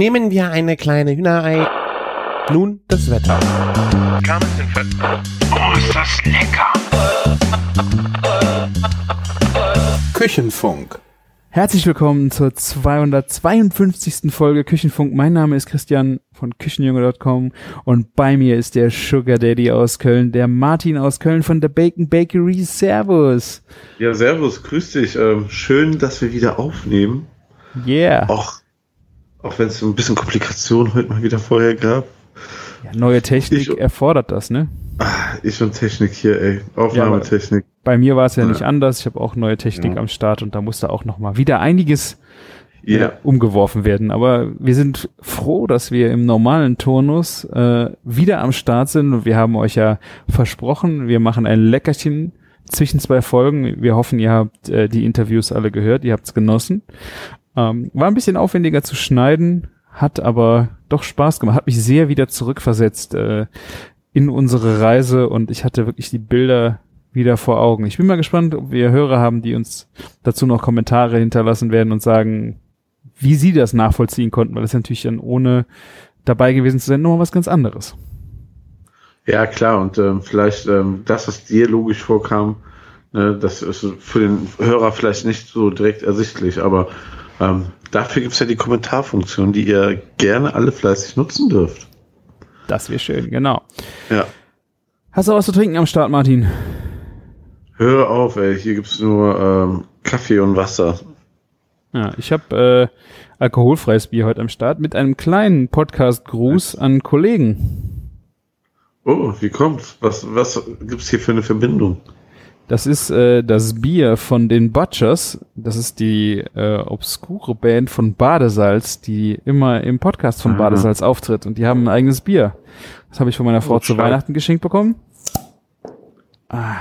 Nehmen wir eine kleine Hühnerei. Nun das Wetter. Oh, ist das lecker! Küchenfunk. Herzlich willkommen zur 252. Folge Küchenfunk. Mein Name ist Christian von Küchenjunge.com und bei mir ist der Sugar Daddy aus Köln, der Martin aus Köln von der Bacon Bakery. Servus. Ja, servus, grüß dich. Ähm, schön, dass wir wieder aufnehmen. Yeah. Auch, auch wenn es ein bisschen Komplikationen heute mal wieder vorher gab. Ja, neue Technik Ich- erfordert das, ne? Ah, ich und Technik hier, ey. Aufnahmetechnik. Bei mir war es ja, Ja. nicht anders. Ich habe auch neue Technik Ja. am Start und da musste auch noch mal wieder einiges Ja. äh, umgeworfen werden. Aber wir sind froh, dass wir im normalen Turnus äh, wieder am Start sind. Und wir haben euch ja versprochen, wir machen ein Leckerchen zwischen zwei Folgen. Wir hoffen, ihr habt äh, die Interviews alle gehört, ihr habt's genossen. Ähm, war ein bisschen aufwendiger zu schneiden, hat aber doch Spaß gemacht, hat mich sehr wieder zurückversetzt äh, in unsere Reise und ich hatte wirklich die Bilder wieder vor Augen. Ich bin mal gespannt, ob wir Hörer haben, die uns dazu noch Kommentare hinterlassen werden und sagen, wie sie das nachvollziehen konnten, weil das natürlich dann ohne dabei gewesen zu sein nochmal was ganz anderes. Ja, klar. Und ähm, vielleicht ähm, das, was dir logisch vorkam, ne, das ist für den Hörer vielleicht nicht so direkt ersichtlich. Aber ähm, dafür gibt's ja die Kommentarfunktion, die ihr gerne alle fleißig nutzen dürft. Das wäre schön, genau. Ja. Hast du was zu trinken am Start, Martin? Hör auf, ey. Hier gibt's nur ähm, Kaffee und Wasser. Ja, ich habe äh, alkoholfreies Bier heute am Start mit einem kleinen Podcast-Gruß an Kollegen. Oh, wie kommt's? Was, was gibt's hier für eine Verbindung? Das ist äh, das Bier von den Butchers. Das ist die äh, obskure Band von Badesalz, die immer im Podcast von Aha. Badesalz auftritt. Und die haben ein eigenes Bier. Das habe ich von meiner Frau Oh, zu stark. Weihnachten geschenkt bekommen. Ah.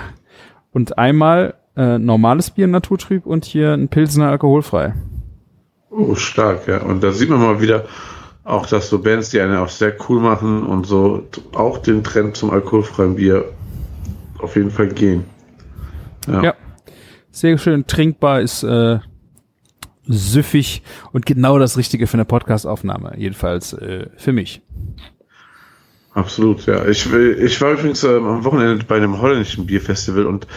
Und einmal äh, normales Bier naturtrüb und hier ein Pilsener alkoholfrei. Oh, stark, ja. Und da sieht man mal wieder auch, dass so Bands, die einen auch sehr cool machen und so auch den Trend zum alkoholfreien Bier auf jeden Fall gehen. Ja. Ja. Sehr schön trinkbar, ist äh, süffig und genau das Richtige für eine Podcastaufnahme. Jedenfalls äh, für mich. Absolut, ja. Ich, ich war übrigens ähm, am Wochenende bei einem holländischen Bierfestival und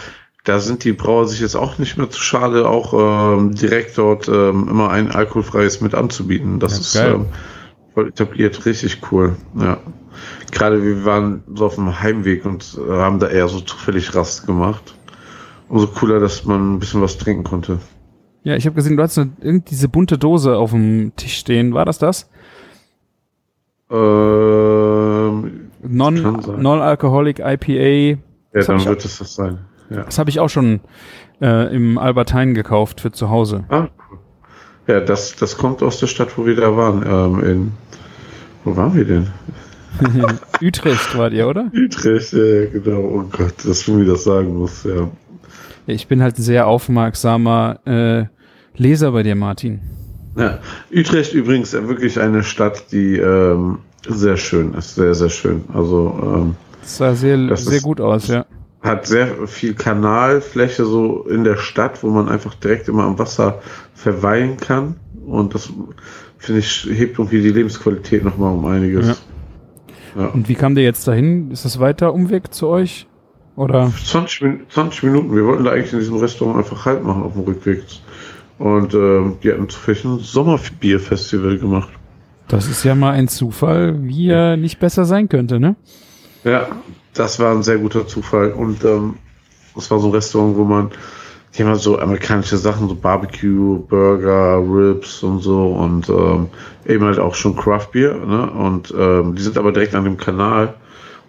da sind die Brauer sich jetzt auch nicht mehr zu schade, auch ähm, direkt dort ähm, immer ein alkoholfreies mit anzubieten. Das Ja, ist ähm, voll etabliert, richtig cool. Ja. Gerade wir waren so auf dem Heimweg und äh, haben da eher so zufällig Rast gemacht. Umso cooler, dass man ein bisschen was trinken konnte. Ja, ich habe gesehen, du hast eine, irgend diese bunte Dose auf dem Tisch stehen. War das das? Ähm, Non. Non-Alcoholic IPA. ja, Das dann wird es das sein. Ja. Das habe ich auch schon äh, im Albertheim gekauft für zu Hause. Ah, cool. Ja, das, das kommt aus der Stadt, wo wir da waren. Ähm, in, wo waren wir denn? Utrecht wart ihr, oder? Utrecht, ja, genau. Oh Gott, dass du mir das sagen musst, ja. Ich bin halt ein sehr aufmerksamer äh, Leser bei dir, Martin. ja. Utrecht übrigens wirklich eine Stadt, die ähm, sehr schön ist. Sehr, sehr schön. Also ähm, Das sah sehr, Das sehr ist- gut aus, ja. hat sehr viel Kanalfläche so in der Stadt, wo man einfach direkt immer am Wasser verweilen kann. Und das, finde ich, hebt irgendwie die Lebensqualität nochmal um einiges. Ja. Und wie kam der jetzt dahin? Ist das weiter Umweg zu euch? Oder? 20, Min 20 Minuten. Wir wollten da eigentlich in diesem Restaurant einfach Halt machen auf dem Rückweg. Und ähm, die hatten zufällig ein Sommerbierfestival gemacht. Das ist ja mal ein Zufall, wie er nicht besser sein könnte, ne? Ja, das war ein sehr guter Zufall. Und ähm, das war so ein Restaurant, wo man, die haben halt so amerikanische Sachen, so Barbecue, Burger, Ribs und so und ähm, eben halt auch schon Craft Beer. Ne? Und ähm, die sind aber direkt an dem Kanal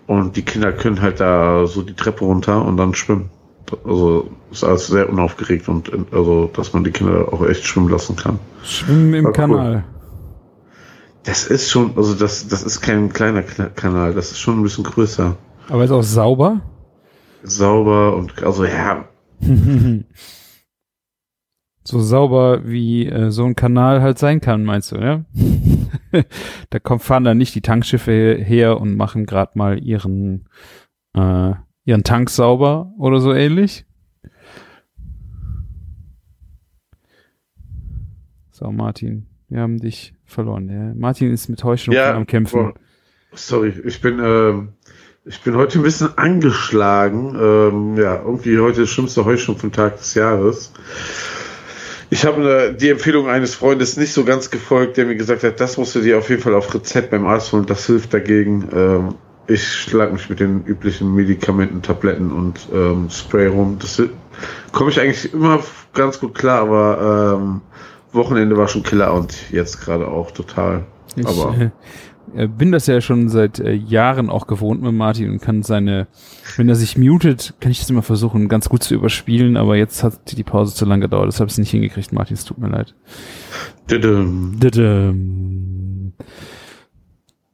und die Kinder können halt da so die Treppe runter und dann schwimmen. Also ist alles sehr unaufgeregt und also, dass man die Kinder auch echt schwimmen lassen kann. Schwimmen im cool. Kanal. Das ist schon, also das, das ist kein kleiner Kanal, das ist schon ein bisschen größer. Aber ist auch sauber. Sauber und also ja, so sauber wie äh, so ein Kanal halt sein kann, meinst du, ja? da kommen, fahren dann nicht die Tankschiffe her und machen gerade mal ihren äh, ihren Tank sauber oder so ähnlich. So, Martin, wir haben dich verloren. Ja. Martin ist mit Heuschnupfen Ja, am Kämpfen. boah. Sorry, ich bin, ähm, ich bin heute ein bisschen angeschlagen. Ähm, ja, irgendwie heute der schlimmste Heuschnupfentag des Jahres. Ich habe die Empfehlung eines Freundes nicht so ganz gefolgt, der mir gesagt hat, das musst du dir auf jeden Fall auf Rezept beim Arzt holen, das hilft dagegen. Ähm, ich schlag mich mit den üblichen Medikamenten, Tabletten und ähm, Spray rum. Das komme ich eigentlich immer ganz gut klar, aber ähm, Wochenende war schon Killer und jetzt gerade auch total. Ich Aber- äh, bin das ja schon seit äh, Jahren auch gewohnt mit Martin und kann seine, wenn er sich mutet, kann ich das immer versuchen, ganz gut zu überspielen, aber jetzt hat die Pause zu lange gedauert, deshalb es nicht hingekriegt, Martin, es tut mir leid.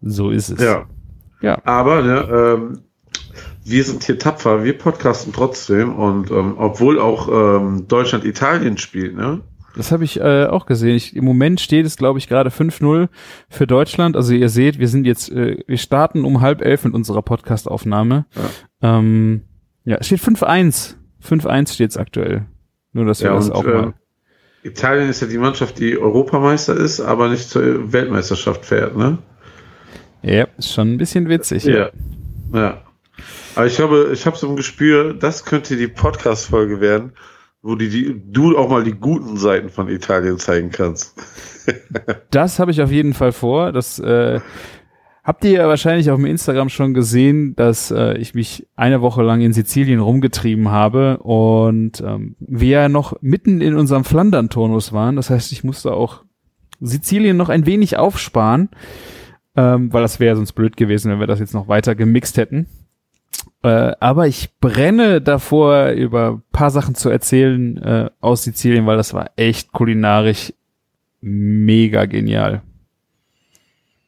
So ist es. Ja. Ja. Aber ne, ähm, wir sind hier tapfer, wir podcasten trotzdem und ähm, obwohl auch ähm, Deutschland Italien spielt, ne? Das habe ich äh, auch gesehen. Ich, Im Moment steht es, glaube ich, gerade 5-0 für Deutschland. Also ihr seht, wir sind jetzt, äh, wir starten um halb elf mit unserer Podcast-Aufnahme. Ja, ähm, ja es steht 5-1. 5-1 steht es aktuell. Nur, dass wir Ja, das und auch äh, mal. Italien ist ja die Mannschaft, die Europameister ist, aber nicht zur Weltmeisterschaft fährt, ne? Ja, ist schon ein bisschen witzig. Ja. Ja. Aber ich glaube, ich habe so ein Gespür, das könnte die Podcast-Folge werden, wo die, die, du auch mal die guten Seiten von Italien zeigen kannst. Das habe ich auf jeden Fall vor. Das äh, habt ihr ja wahrscheinlich auf dem Instagram schon gesehen, dass äh, ich mich eine Woche lang in Sizilien rumgetrieben habe und ähm, wir ja noch mitten in unserem Flandern-Turnus waren. Das heißt, ich musste auch Sizilien noch ein wenig aufsparen, ähm, weil das wäre sonst blöd gewesen, wenn wir das jetzt noch weiter gemixt hätten. Äh, aber ich brenne davor, über ein paar Sachen zu erzählen äh, aus Sizilien, weil das war echt kulinarisch mega genial.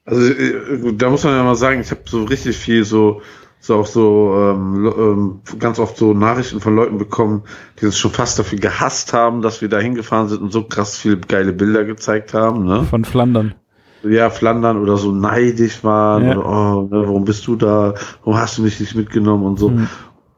Also äh, da muss man ja mal sagen, ich habe so richtig viel so so auch so ähm, ähm, ganz oft so Nachrichten von Leuten bekommen, die uns schon fast dafür gehasst haben, dass wir da hingefahren sind und so krass viele geile Bilder gezeigt haben, ne? Von Flandern. Ja, Flandern oder so neidisch waren Ja. oder oh, ne, warum bist du da? Warum hast du mich nicht mitgenommen und so. Mhm.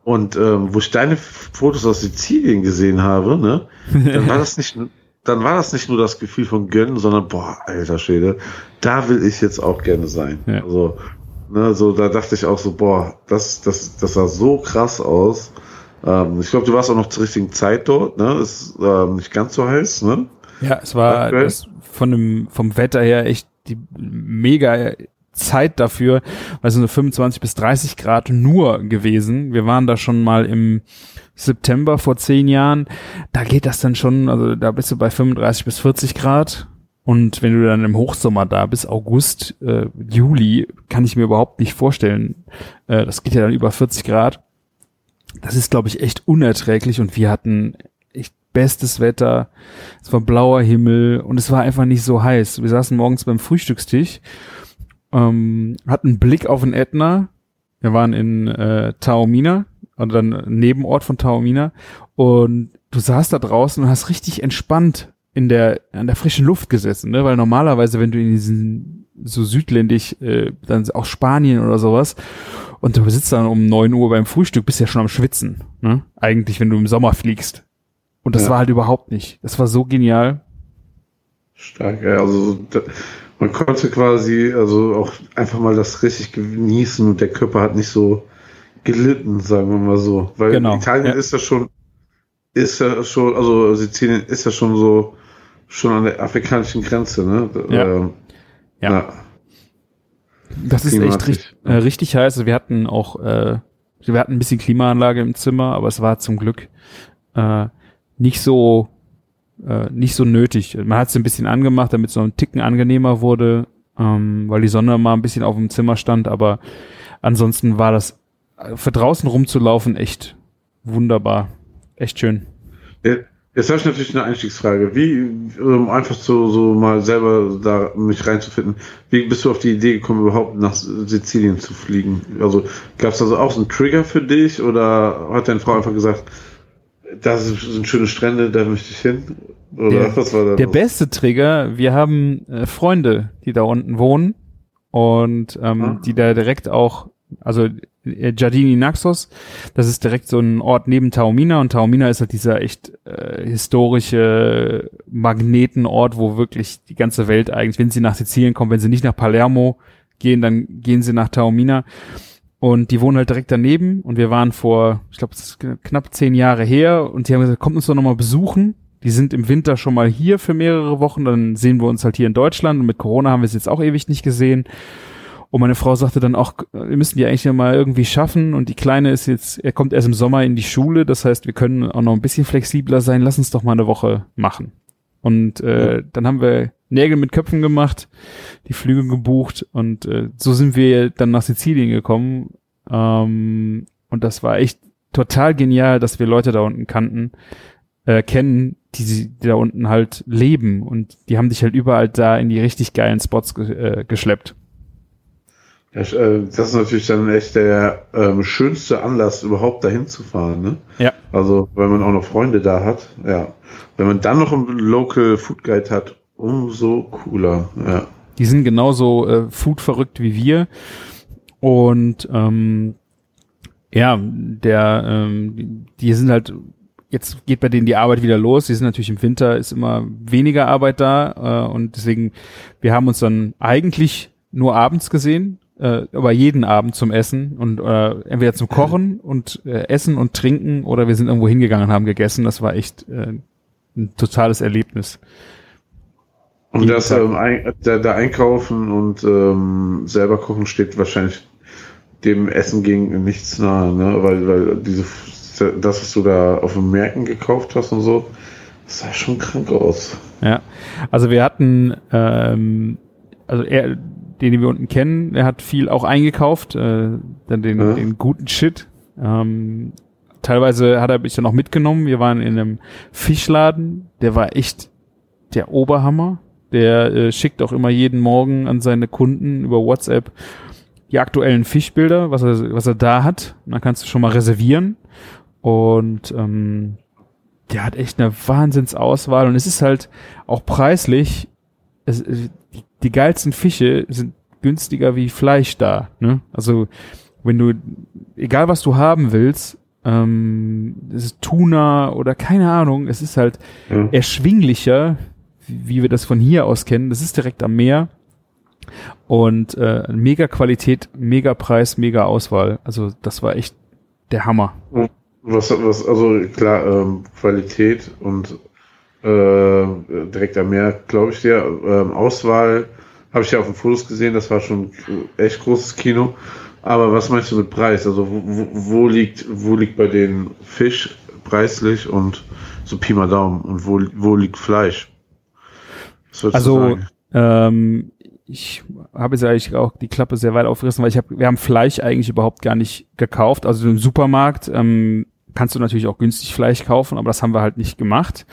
Und ähm, wo ich deine Fotos aus Sizilien gesehen habe, ne, dann war das nicht, dann war das nicht nur das Gefühl von Gönnen, sondern boah, alter Schwede, da will ich jetzt auch gerne sein. Ja. Also, ne, so da dachte ich auch so, boah, das, das, das sah so krass aus. Ähm, ich glaube, du warst auch noch zur richtigen Zeit dort, ne? Ist ähm, nicht ganz so heiß, ne? Ja, es war das von dem, vom Wetter her echt die mega Zeit dafür, weil es nur 25 bis 30 Grad nur gewesen. Wir waren da schon mal im September vor zehn Jahren. Da geht das dann schon, also da bist du bei 35 bis 40 Grad. Und wenn du dann im Hochsommer da bist, August, äh, Juli, kann ich mir überhaupt nicht vorstellen. Äh, das geht ja dann über 40 Grad. Das ist, glaube ich, echt unerträglich und wir hatten bestes Wetter. Es war blauer Himmel und es war einfach nicht so heiß. Wir saßen morgens beim Frühstückstisch, ähm, hatten Blick auf den Ätna. Wir waren in äh, Taormina, oder dann Nebenort von Taormina und du saßt da draußen und hast richtig entspannt in der an der frischen Luft gesessen, ne? Weil normalerweise, wenn du in diesen so südländisch, äh, dann auch Spanien oder sowas, und du sitzt dann um neun Uhr beim Frühstück, bist ja schon am Schwitzen, ne? Eigentlich, wenn du im Sommer fliegst. Und das Ja. war halt überhaupt nicht. Das war so genial. Stark, ja. Also da, man konnte quasi also auch einfach mal das richtig genießen und der Körper hat nicht so gelitten, sagen wir mal so. Weil Genau, Italien ja. ist ja schon, ist ja schon, also Sizilien ist ja schon so schon an der afrikanischen Grenze, ne? Ja. Ähm, Ja. Das ist echt richtig, äh, richtig heiß. Also wir hatten auch, äh, wir hatten ein bisschen Klimaanlage im Zimmer, aber es war zum Glück äh, nicht so äh, nicht so nötig. Man hat es ein bisschen angemacht, damit es noch ein Ticken angenehmer wurde, ähm, weil die Sonne mal ein bisschen auf dem Zimmer stand, aber ansonsten war das äh, für draußen rumzulaufen echt wunderbar. Echt schön. Jetzt habe ich natürlich eine Einstiegsfrage. Wie, um einfach so, so mal selber da mich reinzufinden, wie bist du auf die Idee gekommen, überhaupt nach Sizilien zu fliegen? Also gab es also auch so einen Trigger für dich oder hat deine Frau einfach gesagt, das sind schöne Strände, da möchte ich hin? Oder Der- was war da? Der los? beste Trigger, wir haben äh, Freunde, die da unten wohnen und ähm, Ah. die da direkt auch Also äh, Giardini Naxos, das ist direkt so ein Ort neben Taormina und Taormina ist halt dieser echt äh, historische Magnetenort, wo wirklich die ganze Welt eigentlich, wenn sie nach Sizilien kommen, wenn sie nicht nach Palermo gehen, dann gehen sie nach Taormina. Und die wohnen halt direkt daneben und wir waren vor, ich glaube, knapp zehn Jahre her und die haben gesagt, kommt uns doch nochmal besuchen. Die sind im Winter schon mal hier für mehrere Wochen, dann sehen wir uns halt hier in Deutschland und mit Corona haben wir es jetzt auch ewig nicht gesehen. Und meine Frau sagte dann auch, wir müssen die eigentlich mal irgendwie schaffen. Und die Kleine ist jetzt, er kommt erst im Sommer in die Schule. Das heißt, wir können auch noch ein bisschen flexibler sein. Lass uns doch mal eine Woche machen. Und äh, dann haben wir Nägel mit Köpfen gemacht, die Flüge gebucht und äh, so sind wir dann nach Sizilien gekommen. Ähm, und das war echt total genial, dass wir Leute da unten kannten, äh, kennen, die, die da unten halt leben und die haben dich halt überall da in die richtig geilen Spots ge äh, geschleppt. Das, äh, das ist natürlich dann echt der ähm, schönste Anlass, überhaupt dahin zu fahren. Ne? Ja. Also, wenn man auch noch Freunde da hat, ja. Wenn man dann noch einen Local Food Guide hat, umso cooler, ja. Die sind genauso äh, food verrückt wie wir. Und ähm, ja, der, ähm, die sind halt, jetzt geht bei denen die Arbeit wieder los. Die sind natürlich im Winter, ist immer weniger Arbeit da. Äh, und deswegen, wir haben uns dann eigentlich nur abends gesehen, äh, aber jeden Abend zum Essen und äh, entweder zum Kochen und äh, Essen und Trinken oder wir sind irgendwo hingegangen und haben gegessen. Das war echt äh, ein totales Erlebnis. Und das ähm, ein, da, da einkaufen und ähm, selber kochen steht wahrscheinlich dem Essen gegen nichts nahe, ne? Weil, weil diese das, was du da auf dem Märkten gekauft hast und so, das sah schon krank aus. Ja, also wir hatten, ähm, also er, den wir unten kennen, der hat viel auch eingekauft, äh, dann den, ja. den guten Shit. Ähm, teilweise hat er mich dann auch mitgenommen. Wir waren in einem Fischladen, der war echt der Oberhammer. Der äh, schickt auch immer jeden Morgen an seine Kunden über WhatsApp die aktuellen Fischbilder, was er, was er da hat. Und dann kannst du schon mal reservieren. Und ähm, der hat echt eine Wahnsinnsauswahl und es ist halt auch preislich. Es, die, die geilsten Fische sind günstiger wie Fleisch da. Ne? Also wenn du, egal was du haben willst, ähm, es ist Tuna oder keine Ahnung, es ist halt ja. erschwinglicher, wie, wir das von hier aus kennen. Das ist direkt am Meer. Und äh, mega Qualität, mega Preis, mega Auswahl. Also das war echt der Hammer. Was, was also klar, ähm, Qualität und direkt am Meer, glaube ich dir. Ähm, Auswahl habe ich ja auf den Fotos gesehen, das war schon echt großes Kino. Aber was meinst du mit Preis? Also wo, wo liegt wo liegt bei den Fisch preislich und so Pi mal Daumen und wo wo liegt Fleisch? also ähm, ich habe jetzt eigentlich auch die Klappe sehr weit aufgerissen, weil ich habe, wir haben Fleisch eigentlich überhaupt gar nicht gekauft. Also im Supermarkt ähm, kannst du natürlich auch günstig Fleisch kaufen, aber das haben wir halt nicht gemacht.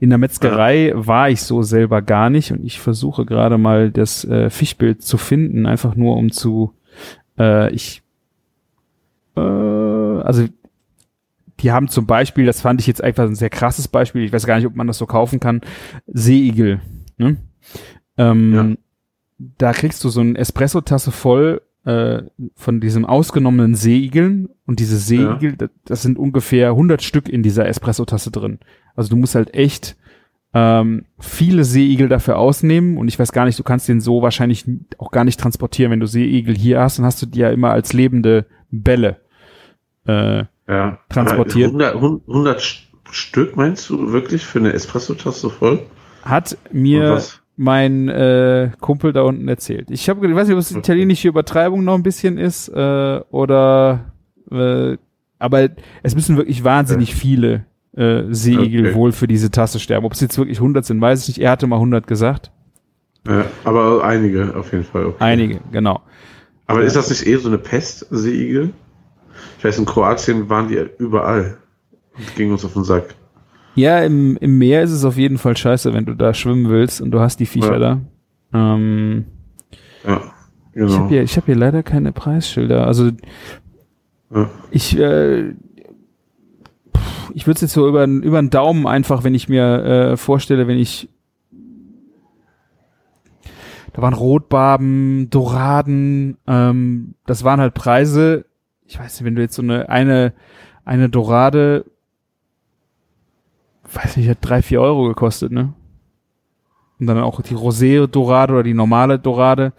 In der Metzgerei war ich so selber gar nicht und ich versuche gerade mal das äh, Fischbild zu finden, einfach nur um zu, äh, ich, äh, also die haben zum Beispiel, das fand ich jetzt einfach ein sehr krasses Beispiel, ich weiß gar nicht, ob man das so kaufen kann, Seeigel. Ne? Ähm, ja da kriegst du so eine Espresso-Tasse voll äh, von diesem ausgenommenen Seeigeln und diese Seeigel, ja. das, das, sind ungefähr 100 Stück in dieser Espresso-Tasse drin. Also du musst halt echt ähm, viele Seeigel dafür ausnehmen und ich weiß gar nicht, du kannst den so wahrscheinlich auch gar nicht transportieren. Wenn du Seeigel hier hast, dann hast du die ja immer als lebende Bälle äh, ja. transportiert. 100, 100 Stück meinst du wirklich für eine Espresso-Tasse voll? Hat mir mein äh, Kumpel da unten erzählt. Ich habe, ich weiß nicht, ob es italienische Übertreibung noch ein bisschen ist äh, oder, äh, aber es müssen wirklich wahnsinnig viele äh, Seeigel okay. wohl für diese Tasse sterben. Ob es jetzt wirklich 100 sind, weiß ich nicht. Er hatte mal 100 gesagt. Ja, aber einige auf jeden Fall. Okay. Einige, genau. Aber ist das nicht eher so eine Pest, Seeigel? Ich weiß, in Kroatien waren die überall und gingen uns auf den Sack. Ja, im, im Meer ist es auf jeden Fall scheiße, wenn du da schwimmen willst und du hast die Viecher ja. da. Ähm, ja, genau. Ich habe hier, hab hier leider keine Preisschilder. Also ja. ich, äh, ich würde es jetzt so über, über den Daumen einfach, wenn ich mir äh, vorstelle, wenn ich da waren Rotbarben, Doraden, ähm, das waren halt Preise, ich weiß nicht, wenn du jetzt so eine, eine, eine Dorade, weiß nicht, hat drei, vier Euro gekostet, ne? Und dann auch die Rosé Dorade oder die normale Dorade.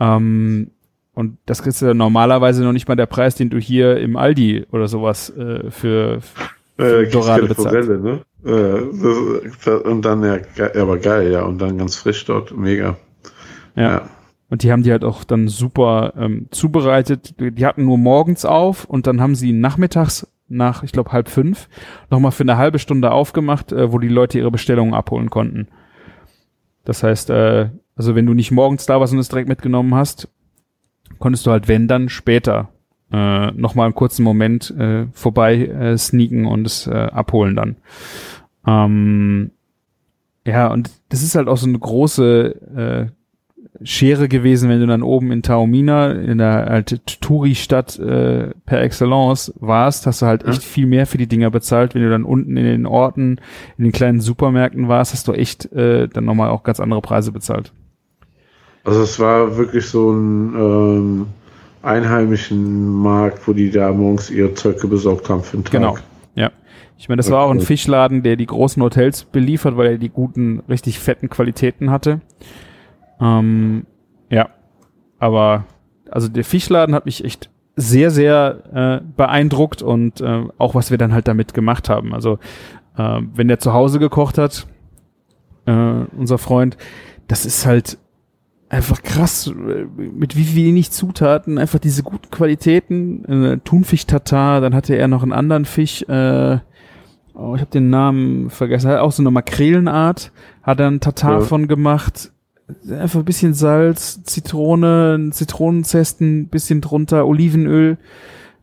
Ähm, und das ist ja normalerweise noch nicht mal der Preis, den du hier im Aldi oder sowas äh, für, für Äh, Dorade bezahlst. Ne? Äh, das, das, und dann, ja, ja, aber geil, ja. Und dann ganz frisch dort, mega. Ja. Und die haben die halt auch dann super ähm, zubereitet. Die hatten nur morgens auf und dann haben sie nachmittags nach, ich glaube, halb fünf nochmal für eine halbe Stunde aufgemacht, äh, wo die Leute ihre Bestellungen abholen konnten. Das heißt, äh, also wenn du nicht morgens da warst und es direkt mitgenommen hast, konntest du halt, wenn, dann später äh, nochmal einen kurzen Moment äh, vorbei äh, sneaken und es äh, abholen dann. Ähm, ja, und das ist halt auch so eine große äh, Schere gewesen, wenn du dann oben in Taormina, in der alte Touri-Stadt äh, per Excellence warst, hast du halt echt viel mehr für die Dinger bezahlt. Wenn du dann unten in den Orten, in den kleinen Supermärkten warst, hast du echt äh, dann nochmal auch ganz andere Preise bezahlt. Also es war wirklich so ein ähm, einheimischen Markt, wo die da morgens ihr Zeug besorgt haben für den Tag. Genau. Ja. Ich meine, das war auch ein Okay. Fischladen, der die großen Hotels beliefert, weil er die guten, richtig fetten Qualitäten hatte. Ähm, ja. Aber, also der Fischladen hat mich echt sehr, sehr äh, beeindruckt und äh, auch was wir dann halt damit gemacht haben. Also, äh, wenn der zu Hause gekocht hat, äh, unser Freund, das ist halt einfach krass, äh, mit wie wenig Zutaten, einfach diese guten Qualitäten, äh, Thunfisch-Tatar, dann hatte er noch einen anderen Fisch, äh, oh, ich habe den Namen vergessen, hat auch so eine Makrelenart, hat er einen Tatar Ja. von gemacht, einfach ein bisschen Salz, Zitrone, ein Zitronenzesten, bisschen drunter, Olivenöl,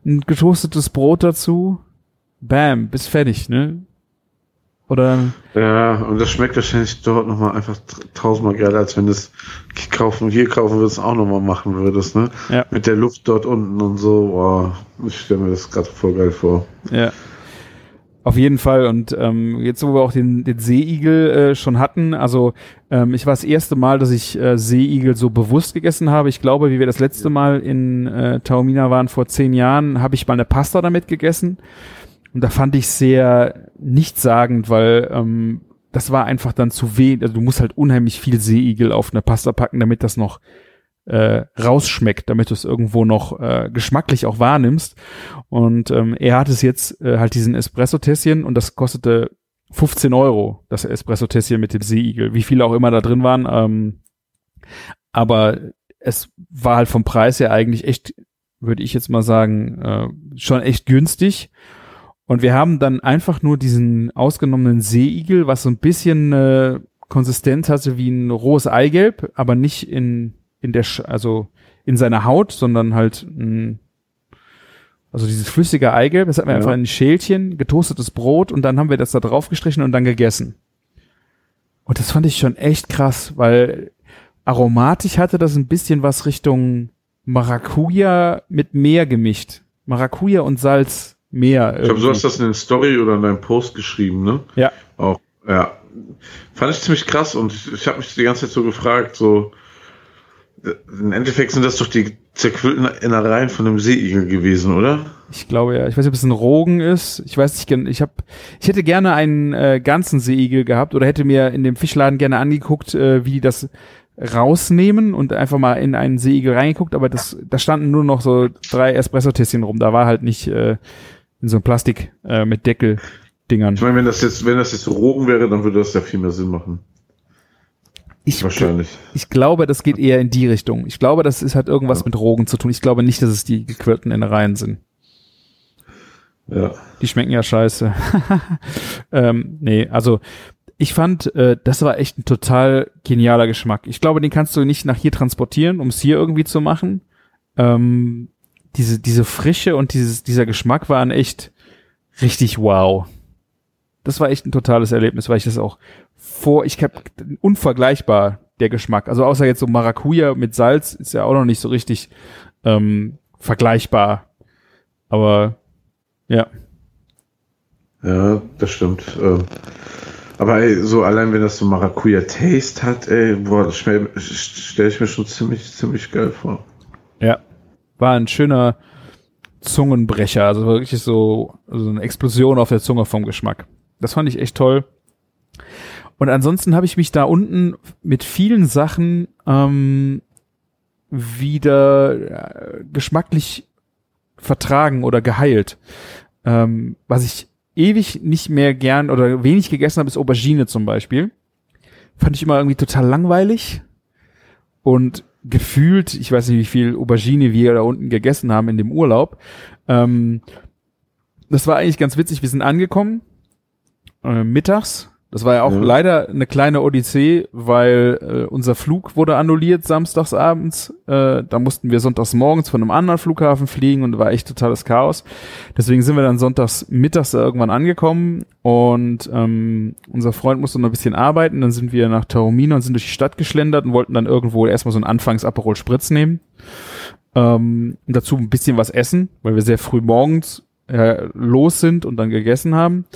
ein getoastetes Brot dazu, bam, bis fertig, ne? Oder Ja, und das schmeckt wahrscheinlich dort nochmal einfach tausendmal geiler, als wenn du es kaufen, hier kaufen würdest, auch nochmal machen würdest, ne? Ja. Mit der Luft dort unten und so, boah, ich stelle mir das gerade voll geil vor. Ja. Auf jeden Fall. Und ähm, jetzt, wo wir auch den, den Seeigel äh, schon hatten, also ähm, ich war das erste Mal, dass ich äh, Seeigel so bewusst gegessen habe. Ich glaube, wie wir das letzte Mal in äh, Taormina waren vor zehn Jahren, habe ich mal eine Pasta damit gegessen. Und da fand ich sehr nichtssagend, weil ähm, das war einfach dann zu wenig. Also du musst halt unheimlich viel Seeigel auf eine Pasta packen, damit das noch äh, rausschmeckt, damit du es irgendwo noch äh, geschmacklich auch wahrnimmst. Und ähm, er hat es jetzt äh, halt diesen Espresso-Tässchen und das kostete 15 Euro, das Espresso-Tässchen mit dem Seeigel. Wie viele auch immer da drin waren. Ähm, aber es war halt vom Preis her eigentlich echt, würde ich jetzt mal sagen, äh, schon echt günstig. Und wir haben dann einfach nur diesen ausgenommenen Seeigel, was so ein bisschen äh, Konsistenz hatte wie ein rohes Eigelb, aber nicht in in der Sch also in seiner Haut, sondern halt mh, also dieses flüssige Eigelb, das hatten wir Ja. einfach in ein Schälchen, getoastetes Brot und dann haben wir das da drauf gestrichen und dann gegessen. Und das fand ich schon echt krass, weil aromatisch hatte das ein bisschen was Richtung Maracuja mit Meer gemischt. Maracuja und Salz, Meer. Ich glaube, du irgendwie. hast das in der Story oder in deinem Post geschrieben, ne? Ja. Auch, ja. Fand ich ziemlich krass und ich, ich habe mich die ganze Zeit so gefragt, so, im Endeffekt sind das doch die zerquillten Innereien von dem Seeigel gewesen, oder? Ich glaube ja. Ich weiß nicht, ob es ein Rogen ist. Ich weiß nicht, ich habe, ich hätte gerne einen äh, ganzen Seeigel gehabt oder hätte mir in dem Fischladen gerne angeguckt, äh, wie die das rausnehmen und einfach mal in einen Seeigel reingeguckt, aber das, da standen nur noch so drei Espresso-Tässchen rum. Da war halt nicht äh, in so einem Plastik äh, mit Deckel-Dingern. Ich meine, wenn das jetzt, wenn das jetzt Rogen wäre, dann würde das ja viel mehr Sinn machen. Ich, Wahrscheinlich. ich glaube, das geht eher in die Richtung. Ich glaube, das ist hat irgendwas mit Rogen zu tun. Ich glaube nicht, dass es die gequirlten Innereien sind. Ja. Die schmecken ja scheiße. ähm, nee, also ich fand, äh, das war echt ein total genialer Geschmack. Ich glaube, den kannst du nicht nach hier transportieren, um es hier irgendwie zu machen. Ähm, diese, diese Frische und dieses, dieser Geschmack waren echt richtig wow. Das war echt ein totales Erlebnis, weil ich das auch vor, ich hab unvergleichbar der Geschmack. Also außer jetzt so Maracuja mit Salz ist ja auch noch nicht so richtig ähm, vergleichbar. Aber ja, Ja, das stimmt. Ähm, Aber ey, so allein wenn das so Maracuja-Taste hat, ey, boah, das stelle ich mir schon ziemlich, ziemlich geil vor. Ja. War ein schöner Zungenbrecher, also wirklich so, so eine Explosion auf der Zunge vom Geschmack. Das fand ich echt toll. Und ansonsten habe ich mich da unten mit vielen Sachen ähm, wieder äh, geschmacklich vertragen oder geheilt. Ähm, was ich ewig nicht mehr gern oder wenig gegessen habe, ist Aubergine zum Beispiel. Fand ich immer irgendwie total langweilig. Und gefühlt, ich weiß nicht, wie viel Aubergine wir da unten gegessen haben in dem Urlaub. Ähm, das war eigentlich ganz witzig. Wir sind angekommen, äh, mittags, das war ja auch ja. leider eine kleine Odyssee, weil äh, unser Flug wurde annulliert samstags abends. Äh, da mussten wir sonntags morgens von einem anderen Flughafen fliegen und war echt totales Chaos. Deswegen sind wir dann sonntags mittags irgendwann angekommen und ähm, unser Freund musste noch ein bisschen arbeiten. Dann sind wir nach Taormina und sind durch die Stadt geschlendert und wollten dann irgendwo erstmal so einen Anfangs-Aperol Spritz nehmen. Ähm, und dazu ein bisschen was essen, weil wir sehr früh morgens äh, los sind und dann gegessen haben.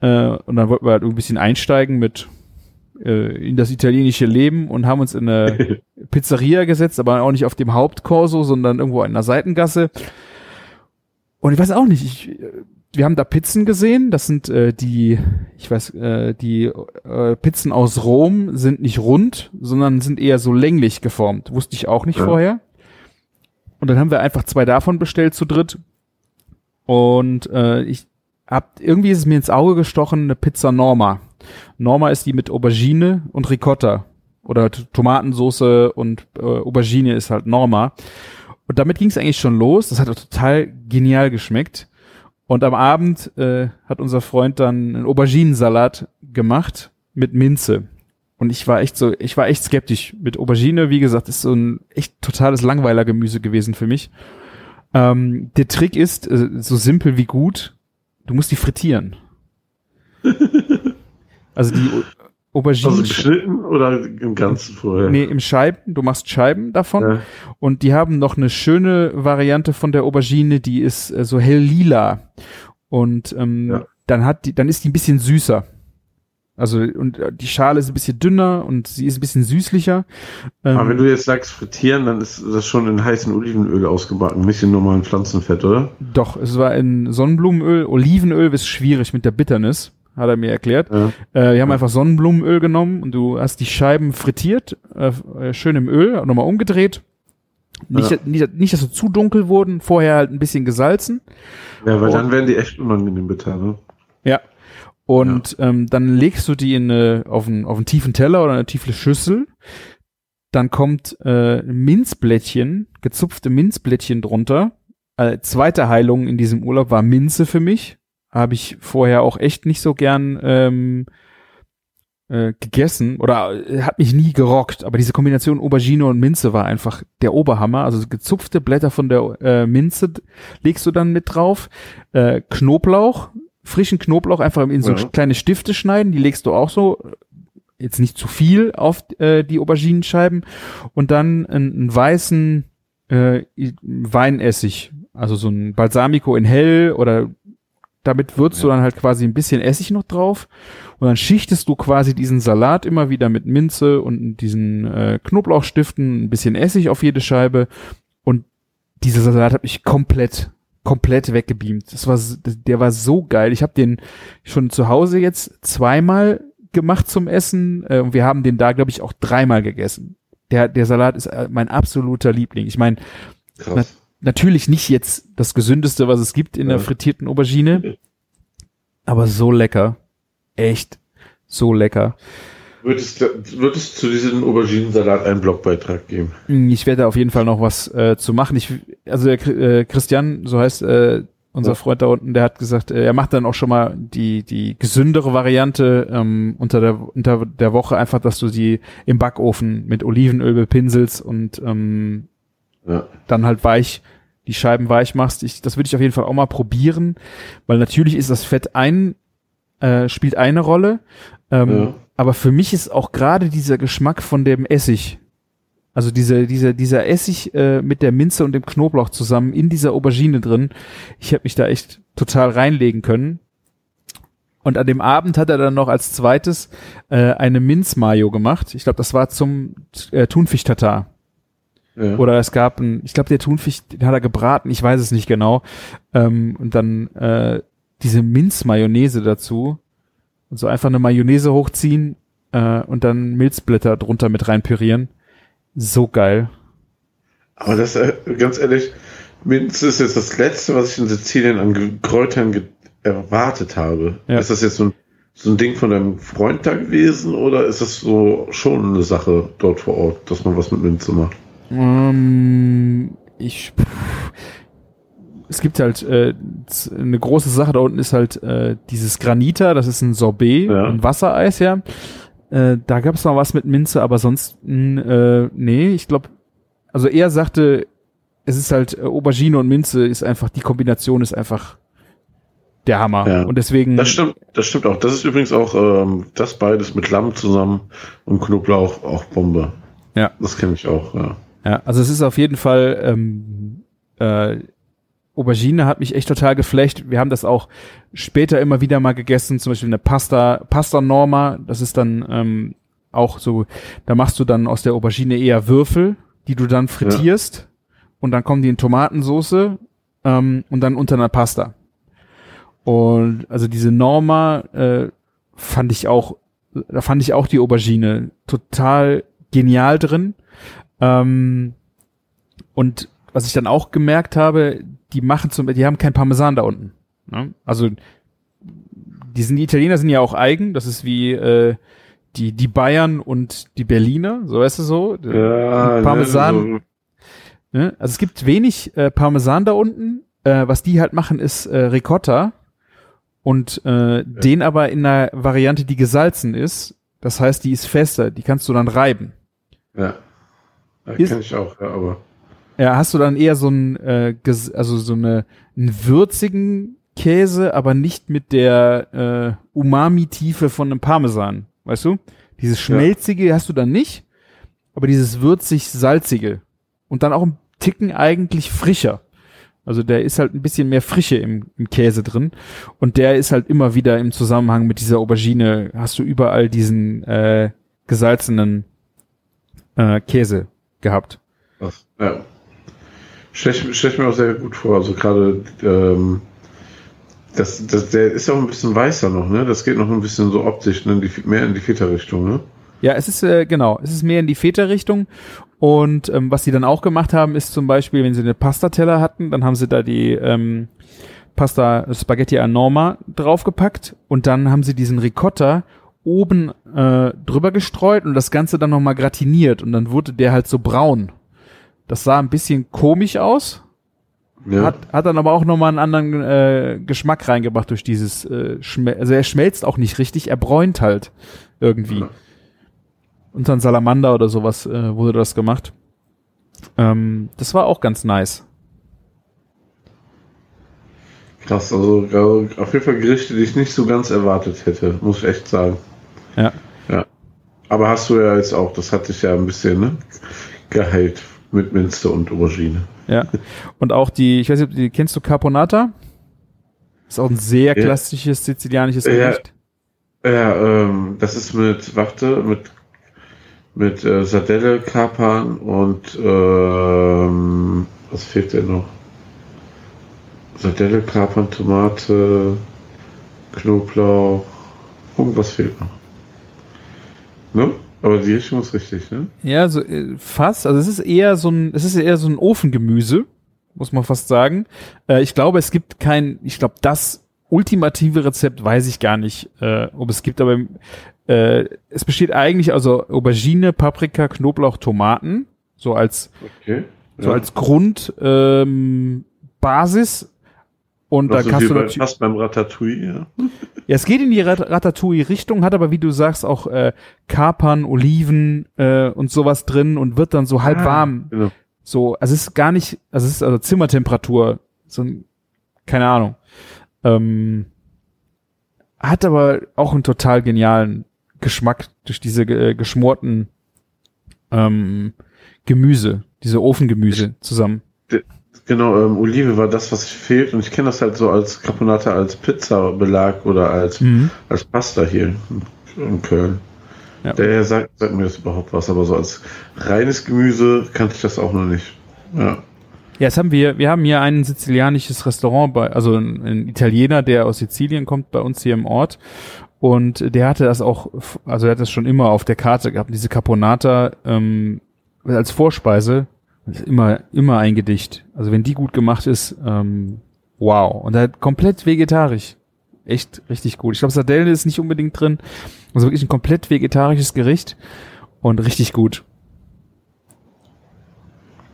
Äh, und dann wollten wir halt ein bisschen einsteigen mit äh, in das italienische Leben und haben uns in eine Pizzeria gesetzt, aber auch nicht auf dem Hauptkorso, sondern irgendwo in einer Seitengasse. Und ich weiß auch nicht, ich, wir haben da Pizzen gesehen. Das sind äh, die, ich weiß, äh, die äh, Pizzen aus Rom sind nicht rund, sondern sind eher so länglich geformt. Wusste ich auch nicht ja. vorher. Und dann haben wir einfach zwei davon bestellt zu dritt. Und äh, ich hab, irgendwie ist es mir ins Auge gestochen, eine Pizza Norma. Norma ist die mit Aubergine und Ricotta. Oder Tomatensoße und äh, Aubergine ist halt Norma. Und damit ging es eigentlich schon los. Das hat total genial geschmeckt. Und am Abend äh, hat unser Freund dann einen Auberginensalat gemacht mit Minze. Und ich war echt so, ich war echt skeptisch mit Aubergine. Wie gesagt, ist so ein echt totales Langweiler-Gemüse gewesen für mich. Ähm, der Trick ist, äh, so simpel wie gut, Du musst die frittieren. also die Auberginen. Also geschnitten oder im Ganzen vorher? Nee, im Scheiben. Du machst Scheiben davon. Ja. Und die haben noch eine schöne Variante von der Aubergine, die ist äh, so hell lila. Und ähm, ja. dann hat die, dann ist die ein bisschen süßer. Also und äh, die Schale ist ein bisschen dünner und sie ist ein bisschen süßlicher. Aber ähm, wenn du jetzt sagst frittieren, dann ist das schon in heißem Olivenöl ausgebacken, ein bisschen normalen Pflanzenfett, oder? Doch, es war in Sonnenblumenöl. Olivenöl ist schwierig mit der Bitternis, hat er mir erklärt. Ja. Äh, wir haben ja. einfach Sonnenblumenöl genommen und du hast die Scheiben frittiert, äh, äh schön im Öl, nochmal umgedreht. Nicht, ja. nicht, nicht, dass sie zu dunkel wurden, vorher halt ein bisschen gesalzen. Ja, weil und, dann werden die echt unangenehm bitter, ne? Ja, und ja. ähm, dann legst du die in eine, auf, einen, auf einen tiefen Teller oder eine tiefe Schüssel. Dann kommt äh, Minzblättchen, gezupfte Minzblättchen drunter. Äh, zweite Heilung in diesem Urlaub war Minze für mich. Habe ich vorher auch echt nicht so gern ähm, äh, gegessen oder äh, hat mich nie gerockt. Aber diese Kombination Aubergine und Minze war einfach der Oberhammer. Also gezupfte Blätter von der äh, Minze legst du dann mit drauf. Äh, Knoblauch frischen Knoblauch einfach in so ja. kleine Stifte schneiden, die legst du auch so jetzt nicht zu viel auf äh, die Auberginenscheiben und dann einen, einen weißen äh, Weinessig, also so ein Balsamico in hell oder damit würzt ja. du dann halt quasi ein bisschen Essig noch drauf und dann schichtest du quasi diesen Salat immer wieder mit Minze und diesen äh, Knoblauchstiften, ein bisschen Essig auf jede Scheibe und dieser Salat hat mich komplett komplett weggebeamt. Das war, der war so geil. Ich habe den schon zu Hause jetzt zweimal gemacht zum Essen. Äh, und wir haben den da, glaube ich, auch dreimal gegessen. Der, der Salat ist äh, mein absoluter Liebling. Ich meine, na, natürlich nicht jetzt das gesündeste, was es gibt in ja. der frittierten Aubergine, aber so lecker. Echt so lecker. Wird es, wird es zu diesem Auberginensalat einen Blogbeitrag geben? Ich werde auf jeden Fall noch was äh, zu machen. Ich, also der äh, Christian, so heißt äh, unser. Freund da unten, der hat gesagt, äh, er macht dann auch schon mal die die gesündere Variante ähm, unter der unter der Woche einfach, dass du sie im Backofen mit Olivenöl bepinselst und ähm, ja. dann halt weich die Scheiben weich machst. Ich, das würde ich auf jeden Fall auch mal probieren, weil natürlich ist das Fett ein äh, spielt eine Rolle. Ähm, ja. Aber für mich ist auch gerade dieser Geschmack von dem Essig, also dieser, dieser, dieser Essig äh, mit der Minze und dem Knoblauch zusammen in dieser Aubergine drin, ich habe mich da echt total reinlegen können. Und an dem Abend hat er dann noch als zweites äh, eine Minz-Mayo gemacht. Ich glaube, das war zum äh, Thunfisch-Tatar. Ja. Oder es gab ein, ich glaube, der Thunfisch, den hat er gebraten, ich weiß es nicht genau. Ähm, und dann äh, diese Minz-Mayonnaise dazu. So einfach eine Mayonnaise hochziehen äh, und dann Milzblätter drunter mit reinpürieren. So geil. Aber das, äh, ganz ehrlich, Minz ist jetzt das Letzte, was ich in Sizilien an Ge- Kräutern ge erwartet habe. Ja. Ist das jetzt so ein, so ein Ding von deinem Freund da gewesen oder ist das so schon eine Sache dort vor Ort, dass man was mit Minze macht? Ähm, ich. Pff, es gibt halt äh, eine große Sache da unten ist halt äh, dieses Granita, das ist ein Sorbet, Ja. ein Wassereis, ja. Äh, da gab es noch was mit Minze, aber sonst mh, äh, nee, ich glaube, also er sagte, es ist halt äh, Aubergine und Minze ist einfach die Kombination ist einfach der Hammer Ja. und deswegen Das stimmt, das stimmt auch. Das ist übrigens auch ähm, das beides mit Lamm zusammen und Knoblauch auch Bombe. Ja. Das kenne ich auch, ja. Ja, also es ist auf jeden Fall ähm, äh, Aubergine hat mich echt total geflecht. Wir haben das auch später immer wieder mal gegessen, zum Beispiel eine Pasta, Pasta Norma. Das ist dann ähm, auch so, da machst du dann aus der Aubergine eher Würfel, die du dann frittierst und dann kommen die in Tomatensoße ähm, und dann unter einer Pasta. Und also diese Norma äh, fand ich auch, da fand ich auch die Aubergine total genial drin. Ähm, und was ich dann auch gemerkt habe, die machen zum, die haben kein Parmesan da unten. Ne? Also die sind die Italiener sind ja auch eigen. Das ist wie äh, die die Bayern und die Berliner, so weißt du so. ja Parmesan. Ne, Ne? Also es gibt wenig äh, Parmesan da unten. Äh, was die halt machen, ist äh, Ricotta und äh, den aber in einer Variante, die gesalzen ist. Das heißt, die ist fester. Die kannst du dann reiben. so, ja. ja Ist- kenne ich auch, ja, aber. Ja, hast du dann eher so ein, äh, also so eine, einen würzigen Käse, aber nicht mit der äh, Umami-Tiefe von einem Parmesan, weißt du? Dieses schmelzige hast du dann nicht, aber dieses würzig-salzige und dann auch ein Ticken eigentlich frischer. Also der ist halt ein bisschen mehr Frische im, im Käse drin und der ist halt immer wieder im Zusammenhang mit dieser Aubergine, hast du überall diesen äh, gesalzenen äh, Käse gehabt. Das, ja. Stell ich, stell ich mir auch sehr gut vor. Also gerade ähm, das, das, der ist auch ein bisschen weißer noch, ne? Das geht noch ein bisschen so optisch, ne? die, mehr in die Feta-Richtung, ne? Ja, es ist äh, genau, es ist mehr in die Feta-Richtung. Und ähm, was sie dann auch gemacht haben, ist zum Beispiel, wenn sie eine Pastateller hatten, dann haben sie da die ähm, Pasta Spaghetti a Norma draufgepackt und dann haben sie diesen Ricotta oben äh, drüber gestreut und das Ganze dann nochmal gratiniert und dann wurde der halt so braun. Das sah ein bisschen komisch aus, Ja. hat, hat dann aber auch nochmal einen anderen äh, Geschmack reingebracht durch dieses äh, Schmel also er schmelzt auch nicht richtig, er bräunt halt irgendwie. Ja. Unter ein Salamander oder sowas äh, wurde das gemacht. Ähm, das war auch ganz nice. Krass, also auf jeden Fall Gerichte, die ich nicht so ganz erwartet hätte, muss ich echt sagen. Ja. Ja. Aber hast du ja jetzt auch, das hat dich ja ein bisschen, ne? Geheilt mit Minze und Aubergine. Ja. Und auch die, ich weiß nicht, die, kennst du Caponata? Ist auch ein sehr Ja. klassisches sizilianisches Ja. Gericht. Ja, ähm, das ist mit, warte, mit, mit äh, Sardelle, Kapern und ähm, was fehlt denn noch? Sardelle, Kapern, Tomate, Knoblauch, irgendwas fehlt noch. Ne? Aber die Richtung ist richtig, ne? Ja, so äh, fast. Also es ist eher so ein, es ist eher so ein Ofengemüse, muss man fast sagen. Äh, ich glaube, es gibt kein, ich glaube, das ultimative Rezept weiß ich gar nicht, äh, ob es gibt, aber äh, es besteht eigentlich also Aubergine, Paprika, Knoblauch, Tomaten, so als Okay. so als Grund ähm, Basis und da also kannst du natürlich fast beim Ratatouille, ja. ja, es geht in die Rat- Ratatouille-Richtung, hat aber, wie du sagst, auch äh, Kapern, Oliven äh, und sowas drin und wird dann so halb Ah, warm. Genau. So, also es ist gar nicht, also es ist also Zimmertemperatur, so ein, keine Ahnung. Ähm, hat aber auch einen total genialen Geschmack durch diese äh, geschmorten ähm, Gemüse, diese Ofengemüse zusammen. Genau, ähm, Olive war das, was fehlt. Und ich kenne das halt so als Caponata, als Pizza-Belag oder als, Mhm. als Pasta hier in Köln. Ja. Daher sagt, sagt mir das überhaupt was, aber so als reines Gemüse kannte ich das auch noch nicht. Ja. Ja, das haben wir. Wir haben hier ein sizilianisches Restaurant bei, also ein, ein Italiener, der aus Sizilien kommt, bei uns hier im Ort. Und der hatte das auch, also er hat das schon immer auf der Karte gehabt, diese Caponata ähm, als Vorspeise. Das ist immer, immer ein Gedicht. Also wenn die gut gemacht ist, ähm, wow. Und halt komplett vegetarisch. Echt richtig gut. Ich glaube, Sardelle ist nicht unbedingt drin. Also wirklich ein komplett vegetarisches Gericht und richtig gut.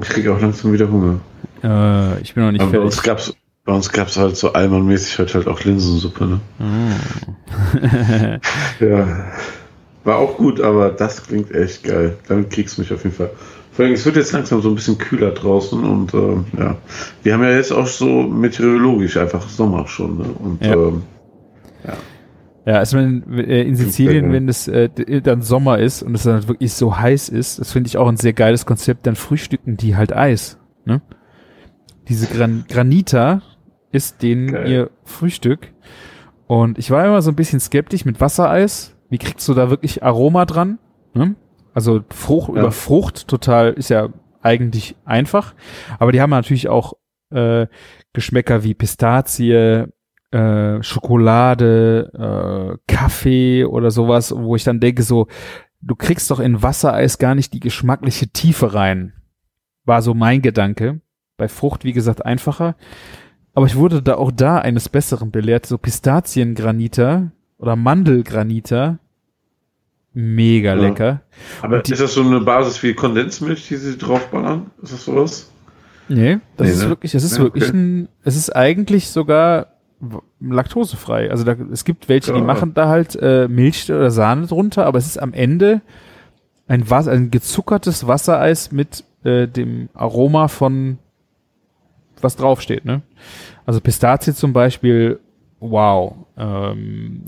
Ich kriege auch langsam wieder Hunger. Äh, ich bin noch nicht aber bei fertig. uns gab's bei uns gab's halt so allmannmäßig heute halt auch Linsensuppe, ne? Ja. War auch gut, aber das klingt echt geil. Damit kriegst du mich auf jeden Fall. Vor allem, es wird jetzt langsam so ein bisschen kühler draußen und ähm, ja. Wir haben ja jetzt auch so meteorologisch einfach Sommer schon, ne? Und Ja. ähm, Ja, also wenn, äh, in Sizilien, wenn es äh, d- dann Sommer ist und es dann wirklich so heiß ist, das finde ich auch ein sehr geiles Konzept, dann frühstücken die halt Eis. Ne? Diese Gran Granita ist denen Geil. ihr Frühstück. Und ich war immer so ein bisschen skeptisch mit Wassereis. Wie kriegst du da wirklich Aroma dran? Ne? Also Frucht Ja. über Frucht total ist ja eigentlich einfach. Aber die haben natürlich auch äh, Geschmäcker wie Pistazie, äh, Schokolade, äh, Kaffee oder sowas, wo ich dann denke so, du kriegst doch in Wassereis gar nicht die geschmackliche Tiefe rein. War so mein Gedanke. Bei Frucht, wie gesagt, einfacher. Aber ich wurde da auch da eines Besseren belehrt. So Pistaziengranita oder Mandelgranita. Mega Ja. lecker. aber die- ist das so eine Basis wie Kondensmilch, die sie draufballern? Ist das sowas? Nee, das Nee, ist ne? wirklich, es ist Ja, wirklich okay. ein, es ist eigentlich sogar laktosefrei. Also da, es gibt welche, die Ja. machen da halt äh, Milch oder Sahne drunter, aber es ist am Ende ein, Was ein gezuckertes Wassereis mit äh, dem Aroma von was draufsteht, ne? Also Pistazie zum Beispiel, wow, ähm,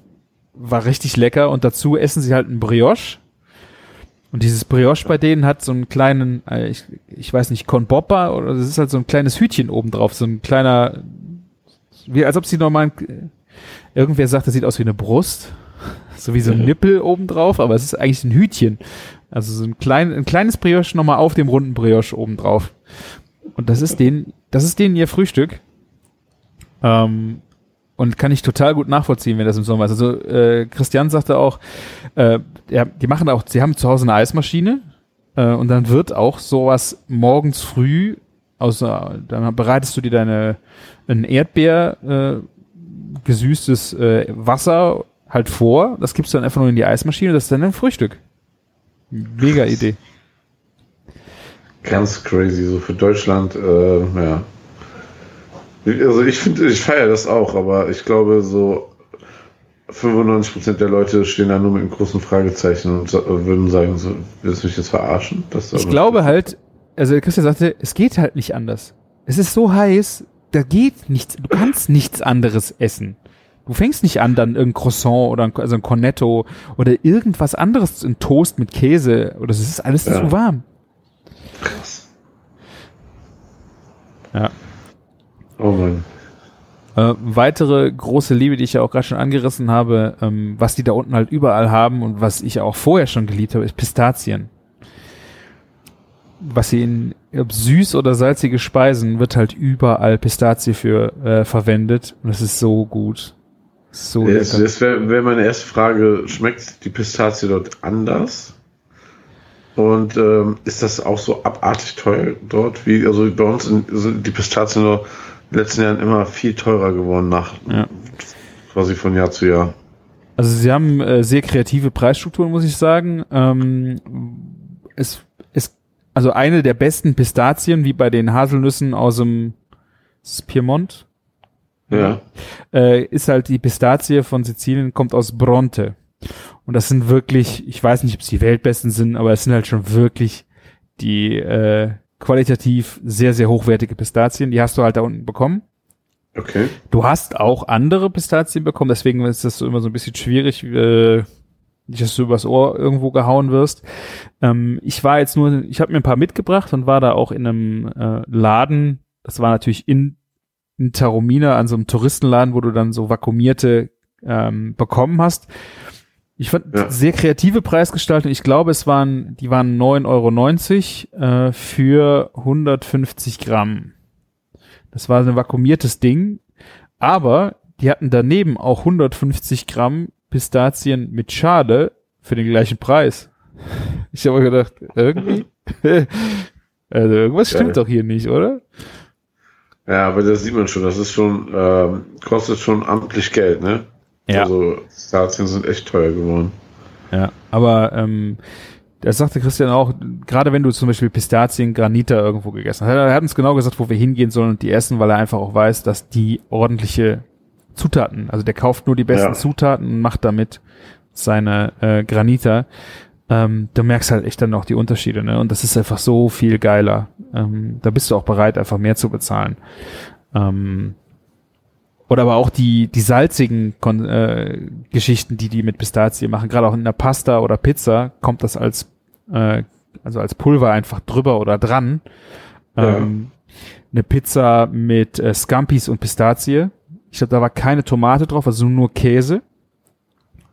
war richtig lecker und dazu essen sie halt ein Brioche. Und dieses Brioche bei denen hat so einen kleinen, äh, ich, ich weiß nicht, Konboppa oder das ist halt so ein kleines Hütchen oben drauf, so ein kleiner, wie als ob sie normalen, irgendwer sagt, das sieht aus wie eine Brust, so wie so ein. Nippel oben drauf, aber es ist eigentlich ein Hütchen. Also so ein, klein, ein kleines Brioche nochmal auf dem runden Brioche oben drauf. Und das ist denen, das ist denen ihr Frühstück. Ähm, und kann ich total gut nachvollziehen, wenn das im Sommer ist. Also äh, Christian sagte auch, äh, ja, die machen auch, sie haben zu Hause eine Eismaschine äh, und dann wird auch sowas morgens früh, aus, äh, dann bereitest du dir deine ein Erdbeer äh, gesüßtes äh, Wasser halt vor, das gibst du dann einfach nur in die Eismaschine, das ist dann ein Frühstück. Mega Idee. Ganz crazy, so für Deutschland, äh, ja. Also ich finde, ich feiere das auch, aber ich glaube, so 95% der Leute stehen da nur mit einem großen Fragezeichen und würden sagen, so, willst du mich jetzt verarschen? Ich glaube halt, also Christian sagte, es geht halt nicht anders. Es ist so heiß, da geht nichts, du kannst nichts anderes essen. Du fängst nicht an, dann irgendein Croissant oder ein, also ein Cornetto oder irgendwas anderes, ein Toast mit Käse oder es ist alles Ja. zu warm. Krass. Ja. Oh Mann. Äh, weitere große Liebe, die ich ja auch gerade schon angerissen habe, ähm, was die da unten halt überall haben und was ich auch vorher schon geliebt habe, ist Pistazien. Was sie in ob süß oder salzige Speisen wird halt überall Pistazie für äh, verwendet und es ist so gut. So Das, lecker. das wäre wär meine erste Frage. Schmeckt die Pistazie dort anders? Und ähm, ist das auch so abartig teuer dort? Wie, also bei uns sind die Pistazien in den letzten Jahren immer viel teurer geworden, nach Ja. quasi von Jahr zu Jahr. Also sie haben äh, sehr kreative Preisstrukturen, muss ich sagen. Ähm, es ist also eine der besten Pistazien, wie bei den Haselnüssen aus dem es Piemont. Ja. Äh, ist halt die Pistazie von Sizilien, kommt aus Bronte. Und das sind wirklich, ich weiß nicht, ob es die Weltbesten sind, aber es sind halt schon wirklich die äh, qualitativ sehr, sehr hochwertige Pistazien. Die hast du halt da unten bekommen. Okay. Du hast auch andere Pistazien bekommen, deswegen ist das so immer so ein bisschen schwierig, äh, nicht, dass du übers Ohr irgendwo gehauen wirst. Ähm, ich war jetzt nur, ich habe mir ein paar mitgebracht und war da auch in einem äh, Laden, Das war natürlich in, in Taromina an so einem Touristenladen, wo du dann so vakuumierte ähm, bekommen hast. Ich fand Ja. sehr kreative Preisgestaltung. Ich glaube, es waren, die waren 9,90 Euro äh, für 150 Gramm. Das war ein vakuumiertes Ding. Aber die hatten daneben auch 150 Gramm Pistazien mit Schale für den gleichen Preis. Ich habe gedacht, irgendwie, also irgendwas Geil. stimmt doch hier nicht, oder? Ja, aber das sieht man schon, das ist schon, ähm, kostet schon amtlich Geld, ne? Ja. Also, Statien sind echt teuer geworden. Ja, aber ähm, das sagte Christian auch, gerade wenn du zum Beispiel Pistazien, Granita irgendwo gegessen hast. Er hat uns genau gesagt, wo wir hingehen sollen und die essen, weil er einfach auch weiß, dass die ordentliche Zutaten, also der kauft nur die besten Ja. Zutaten und macht damit seine äh, Granita. Ähm, du merkst halt echt dann auch die Unterschiede, ne? Und das ist einfach so viel geiler. Ähm, da bist du auch bereit, einfach mehr zu bezahlen. Ähm, oder aber auch die, die salzigen Kon äh, Geschichten, die die mit Pistazie machen, gerade auch in der Pasta oder Pizza, kommt das als, äh, also als Pulver einfach drüber oder dran. Ja. Ähm, eine Pizza mit äh, Scampis und Pistazie. Ich glaube, da war keine Tomate drauf, also nur Käse.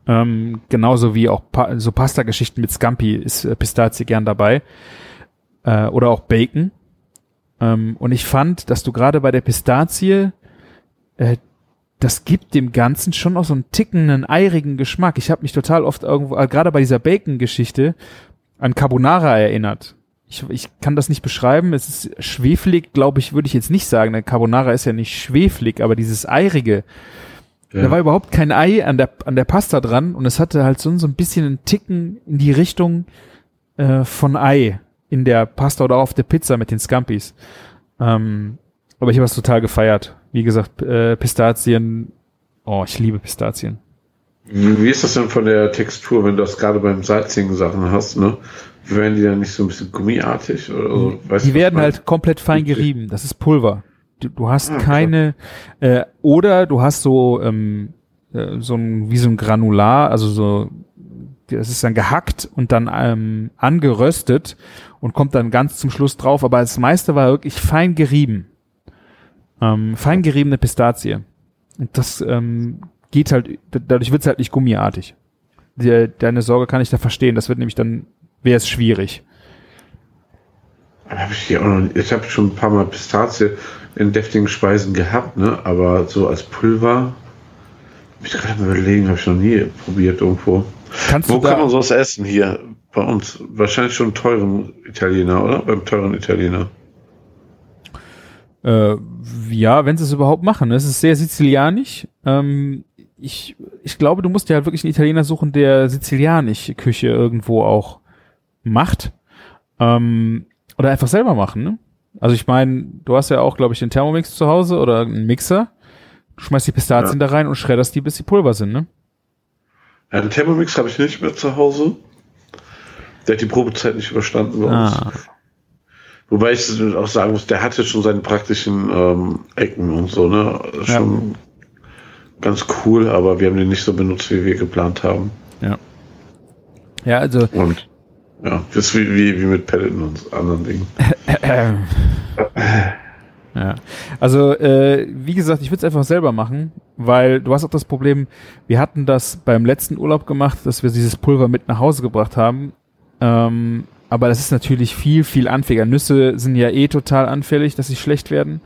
Ähm, genauso wie auch pa so Pasta-Geschichten mit Scampi ist äh, Pistazie gern dabei. Äh, oder auch Bacon. Ähm, und ich fand, dass du gerade bei der Pistazie äh, das gibt dem Ganzen schon auch so einen tickenden, eirigen Geschmack. Ich habe mich total oft irgendwo, äh, gerade bei dieser Bacon-Geschichte, an Carbonara erinnert. Ich, ich kann das nicht beschreiben. Es ist schweflig, glaube ich, würde ich jetzt nicht sagen. Eine Carbonara ist ja nicht schweflig, aber dieses Eirige, da war überhaupt kein Ei an der, an der Pasta dran und es hatte halt so, so ein bisschen einen Ticken in die Richtung äh, von Ei in der Pasta oder auf der Pizza mit den Scampis. Ähm, aber ich habe es total gefeiert. Wie gesagt, äh, Pistazien. Oh, ich liebe Pistazien. Wie ist das denn von der Textur, wenn du das gerade beim salzigen Sachen hast, ne? Werden die dann nicht so ein bisschen gummiartig oder so? Weißt Die werden halt komplett fein gerieben. Das ist Pulver. Du, du hast Ah, keine, äh, oder du hast so, ähm, äh, so ein, wie so ein Granular, also so, das ist dann gehackt und dann ähm, angeröstet und kommt dann ganz zum Schluss drauf. Aber das meiste war wirklich fein gerieben. Ähm, fein geriebene Pistazie. Und das ähm, geht halt, da- dadurch wird's halt nicht gummiartig. Die, deine Sorge kann ich da verstehen. Das wird nämlich dann, wäre es schwierig. Hab ich auch noch ich habe schon ein paar Mal Pistazie in deftigen Speisen gehabt, ne? Aber so als Pulver, ich gerade mal überlegen, habe ich noch nie probiert irgendwo. Kannst Wo kann man sowas essen hier bei uns? Wahrscheinlich schon teuren Italiener, oder? Beim teuren Italiener. Äh, ja, wenn sie es überhaupt machen. Es ist sehr sizilianisch. Ähm, ich, ich glaube, du musst ja halt wirklich einen Italiener suchen, der sizilianische Küche irgendwo auch macht. Ähm, oder einfach selber machen, ne? Also ich meine, du hast ja auch, glaube ich, den Thermomix zu Hause oder einen Mixer. Du schmeißt die Pistazien da rein und schredderst die, bis die Pulver sind, ne? Ja, den Thermomix habe ich nicht mehr zu Hause. Der hat die Probezeit nicht überstanden bei uns. Wobei ich auch sagen muss, der hatte schon seine praktischen ähm, Ecken und so, ne? Schon ganz cool, aber wir haben den nicht so benutzt, wie wir geplant haben. Ja, also Und ja, das ist wie, wie, wie mit Pelleten und anderen Dingen. Ja. Also, äh, wie gesagt, ich würde es einfach selber machen, weil du hast auch das Problem, wir hatten das beim letzten Urlaub gemacht, dass wir dieses Pulver mit nach Hause gebracht haben. Ähm, aber das ist natürlich viel, viel anfälliger. Nüsse sind ja eh total anfällig, dass sie schlecht werden.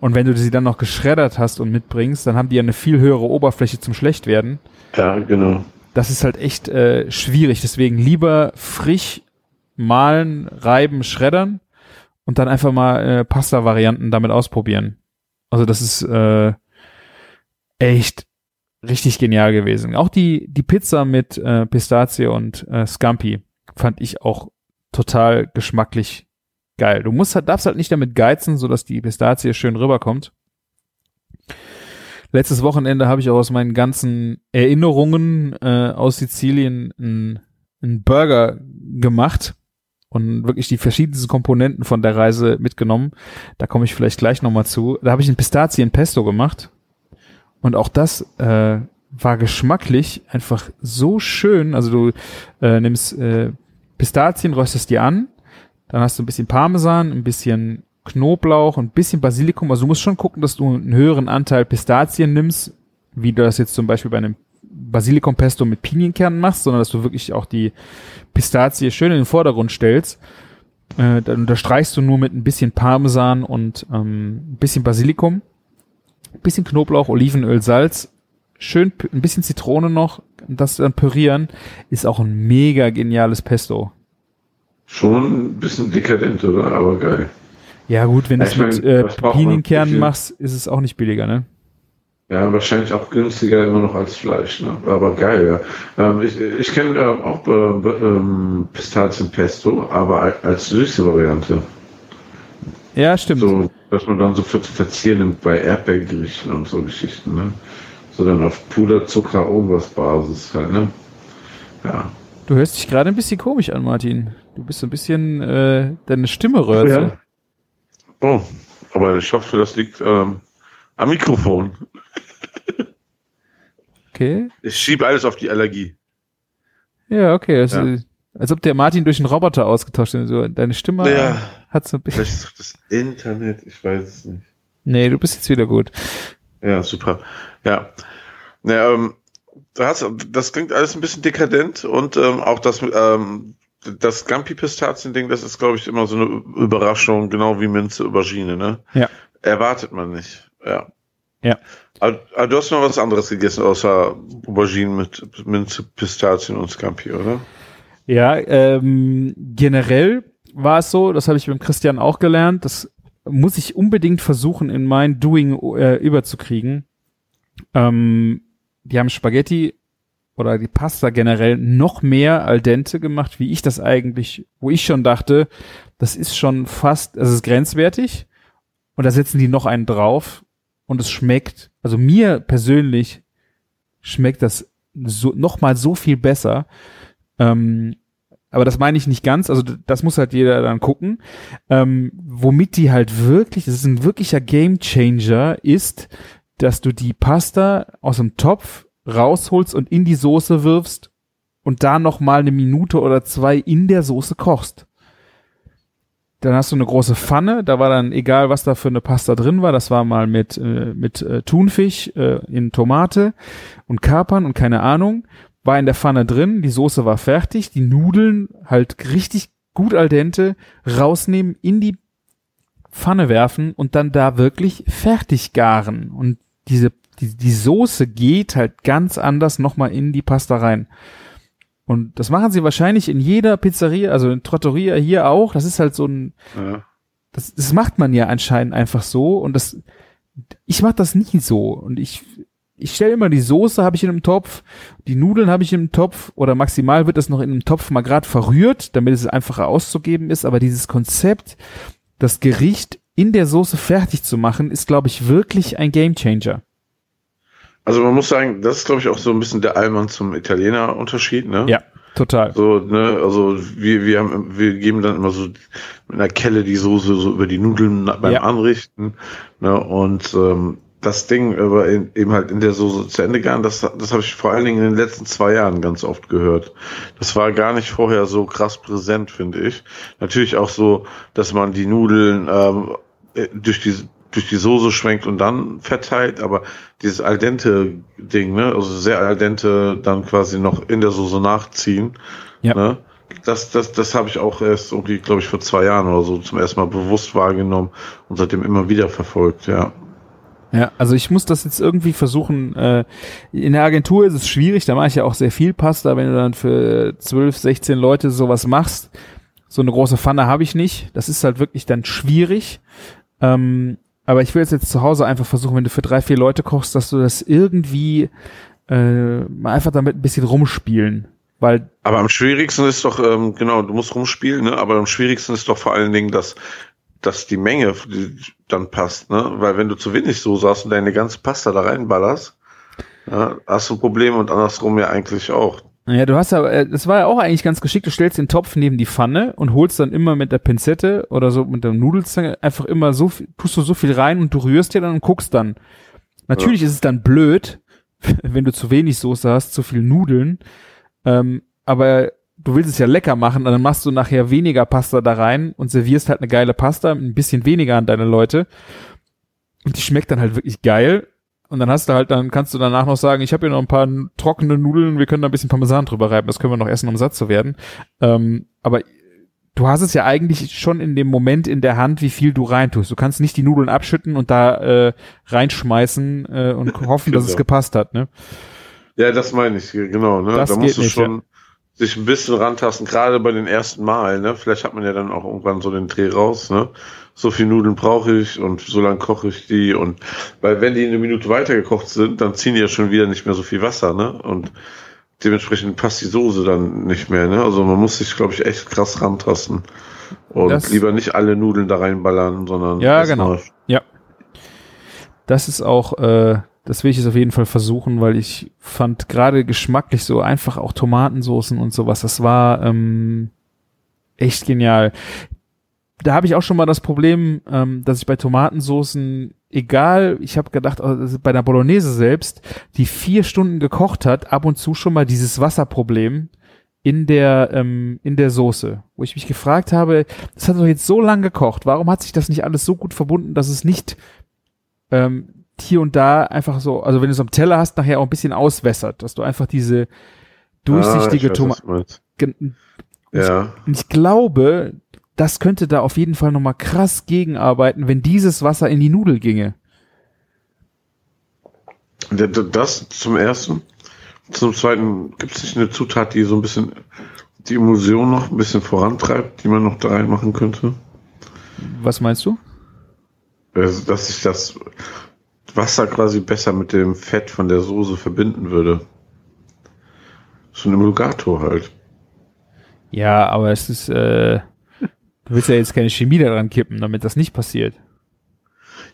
Und wenn du sie dann noch geschreddert hast und mitbringst, dann haben die ja eine viel höhere Oberfläche zum Schlechtwerden. Ja, genau. Das ist halt echt äh, schwierig. Deswegen lieber frisch mahlen, reiben, schreddern und dann einfach mal äh, Pasta-Varianten damit ausprobieren. Also das ist äh, echt richtig genial gewesen. Auch die, die Pizza mit äh, Pistazie und äh, Scampi fand ich auch total geschmacklich geil. Du musst halt, darfst halt nicht damit geizen, sodass die Pistazie schön rüberkommt. Letztes Wochenende habe ich auch aus meinen ganzen Erinnerungen äh, aus Sizilien einen einen Burger gemacht und wirklich die verschiedensten Komponenten von der Reise mitgenommen. Da komme ich vielleicht gleich nochmal zu. Da habe ich ein Pistazien-Pesto gemacht und auch das äh, war geschmacklich einfach so schön. Also du äh, nimmst äh, Pistazien, röstest die an, dann hast du ein bisschen Parmesan, ein bisschen Knoblauch ein bisschen Basilikum. Also du musst schon gucken, dass du einen höheren Anteil Pistazien nimmst, wie du das jetzt zum Beispiel bei einem Basilikumpesto mit Pinienkernen machst, sondern dass du wirklich auch die Pistazie schön in den Vordergrund stellst. Äh, dann unterstreichst du nur mit ein bisschen Parmesan und ähm, ein bisschen Basilikum, ein bisschen Knoblauch, Olivenöl, Salz, schön ein bisschen Zitrone noch, das dann pürieren, ist auch ein mega geniales Pesto. Schon ein bisschen dekadent, oder? Aber geil. Ja gut, wenn du es mit äh? Pinienkernen machst, ist es auch nicht billiger, ne? Ja, wahrscheinlich auch günstiger immer noch als Fleisch, ne? Aber geil, ja. Ähm, ich ich kenne äh, auch äh, ähm, Pistazienpesto, aber als süße Variante. Ja, stimmt. So, dass man dann so für zu verzieren nimmt bei Erdbeergerichten und so Geschichten, ne? So dann auf Puderzucker, Basis halt, ne? Ja. Du hörst dich gerade ein bisschen komisch an, Martin. Du bist so ein bisschen, äh, deine Stimme rührt. so. Ja. Oh, aber ich hoffe, das liegt ähm, am Mikrofon. Okay. Ich schiebe alles auf die Allergie. Ja, okay. Also, Ja. Als ob der Martin durch einen Roboter ausgetauscht wird. So, deine Stimme Ja. hat so ein bisschen. Vielleicht ist das Internet, ich weiß es nicht. Nee, du bist jetzt wieder gut. Ja, super. Ja. Ja, ähm, du hast, das klingt alles ein bisschen dekadent und ähm, auch das, ähm, das Gampi-Pistazien-Ding, das ist, glaube ich, immer so eine Überraschung, genau wie Minze Aubergine, ne? Ja. Erwartet man nicht, ja. Ja. Aber, aber du hast noch was anderes gegessen, außer Aubergine mit Minze, Pistazien und Scampi, oder? Ja, ähm, generell war es so, das habe ich beim Christian auch gelernt, das muss ich unbedingt versuchen, in mein Doing äh, überzukriegen. Ähm, die haben Spaghetti oder die Pasta generell noch mehr al dente gemacht, wie ich das eigentlich, wo ich schon dachte, das ist schon fast, es ist grenzwertig und da setzen die noch einen drauf und es schmeckt, also mir persönlich schmeckt das so, noch mal so viel besser. Ähm, aber das meine ich nicht ganz, also das muss halt jeder dann gucken. Ähm, womit die halt wirklich, das ist ein wirklicher Game Changer, ist, dass du die Pasta aus dem Topf rausholst und in die Soße wirfst und da noch mal eine Minute oder zwei in der Soße kochst. Dann hast du eine große Pfanne, da war dann egal, was da für eine Pasta drin war, das war mal mit, äh, mit äh, Thunfisch äh, in Tomate und Kapern und keine Ahnung, war in der Pfanne drin, die Soße war fertig, die Nudeln halt richtig gut al dente rausnehmen, in die Pfanne werfen und dann da wirklich fertig garen. Und diese, die, die Soße geht halt ganz anders nochmal in die Pasta rein. Und das machen sie wahrscheinlich in jeder Pizzeria, also in Trattoria hier auch. Das ist halt so ein, Ja. das, das macht man ja anscheinend einfach so und das ich mach das nie so und ich ich stelle immer die Soße habe ich in einem Topf, die Nudeln habe ich in einem Topf oder maximal wird das noch in einem Topf mal gerade verrührt, damit es einfacher auszugeben ist, aber dieses Konzept, das Gericht in der Soße fertig zu machen, ist glaube ich wirklich ein Gamechanger. Also man muss sagen, das ist, glaube ich, auch so ein bisschen der Allmann zum Italiener Unterschied, ne? Ja, total. So, ne, also wir, wir haben, wir geben dann immer so mit einer Kelle die Soße so über die Nudeln beim Ja. Anrichten, ne, und ähm, das Ding aber in, eben halt in der Soße zu Ende garen, das, das habe ich vor allen Dingen in den letzten zwei Jahren ganz oft gehört. Das war gar nicht vorher so krass präsent, finde ich. Natürlich auch so, dass man die Nudeln ähm, äh, durch die durch die Soße schwenkt und dann verteilt, aber dieses al dente Ding, ne, also sehr al dente dann quasi noch in der Soße nachziehen, Ja. ne, das, das, das habe ich auch erst irgendwie, glaube ich, vor zwei Jahren oder so zum ersten Mal bewusst wahrgenommen und seitdem immer wieder verfolgt, ja. Ja, also ich muss das jetzt irgendwie versuchen. Äh, in der Agentur ist es schwierig, da mache ich ja auch sehr viel Pasta, wenn du dann für 12, 16 Leute sowas machst. So eine große Pfanne habe ich nicht. Das ist halt wirklich dann schwierig. Ähm, aber ich will jetzt, jetzt zu Hause einfach versuchen, wenn du für drei, vier Leute kochst, dass du das irgendwie äh, einfach damit ein bisschen rumspielen. Weil, Aber am schwierigsten ist doch, ähm, genau, du musst rumspielen, ne? aber am schwierigsten ist doch vor allen Dingen, dass, dass die Menge dann passt, ne? Weil wenn du zu wenig Soße hast und deine ganze Pasta da reinballerst, ja, hast du ein Problem und andersrum ja eigentlich auch. ja, du hast ja, äh, das war ja auch eigentlich ganz geschickt, du stellst den Topf neben die Pfanne und holst dann immer mit der Pinzette oder so mit der Nudelzange einfach immer so viel, tust du so viel rein und du rührst dir dann und guckst dann. Natürlich ist es dann blöd, wenn du zu wenig Soße hast, zu viel Nudeln, ähm, aber du willst es ja lecker machen, und dann machst du nachher weniger Pasta da rein und servierst halt eine geile Pasta, ein bisschen weniger an deine Leute. Und die schmeckt dann halt wirklich geil. Und dann hast du halt, dann kannst du danach noch sagen, ich habe hier noch ein paar trockene Nudeln, wir können da ein bisschen Parmesan drüber reiben, das können wir noch essen, um satt zu werden. Ähm, aber du hast es ja eigentlich schon in dem Moment in der Hand, wie viel du reintust. Du kannst nicht die Nudeln abschütten und da äh, reinschmeißen äh, und hoffen, dass es Genau. gepasst hat. Ne? Ja, das meine ich, genau. Ne? Das da geht musst du nicht, schon sich ein bisschen rantasten, gerade bei den ersten Malen. Ne? Vielleicht hat man ja dann auch irgendwann so den Dreh raus. Ne? So viel Nudeln brauche ich und so lange koche ich die. Und weil wenn die eine Minute weiter gekocht sind, dann ziehen die ja schon wieder nicht mehr so viel Wasser. Ne? Und dementsprechend passt die Soße dann nicht mehr. Ne? Also man muss sich, glaube ich, echt krass rantasten. Und Das- lieber nicht alle Nudeln da reinballern, sondern Ja, genau. mal- Ja. Das ist auch, äh, das will ich jetzt auf jeden Fall versuchen, weil ich fand gerade geschmacklich so einfach auch Tomatensoßen und sowas, das war ähm, echt genial. Da habe ich auch schon mal das Problem, ähm, dass ich bei Tomatensoßen, egal, ich habe gedacht, also bei der Bolognese selbst, die vier Stunden gekocht hat, ab und zu schon mal dieses Wasserproblem in der ähm, in der Soße, wo ich mich gefragt habe, das hat doch jetzt so lang gekocht, warum hat sich das nicht alles so gut verbunden, dass es nicht ähm, hier und da einfach so, also wenn du es am Teller hast, nachher auch ein bisschen auswässert, dass du einfach diese durchsichtige ah, ich Tomate. Ja. ich glaube, das könnte da auf jeden Fall nochmal krass gegenarbeiten, wenn dieses Wasser in die Nudel ginge. Das zum ersten. Zum zweiten gibt es nicht eine Zutat, die so ein bisschen die Emulsion noch ein bisschen vorantreibt, die man noch da reinmachen könnte. Was meinst du? Also, Dass sich das Wasser quasi besser mit dem Fett von der Soße verbinden würde. So ein Emulgator halt. Ja, aber es ist, äh, du willst ja jetzt keine Chemie daran kippen, damit das nicht passiert.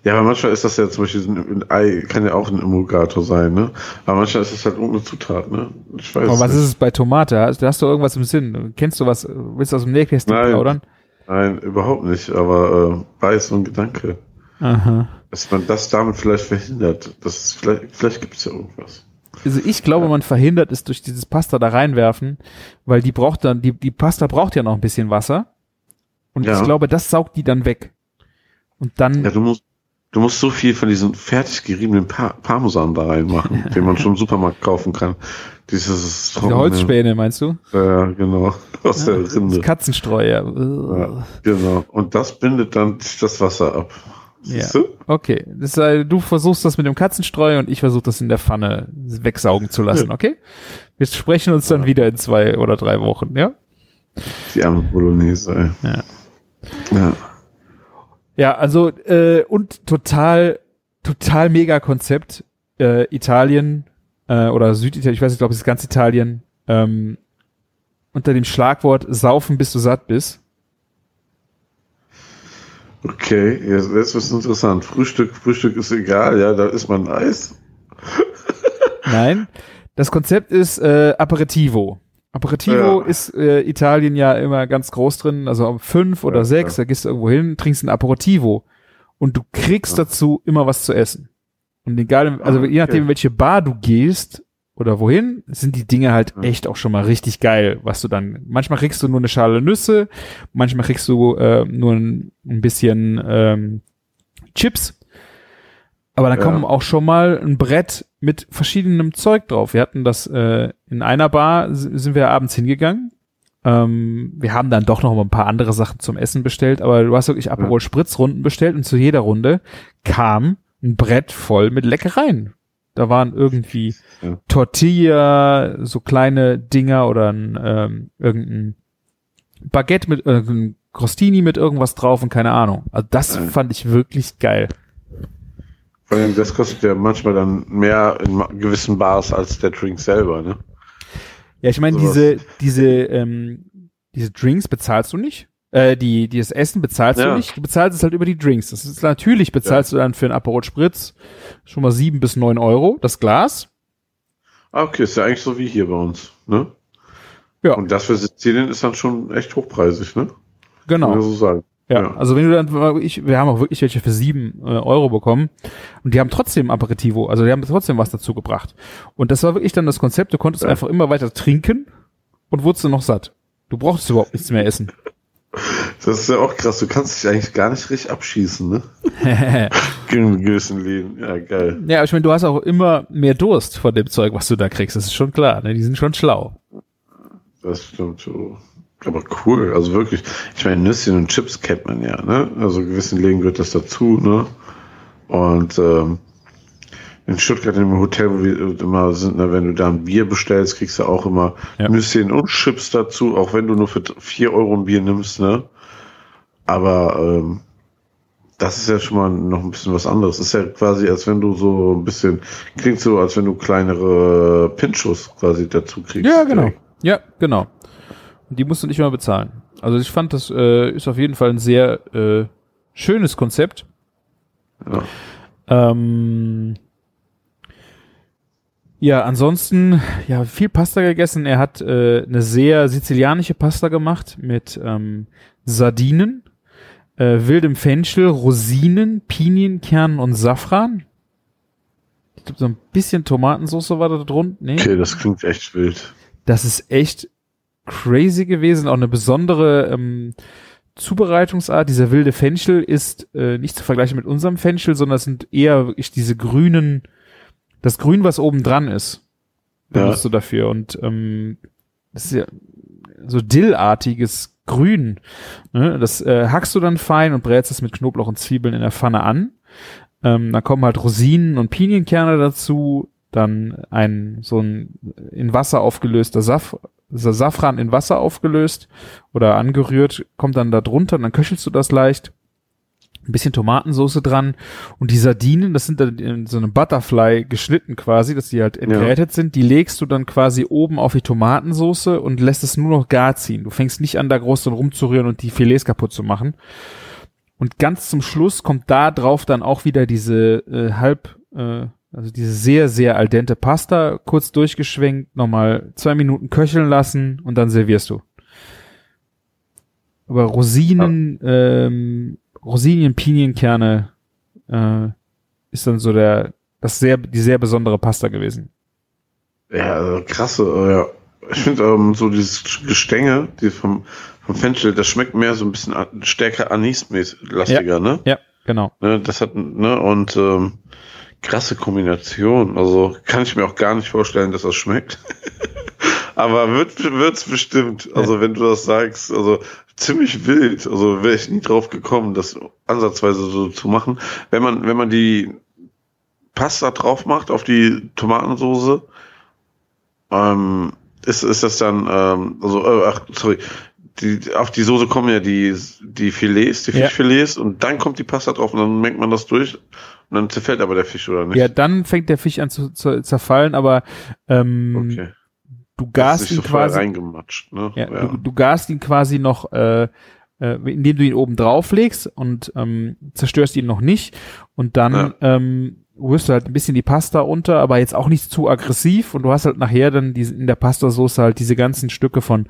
Ja, aber manchmal ist das ja zum Beispiel ein Ei, kann ja auch ein Emulgator sein, ne? Aber manchmal ist das halt irgendeine Zutat, ne? Ich weiß Aber was nicht. ist es bei Tomate? Hast, hast du irgendwas im Sinn? Kennst du was? Willst du aus dem Nähkästchen plaudern? Nein, überhaupt nicht, aber äh, war jetzt so ein Gedanke. Aha. Dass man das damit vielleicht verhindert. Das vielleicht, vielleicht gibt es ja irgendwas. Also ich glaube, man verhindert es durch dieses Pasta da reinwerfen, weil die braucht dann, die, die Pasta braucht ja noch ein bisschen Wasser. Und Ja. ich glaube, das saugt die dann weg. Und dann, Ja, du musst, du musst so viel von diesem fertig geriebenen pa Parmesan da reinmachen, den man schon im Supermarkt kaufen kann. Dieses diese Holzspäne, meinst du? Ja, genau. Aus der Das Rinde. Katzenstreu, ja. Ja, genau. Und das bindet dann das Wasser ab. Ja. Okay, das sei, du versuchst das mit dem Katzenstreu und ich versuche das in der Pfanne wegsaugen zu lassen, Ja. okay? Wir sprechen uns dann wieder in zwei oder drei Wochen, ja? Die arme Bolognese, ey. Ja. Ja. Ja, also äh, und total, total mega Konzept. Äh, Italien äh, oder Süditalien, ich weiß nicht, ich glaube, es ist ganz Italien. Ähm, unter dem Schlagwort Saufen, bis du satt bist. Okay, jetzt, jetzt wird's interessant. Frühstück, Frühstück ist egal, ja, da ist man Eis. Nein, das Konzept ist äh, Aperitivo. Aperitivo Ja. ist äh, Italien ja immer ganz groß drin, also um fünf oder Ja, sechs, ja. da gehst du irgendwo hin, trinkst ein Aperitivo und du kriegst dazu immer was zu essen. Und egal, also Ah, je nachdem, okay. in welche Bar du gehst oder wohin, sind die Dinge halt echt auch schon mal richtig geil, was du dann, manchmal kriegst du nur eine Schale Nüsse, manchmal kriegst du äh, nur ein, ein bisschen ähm, Chips, aber dann Ja. kommen auch schon mal ein Brett mit verschiedenem Zeug drauf. Wir hatten das äh, in einer Bar, sind wir abends hingegangen. Ähm, wir haben dann doch noch mal ein paar andere Sachen zum Essen bestellt, aber du hast wirklich Aperol Spritzrunden bestellt und zu jeder Runde kam ein Brett voll mit Leckereien. Da waren irgendwie Ja. Tortilla, so kleine Dinger oder ein, ähm, irgendein Baguette mit irgendein Crostini mit irgendwas drauf und keine Ahnung. Also das Ja. fand ich wirklich geil. Vor allem, das kostet ja manchmal dann mehr in gewissen Bars als der Drink selber, ne? Ja, ich meine, Sowas. diese, diese, ähm, diese Drinks bezahlst du nicht. Äh, die, dieses Essen bezahlst du Ja. nicht. Du bezahlst es halt über die Drinks. Das ist natürlich bezahlst du dann für einen Aperol Spritz schon mal sieben bis neun Euro, das Glas. Ah, okay, ist ja eigentlich so wie hier bei uns, ne? Ja. Und das für Sizilien ist dann schon echt hochpreisig, ne? Genau. Kann man so sagen. Ja, Ja. also wenn du dann, ich, wir haben auch wirklich welche für sieben äh, Euro bekommen und die haben trotzdem Aperitivo, also die haben trotzdem was dazu gebracht. Und das war wirklich dann das Konzept, du konntest Ja. einfach immer weiter trinken und wurdest dann noch satt. Du brauchst überhaupt nichts mehr essen. Das ist ja auch krass. Du kannst dich eigentlich gar nicht richtig abschießen, ne? Einem gewissen Leben. Ja, geil. ja, aber ich meine, du hast auch immer mehr Durst von dem Zeug, was du da kriegst. Das ist schon klar. Ne? Die sind schon schlau. Das stimmt so. Aber cool, also wirklich. Ich meine, Nüsschen und Chips kennt man ja, ne? Also gewissen Legen gehört das dazu, ne? Und ähm, in Stuttgart im Hotel, wo wir immer sind, ne, wenn du da ein Bier bestellst, kriegst du auch immer Ja. Nüsschen und Chips dazu, auch wenn du nur für 4 Euro ein Bier nimmst, ne? Aber ähm, das ist ja schon mal noch ein bisschen was anderes. ist ja quasi, als wenn du so ein bisschen, klingt so, als wenn du kleinere Pinchos quasi dazu kriegst. Ja, genau. Ja, genau. Und die musst du nicht mal bezahlen. Also ich fand, das äh, ist auf jeden Fall ein sehr äh, schönes Konzept. Ja. Ähm, ja, ansonsten, ja, viel Pasta gegessen. Er hat äh, eine sehr sizilianische Pasta gemacht mit ähm, Sardinen, äh, wildem Fenchel, Rosinen, Pinienkernen und Safran. Ich glaube, so ein bisschen Tomatensauce war da drunter. Nee. Okay, das klingt echt wild. Das ist echt crazy gewesen. Auch eine besondere ähm, Zubereitungsart. Dieser wilde Fenchel ist äh, nicht zu vergleichen mit unserem Fenchel, sondern es sind eher wirklich diese grünen, das Grün, was oben dran ist, benutzt du dafür. Und ähm, das ist ja so dillartiges Grün. Ne? Das äh, hackst du dann fein und brätst es mit Knoblauch und Zwiebeln in der Pfanne an. Ähm, dann kommen halt Rosinen und Pinienkerne dazu, dann ein so ein in Wasser aufgelöster Saf Sa- Safran in Wasser aufgelöst oder angerührt, kommt dann da drunter, dann köchelst du das leicht. Ein bisschen Tomatensauce dran und die Sardinen, das sind dann in so einem Butterfly geschnitten quasi, dass die halt entgrätet sind, die legst du dann quasi oben auf die Tomatensauce und lässt es nur noch gar ziehen. Du fängst nicht an, da groß dran rumzurühren und die Filets kaputt zu machen. Und ganz zum Schluss kommt da drauf dann auch wieder diese äh, halb, äh, also diese sehr, sehr al dente Pasta, kurz durchgeschwenkt, nochmal zwei Minuten köcheln lassen und dann servierst du. Aber Rosinen, ähm, Rosinen, Pinienkerne äh, ist dann so der, das sehr, die sehr besondere Pasta gewesen. Ja, also krasse, äh, ja. Ich finde ähm, so dieses Gestänge, die vom, vom Fenchel, das schmeckt mehr so ein bisschen stärker anismäßig-lastiger, ne? Ja, genau. ne? Das hat, ne, und ähm, krasse Kombination. Also kann ich mir auch gar nicht vorstellen, dass das schmeckt. Aber wird wird's bestimmt. Also wenn du das sagst, also ziemlich wild. Also wäre ich nie drauf gekommen, das ansatzweise so zu machen. Wenn man wenn man die Pasta drauf macht auf die Tomatensoße, ähm, ist ist das dann ähm, also äh, ach sorry. Die, auf die Soße kommen ja die, die Filets, die Ja. Fischfilets und dann kommt die Pasta drauf und dann mengt man das durch und dann zerfällt aber der Fisch, oder nicht? Ja, dann fängt der Fisch an zu, zu zerfallen, aber ähm, okay. Du gast ihn quasi. reingematscht, ne? Ja, Du, du gast ihn quasi noch, äh, äh, indem du ihn oben drauf legst und ähm, zerstörst ihn noch nicht. Und dann Ja. ähm, rührst du halt ein bisschen die Pasta unter, aber jetzt auch nicht zu aggressiv. Und du hast halt nachher dann diese, in der Pastasoße halt diese ganzen Stücke von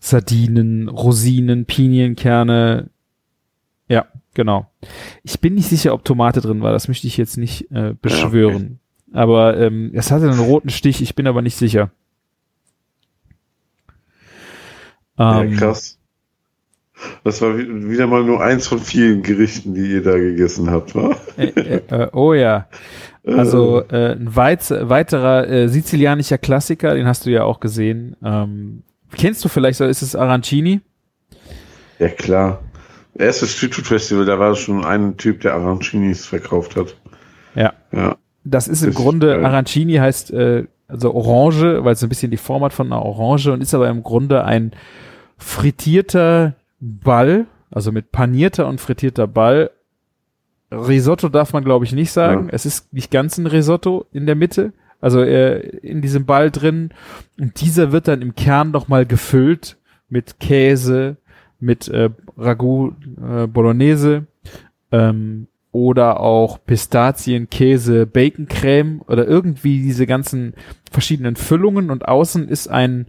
Sardinen, Rosinen, Pinienkerne. Ja, genau. Ich bin nicht sicher, ob Tomate drin war. Das möchte ich jetzt nicht äh, beschwören. Aber ähm, es hatte einen roten Stich. Ich bin aber nicht sicher. Ja, Ähm, krass. Das war wi- wieder mal nur eins von vielen Gerichten, die ihr da gegessen habt, wa? äh, äh, äh, oh ja. Also äh, ein weit, weiterer äh, sizilianischer Klassiker, den hast du ja auch gesehen. Ähm, kennst du vielleicht, so ist es Arancini? Ja, klar. Erstes Street Food Festival, da war schon ein Typ, der Arancinis verkauft hat. Ja. Ja. Das ist im Ist, Grunde, äh, Arancini heißt äh, also Orange, weil es ein bisschen die Form hat von einer Orange und ist aber im Grunde ein frittierter Ball, also mit panierter und frittierter Ball. Risotto darf man, glaube ich, nicht sagen. Ja. Es ist nicht ganz ein Risotto in der Mitte, also äh, in diesem Ball drin. Und dieser wird dann im Kern nochmal gefüllt mit Käse, mit äh, Ragout äh, Bolognese ähm, oder auch Pistazien, Käse, Baconcreme oder irgendwie diese ganzen verschiedenen Füllungen und außen ist ein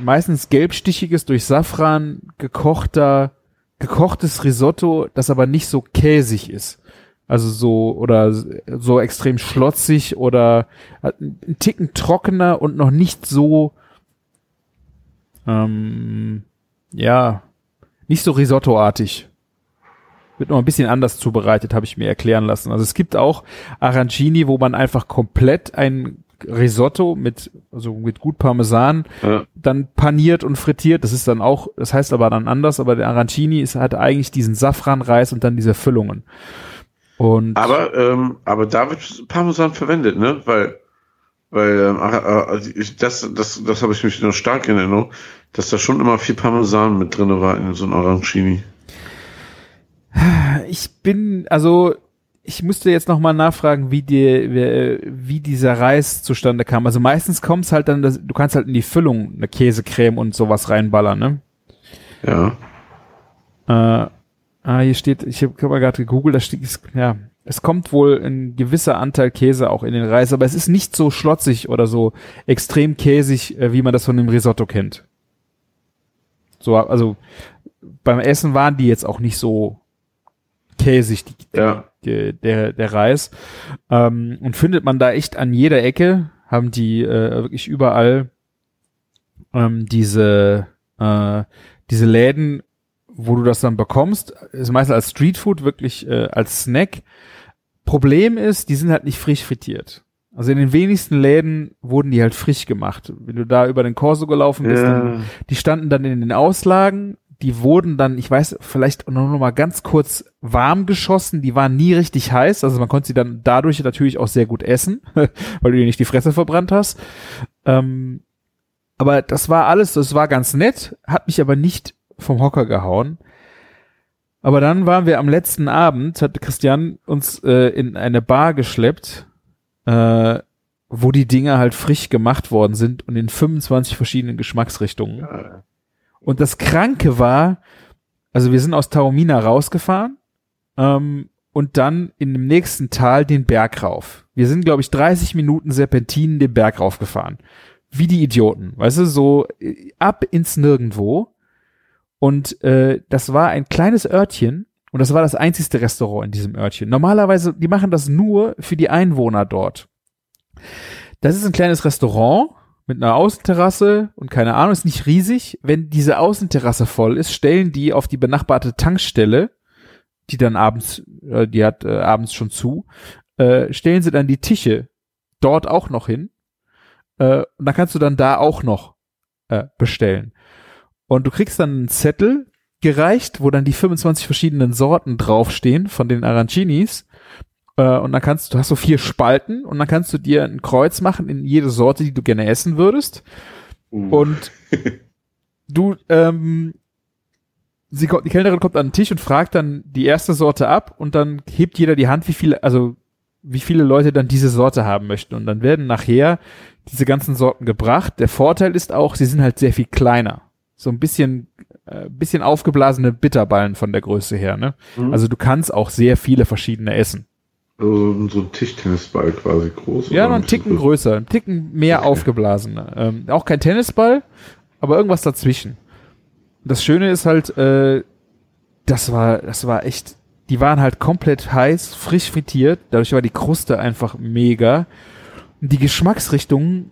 meistens gelbstichiges durch Safran gekochter gekochtes Risotto, das aber nicht so käsig ist. Also so oder so extrem schlotzig oder ein Ticken trockener und noch nicht so ähm, ja, nicht so Risotto-artig. Wird noch ein bisschen anders zubereitet, habe ich mir erklären lassen. Also es gibt auch Arancini, wo man einfach komplett ein Risotto mit, also mit gut Parmesan, Ja. dann paniert und frittiert. Das ist dann auch, das heißt aber dann anders, aber der Arancini ist, hat eigentlich diesen Safranreis und dann diese Füllungen. Und Aber, ähm, aber da wird Parmesan verwendet, ne? Weil, weil ähm, äh, ich, das, das, das habe ich mich noch stark in Erinnerung, dass da schon immer viel Parmesan mit drinne war in so einem Arancini. ich bin, also ich müsste jetzt noch mal nachfragen, wie die, wie, dieser Reis zustande kam. Also meistens kommt es halt dann, du kannst halt in die Füllung eine Käsecreme und sowas reinballern, ne? Ja. Äh, ah, hier steht, ich habe hab mal gerade gegoogelt, da steht, es- ja, es kommt wohl ein gewisser Anteil Käse auch in den Reis, aber es ist nicht so schlotzig oder so extrem käsig, äh, wie man das von dem Risotto kennt. So, also beim Essen waren die jetzt auch nicht so käsig, die, Ja. Die, der, der Reis. Ähm, und findet man da echt an jeder Ecke, haben die äh, wirklich überall ähm, diese, äh, diese Läden, wo du das dann bekommst, ist meistens als Streetfood, wirklich äh, als Snack. Problem ist, die sind halt nicht frisch frittiert. Also in den wenigsten Läden wurden die halt frisch gemacht. Wenn du da über den Corso gelaufen bist, dann ja. die standen dann in den Auslagen, die wurden dann, ich weiß, vielleicht noch noch mal ganz kurz warm geschossen, die waren nie richtig heiß, also man konnte sie dann dadurch natürlich auch sehr gut essen, weil du dir nicht die Fresse verbrannt hast. Ähm, aber das war alles, das war ganz nett, hat mich aber nicht vom Hocker gehauen. Aber dann waren wir am letzten Abend, hat Christian uns äh, in eine Bar geschleppt, äh, wo die Dinger halt frisch gemacht worden sind und in 25 verschiedenen Geschmacksrichtungen. Ja. Und das Kranke war, also wir sind aus Taormina rausgefahren ähm, und dann in dem nächsten Tal den Berg rauf. Wir sind, glaube ich, 30 Minuten Serpentinen den Berg raufgefahren. Wie die Idioten, weißt du, so äh, ab ins Nirgendwo. Und äh, das war ein kleines Örtchen und das war das einzigste Restaurant in diesem Örtchen. Normalerweise, die machen das nur für die Einwohner dort. Das ist ein kleines Restaurant mit einer Außenterrasse und keine Ahnung, ist nicht riesig. Wenn diese Außenterrasse voll ist, stellen die auf die benachbarte Tankstelle, die dann abends, äh, die hat äh, abends schon zu, äh, stellen sie dann die Tische dort auch noch hin. Äh, und dann kannst du dann da auch noch äh, bestellen. Und du kriegst dann einen Zettel gereicht, wo dann die 25 verschiedenen Sorten draufstehen von den Arancinis. Äh, und dann kannst du, hast so vier Spalten und dann kannst du dir ein Kreuz machen in jede Sorte, die du gerne essen würdest. Uh. Und du, ähm, sie kommt, die Kellnerin kommt an den Tisch und fragt dann die erste Sorte ab und dann hebt jeder die Hand, wie viele, also wie viele Leute dann diese Sorte haben möchten. Und dann werden nachher diese ganzen Sorten gebracht. Der Vorteil ist auch, sie sind halt sehr viel kleiner. So ein bisschen, äh, bisschen aufgeblasene Bitterballen von der Größe her, ne? Mhm. Also du kannst auch sehr viele verschiedene essen. So, so ein Tischtennisball quasi groß. Ja, noch einen ein bisschen Ticken größer, einen Ticken mehr Okay. aufgeblasen. Ähm, auch kein Tennisball, aber irgendwas dazwischen. Das Schöne ist halt, äh, das war, das war echt, die waren halt komplett heiß, frisch frittiert, dadurch war die Kruste einfach mega. Und die Geschmacksrichtungen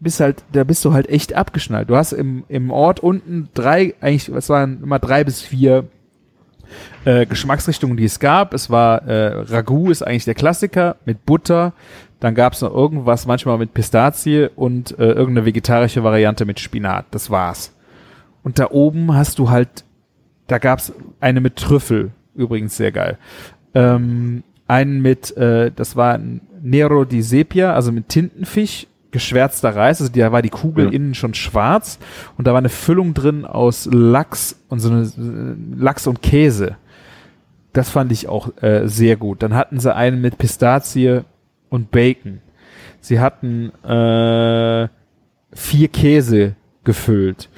bist halt, da bist du halt echt abgeschnallt. Du hast im, im Ort unten drei, eigentlich, es waren immer drei bis vier äh, Geschmacksrichtungen, die es gab. Es war äh, Ragout ist eigentlich der Klassiker mit Butter. Dann gab es noch irgendwas, manchmal mit Pistazie und äh, irgendeine vegetarische Variante mit Spinat. Das war's. Und da oben hast du halt, da gab's eine mit Trüffel, übrigens sehr geil. Ähm, einen mit, äh, das war ein Nero di Sepia, also mit Tintenfisch, geschwärzter Reis, also da war die Kugel Ja. innen schon schwarz und da war eine Füllung drin aus Lachs und so eine Lachs und Käse. Das fand ich auch äh, sehr gut. Dann hatten sie einen mit Pistazie und Bacon. Sie hatten äh, vier Käse gefüllt.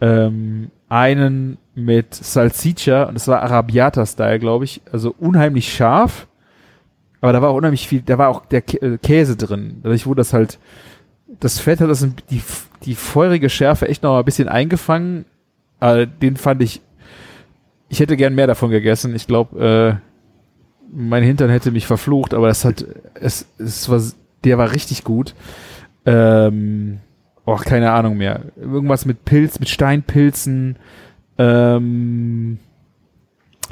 Ähm, einen mit Salsiccia und das war Arabiata-Style, glaube ich. Also unheimlich scharf. Aber da war auch unheimlich viel, da war auch der äh, Käse drin. Dadurch wurde das halt, das Fett hat das die, die feurige Schärfe echt noch ein bisschen eingefangen. Aber den fand ich, ich hätte gern mehr davon gegessen. Ich glaube, äh, mein Hintern hätte mich verflucht, aber das hat, es, es war, der war richtig gut. Ähm, oh, keine Ahnung mehr. Irgendwas mit Pilz, mit Steinpilzen, ähm,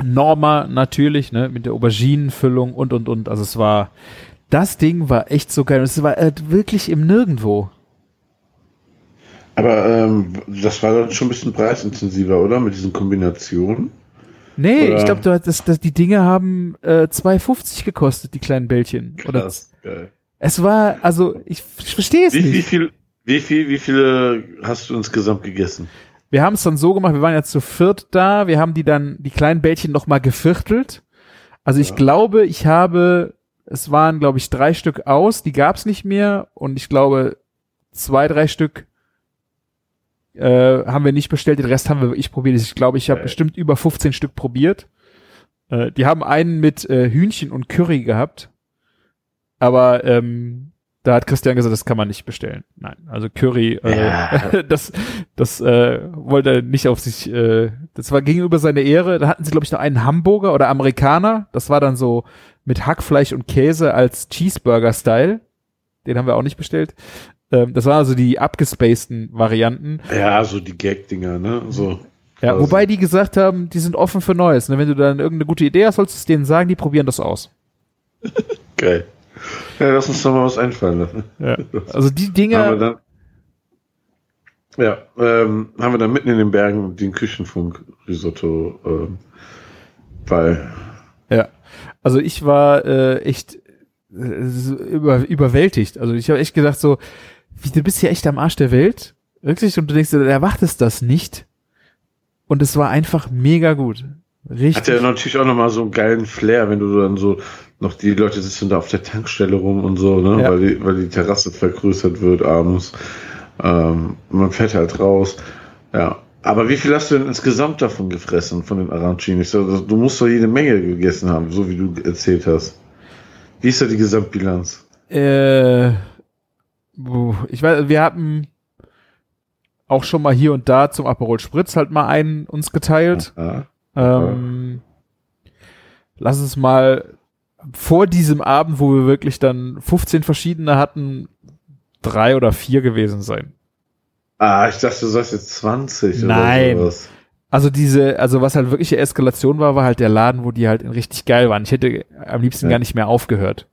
Norma natürlich, ne, mit der Auberginenfüllung und und und. Also es war, das Ding war echt so geil. Es war äh, wirklich im Nirgendwo. Aber ähm, das war dann schon ein bisschen preisintensiver, oder? Mit diesen Kombinationen. Nee, Oder- ich glaube, das, das, das, die Dinge haben äh, 2,50 gekostet, die kleinen Bällchen. Oder Krass, geil. es war, also ich, ich verstehe es Wie, nicht. wie viel, wie viel, wie viele hast du insgesamt gegessen? Wir haben es dann so gemacht, wir waren ja zu viert da, wir haben die dann, die kleinen Bällchen nochmal geviertelt. Also ich Ja. glaube, ich habe, es waren, glaube ich, drei Stück aus, die gab's nicht mehr und ich glaube, zwei, drei Stück äh, haben wir nicht bestellt, den Rest haben wir wirklich probiert. Ich glaube, ich habe Geil. bestimmt über 15 Stück probiert. Äh, die haben einen mit äh, Hühnchen und Curry gehabt, aber ähm, da hat Christian gesagt, das kann man nicht bestellen. Nein, also Curry, äh, Ja. das, das äh, wollte er nicht auf sich, äh, das war gegenüber seiner Ehre. Da hatten sie, glaube ich, noch einen Hamburger oder Amerikaner. Das war dann so mit Hackfleisch und Käse als Cheeseburger-Style. Den haben wir auch nicht bestellt. Ähm, das waren also die abgespaceden Varianten. Ja, so die Gag-Dinger, ne? So. Ja, quasi. wobei die gesagt haben, die sind offen für Neues. Ne? Wenn du dann irgendeine gute Idee hast, sollst du es denen sagen, die probieren das aus. Geil. Ja, lass uns doch mal was einfallen lassen. Ja. Also die Haben wir Dinge, dann, ja, ähm, haben wir dann mitten in den Bergen den Küchenfunk-Risotto ähm, bei. Also ich war äh, echt äh, über, überwältigt. Also ich habe echt gedacht so, wie, du bist ja echt am Arsch der Welt. Wirklich? Und du denkst, du erwartest das nicht. Und es war einfach mega gut. Richtig. Hat ja natürlich auch nochmal so einen geilen Flair, wenn du dann so noch die Leute sitzen da auf der Tankstelle rum und so, ne? Ja. Weil, die, weil die Terrasse vergrößert wird abends. Ähm, man fährt halt raus. Ja. Aber wie viel hast du denn insgesamt davon gefressen, von den Arancinis? Du musst doch jede Menge gegessen haben, so wie du erzählt hast. Wie ist da die Gesamtbilanz? Äh, ich weiß, wir hatten auch schon mal hier und da zum Aperol Spritz halt mal einen uns geteilt. Ja. Ähm, lass es mal vor diesem Abend, wo wir wirklich dann 15 verschiedene hatten, drei oder vier gewesen sein. Ah, ich dachte, du sagst jetzt 20 Nein. oder sowas. Also diese, also was halt wirkliche Eskalation war, war halt der Laden, wo die halt richtig geil waren. Ich hätte am liebsten Ja. gar nicht mehr aufgehört.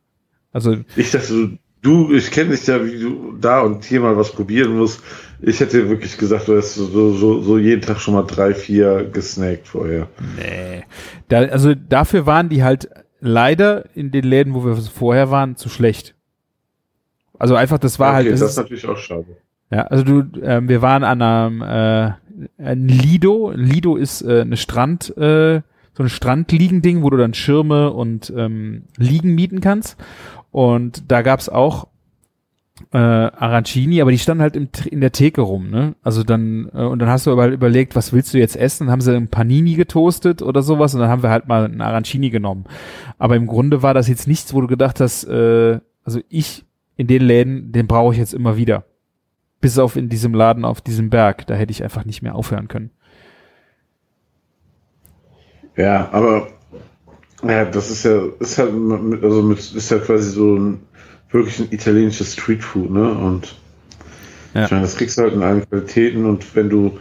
Also Ich dachte, du, ich kenne dich ja, wie du da und hier mal was probieren musst. Ich hätte wirklich gesagt, du hast so, so, so jeden Tag schon mal drei, vier gesnackt vorher. Nee. Da, also dafür waren die halt leider in den Läden, wo wir vorher waren, zu schlecht. Also einfach, das war halt, okay, das das ist, ist natürlich auch schade. Ja, also du, ähm, wir waren an einem äh, ein Lido. Lido ist äh, eine Strand, äh, so ein Strandliegen-Ding, wo du dann Schirme und ähm, Liegen mieten kannst. Und da gab's auch äh, Arancini, aber die standen halt im, in der Theke rum, ne? Also dann, äh, und dann hast du aber überlegt, was willst du jetzt essen? Dann haben sie ein Panini getoastet oder sowas und dann haben wir halt mal einen Arancini genommen. Aber im Grunde war das jetzt nichts, wo du gedacht hast, äh, also ich in den Läden, den brauche ich jetzt immer wieder. Bis auf in diesem Laden auf diesem Berg, da hätte ich einfach nicht mehr aufhören können. Ja, aber ja, das ist ja, ist halt, mit, also mit, ist ja quasi so ein wirklich ein italienisches Streetfood, ne? Und Ja. ich meine, das kriegst du halt in allen Qualitäten und wenn du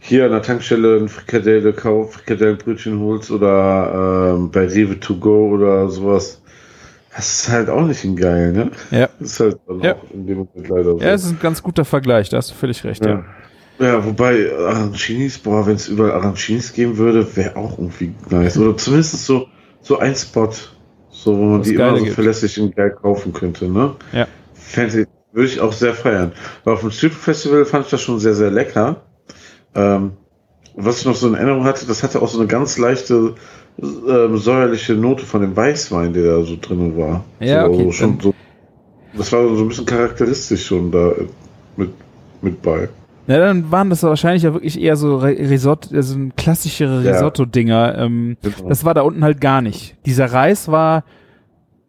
hier an der Tankstelle ein Frikadelle kaufst, Frikadellenbrötchen holst oder ähm, bei Rewe to go oder sowas, das ist halt auch nicht ein geil, ne? Ja. Das ist halt dann Ja. auch in dem Moment leider so. Ja, es ist ein ganz guter Vergleich, da hast du völlig recht, ja. Ja. ja, wobei Arancinis, boah, wenn es überall Arancinis geben würde, wäre auch irgendwie nice. Oder zumindest so, so ein Spot, so, wo man die immer so gibt. verlässlich und geil kaufen könnte, ne? Ja. Fände würde ich auch sehr feiern. Aber auf dem Street Festival fand ich das schon sehr, sehr lecker. Ähm, was ich noch so in Erinnerung hatte, das hatte auch so eine ganz leichte ähm, säuerliche Note von dem Weißwein, der da so drin war. Ja, so, okay, schon dann- so, das war so ein bisschen charakteristisch schon da äh, mit, mit bei. Na, dann waren das wahrscheinlich ja wirklich eher so Risotto, also ein klassischere Ja. Risotto-Dinger. Ähm, Genau. das war da unten halt gar nicht. Dieser Reis war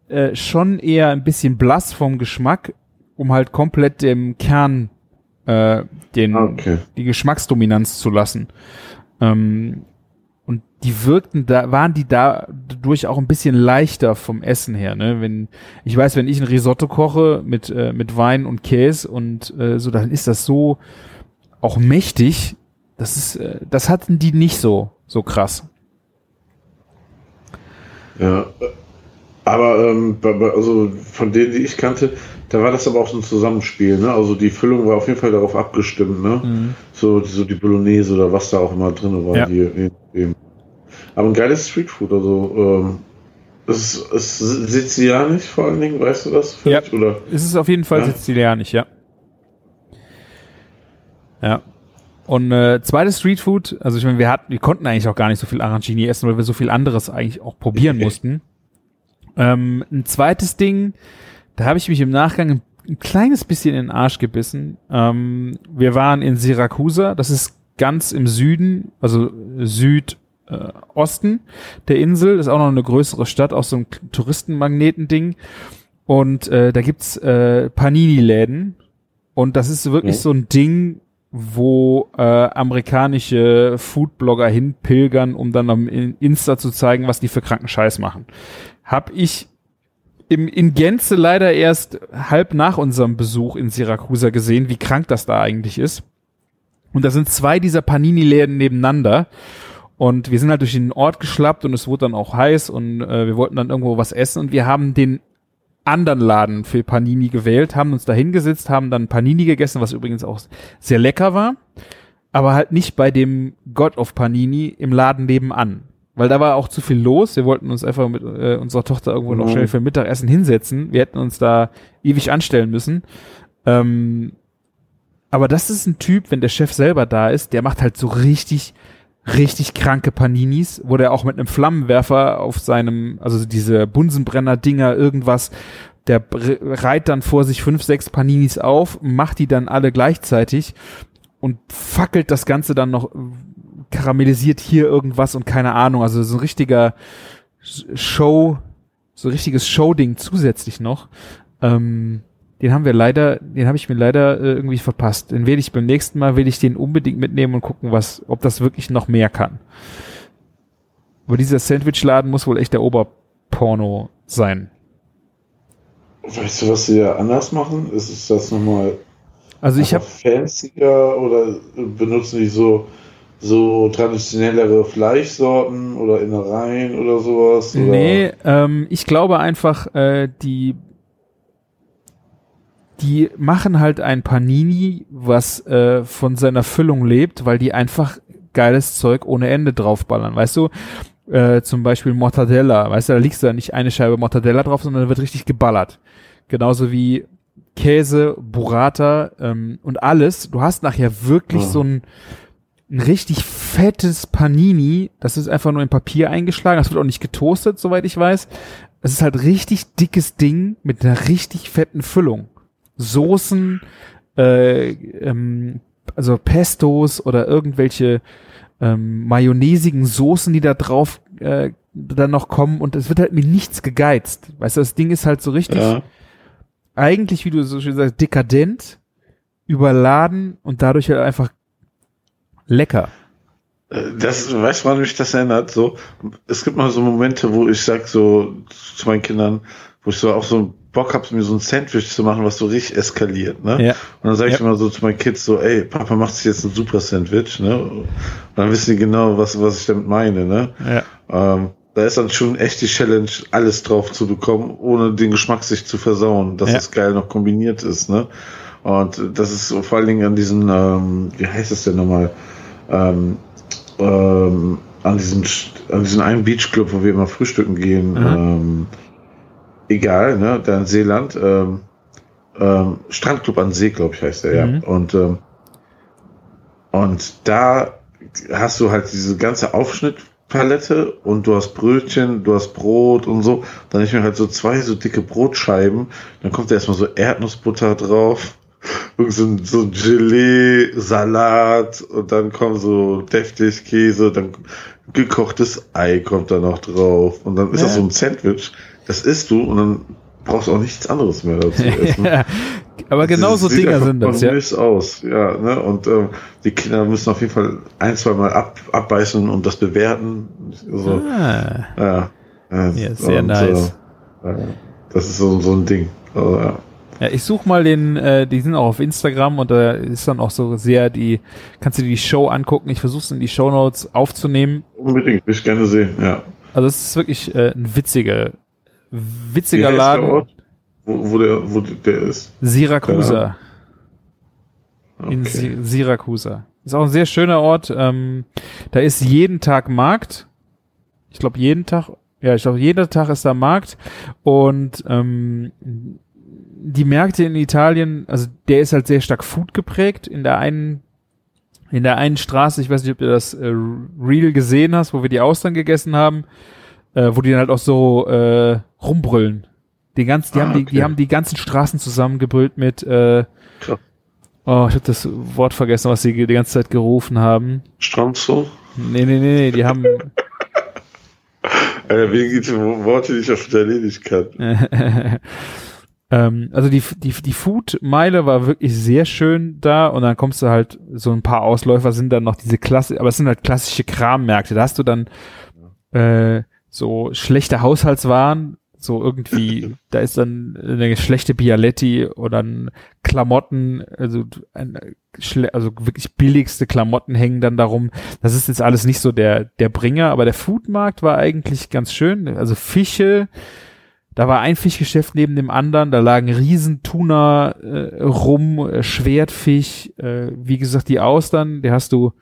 äh, schon eher ein bisschen blass vom Geschmack, um halt komplett dem Kern äh, den Ah, okay. die Geschmacksdominanz zu lassen. Ähm, die wirkten da, waren die da durch auch ein bisschen leichter vom Essen her, ne? Wenn, ich weiß, wenn ich ein Risotto koche mit, äh, mit Wein und Käse und äh, so, dann ist das so auch mächtig. Das ist, äh, das hatten die nicht so, so krass. Ja, aber ähm, also von denen, die ich kannte, da war das aber auch so ein Zusammenspiel, ne? Also die Füllung war auf jeden Fall darauf abgestimmt, ne? Mhm. So, so die Bolognese oder was da auch immer drin war. Ja. Die, die, aber ein geiles Streetfood, also ähm, es ist, sizilianisch vor allen Dingen, weißt du das? Ja, oder? es ist auf jeden Fall ja? sizilianisch, ja. Ja. Und äh, zweites Streetfood, also ich meine, wir hatten, wir konnten eigentlich auch gar nicht so viel Arancini essen, weil wir so viel anderes eigentlich auch probieren mussten. Ähm, ein zweites Ding, da habe ich mich im Nachgang ein, ein, kleines bisschen in den Arsch gebissen. Ähm, wir waren in Syracusa, das ist ganz im Süden, also Südosten der Insel, das ist auch noch eine größere Stadt, auch so ein Touristenmagnetending. Und äh, da gibt's äh, Panini-Läden. Und das ist wirklich ja. so ein Ding, wo äh, amerikanische Foodblogger hinpilgern, um dann am Insta zu zeigen, was die für kranken Scheiß machen. Hab ich im, in Gänze leider erst halb nach unserem Besuch in Syracusa gesehen, wie krank das da eigentlich ist. Und da sind zwei dieser Panini-Läden nebeneinander. Und wir sind halt durch den Ort geschlappt und es wurde dann auch heiß und äh, wir wollten dann irgendwo was essen und wir haben den anderen Laden für Panini gewählt, haben uns da hingesetzt, haben dann Panini gegessen, was übrigens auch sehr lecker war, aber halt nicht bei dem God of Panini im Laden nebenan. Weil da war auch zu viel los. Wir wollten uns einfach mit äh, unserer Tochter irgendwo mhm. noch schnell für Mittagessen hinsetzen. Wir hätten uns da ewig anstellen müssen. Ähm, aber das ist ein Typ, wenn der Chef selber da ist, der macht halt so richtig richtig kranke Paninis, wo der auch mit einem Flammenwerfer auf seinem, also diese Bunsenbrenner-Dinger, irgendwas, der reiht dann vor sich fünf, sechs Paninis auf, macht die dann alle gleichzeitig und fackelt das Ganze dann noch, karamellisiert hier irgendwas und keine Ahnung, also so ein richtiger Show, so ein richtiges Show-Ding zusätzlich noch. Ähm, den haben wir leider, den habe ich mir leider äh, irgendwie verpasst. Den werde ich beim nächsten Mal, will ich den unbedingt mitnehmen und gucken, was, ob das wirklich noch mehr kann. Aber dieser Sandwichladen muss wohl echt der Oberporno sein. Weißt du, was sie ja anders machen? Ist es das nochmal also ich habe fancier oder benutzen die so so traditionellere Fleischsorten oder Innereien oder sowas? Oder? Nee, ähm, ich glaube einfach, äh, die die machen halt ein Panini, was äh, von seiner Füllung lebt, weil die einfach geiles Zeug ohne Ende draufballern. Weißt du, äh, zum Beispiel Mortadella, weißt du, da liegst du ja nicht eine Scheibe Mortadella drauf, sondern da wird richtig geballert. Genauso wie Käse, Burrata ähm, und alles. Du hast nachher wirklich oh. so ein, ein richtig fettes Panini. Das ist einfach nur in Papier eingeschlagen. Das wird auch nicht getoastet, soweit ich weiß. Es ist halt richtig dickes Ding mit einer richtig fetten Füllung. Soßen, äh, ähm, also Pestos oder irgendwelche ähm, mayonnaisigen Soßen, die da drauf äh, dann noch kommen und es wird halt mit nichts gegeizt. Weißt du, das Ding ist halt so richtig, ja. eigentlich, wie du so schön sagst, dekadent, überladen und dadurch halt einfach lecker. Äh, das, weißt du, wann mich das erinnert? So, es gibt mal so Momente, wo ich sag so zu meinen Kindern, wo ich so auch so Bock habe, mir so ein Sandwich zu machen, was so richtig eskaliert, ne? Ja. Und dann sage ich ja. immer so zu meinen Kids so, ey, Papa macht sich jetzt ein super Sandwich, ne? Und dann wissen die genau, was, was ich damit meine, ne? Ja. Ähm, da ist dann schon echt die Challenge, alles drauf zu bekommen, ohne den Geschmack sich zu versauen, dass ja. es geil noch kombiniert ist, ne? Und das ist so vor allen Dingen an diesen, ähm, wie heißt es denn nochmal, ähm, ähm, an diesem, an diesem einen Beachclub, wo wir immer frühstücken gehen, mhm. ähm, egal, ne, da in Seeland, ähm, ähm, Strandclub an See, glaube ich, heißt der, mhm. ja. Und, ähm, und da hast du halt diese ganze Aufschnittpalette und du hast Brötchen, du hast Brot und so. Dann ich mir halt so zwei so dicke Brotscheiben. Dann kommt da erstmal so Erdnussbutter drauf. So, so Gelee, Salat und dann kommt so deftig Käse, dann gekochtes Ei kommt da noch drauf und dann ist ja. das so ein Sandwich das isst du und dann brauchst auch nichts anderes mehr dazu essen. ja, aber genau so Sieht Dinger sind das, ja. aus, ja, ne? Und ähm, die Kinder müssen auf jeden Fall ein, zwei Mal ab, abbeißen und das bewerten. So, Ah, ja, ja, Ja, sehr und, nice. Äh, das ist so, so ein Ding. Also, ja. ja, ich such mal den, äh, die sind auch auf Instagram und da ist dann auch so sehr die, kannst du dir die Show angucken. Ich versuche es in die Show Notes aufzunehmen. Unbedingt, will ich gerne sehen, ja. Also es ist wirklich äh, ein witziger, witziger heißt der Laden. Ort, wo, wo, der, wo der ist? Syracusa. In Okay. Si Syracusa. Ist auch ein sehr schöner Ort. Ähm, da ist jeden Tag Markt. Ich glaube jeden Tag. Ja, ich glaube jeder Tag ist da Markt und ähm, die Märkte in Italien, also der ist halt sehr stark Food geprägt. In der einen in der einen Straße, ich weiß nicht, ob du das äh, Reel gesehen hast, wo wir die Austern gegessen haben, äh, wo die dann halt auch so äh, rumbrüllen. Die ganzen, die Ah, haben die, okay. die haben die ganzen Straßen zusammengebrüllt mit äh, Krass. Oh, ich habe das Wort vergessen, was sie die ganze Zeit gerufen haben. Strandzoo? Nee, nee, nee, nee, die haben Äh, wegen gibt Worte, die ich auf Italienisch kann. ähm, also die die die Food-Meile war wirklich sehr schön da und dann kommst du halt so ein paar Ausläufer sind dann noch diese Klasse, aber es sind halt klassische Krammärkte. Da hast du dann äh, so schlechte Haushaltswaren, so irgendwie, da ist dann eine schlechte Bialetti oder ein Klamotten, also also wirklich billigste Klamotten hängen dann darum. Das ist jetzt alles nicht so der der Bringer, aber der Foodmarkt war eigentlich ganz schön. Also Fische, da war ein Fischgeschäft neben dem anderen, da lagen Riesentuna äh, rum, äh, Schwertfisch, äh, wie gesagt die Austern, der hast du,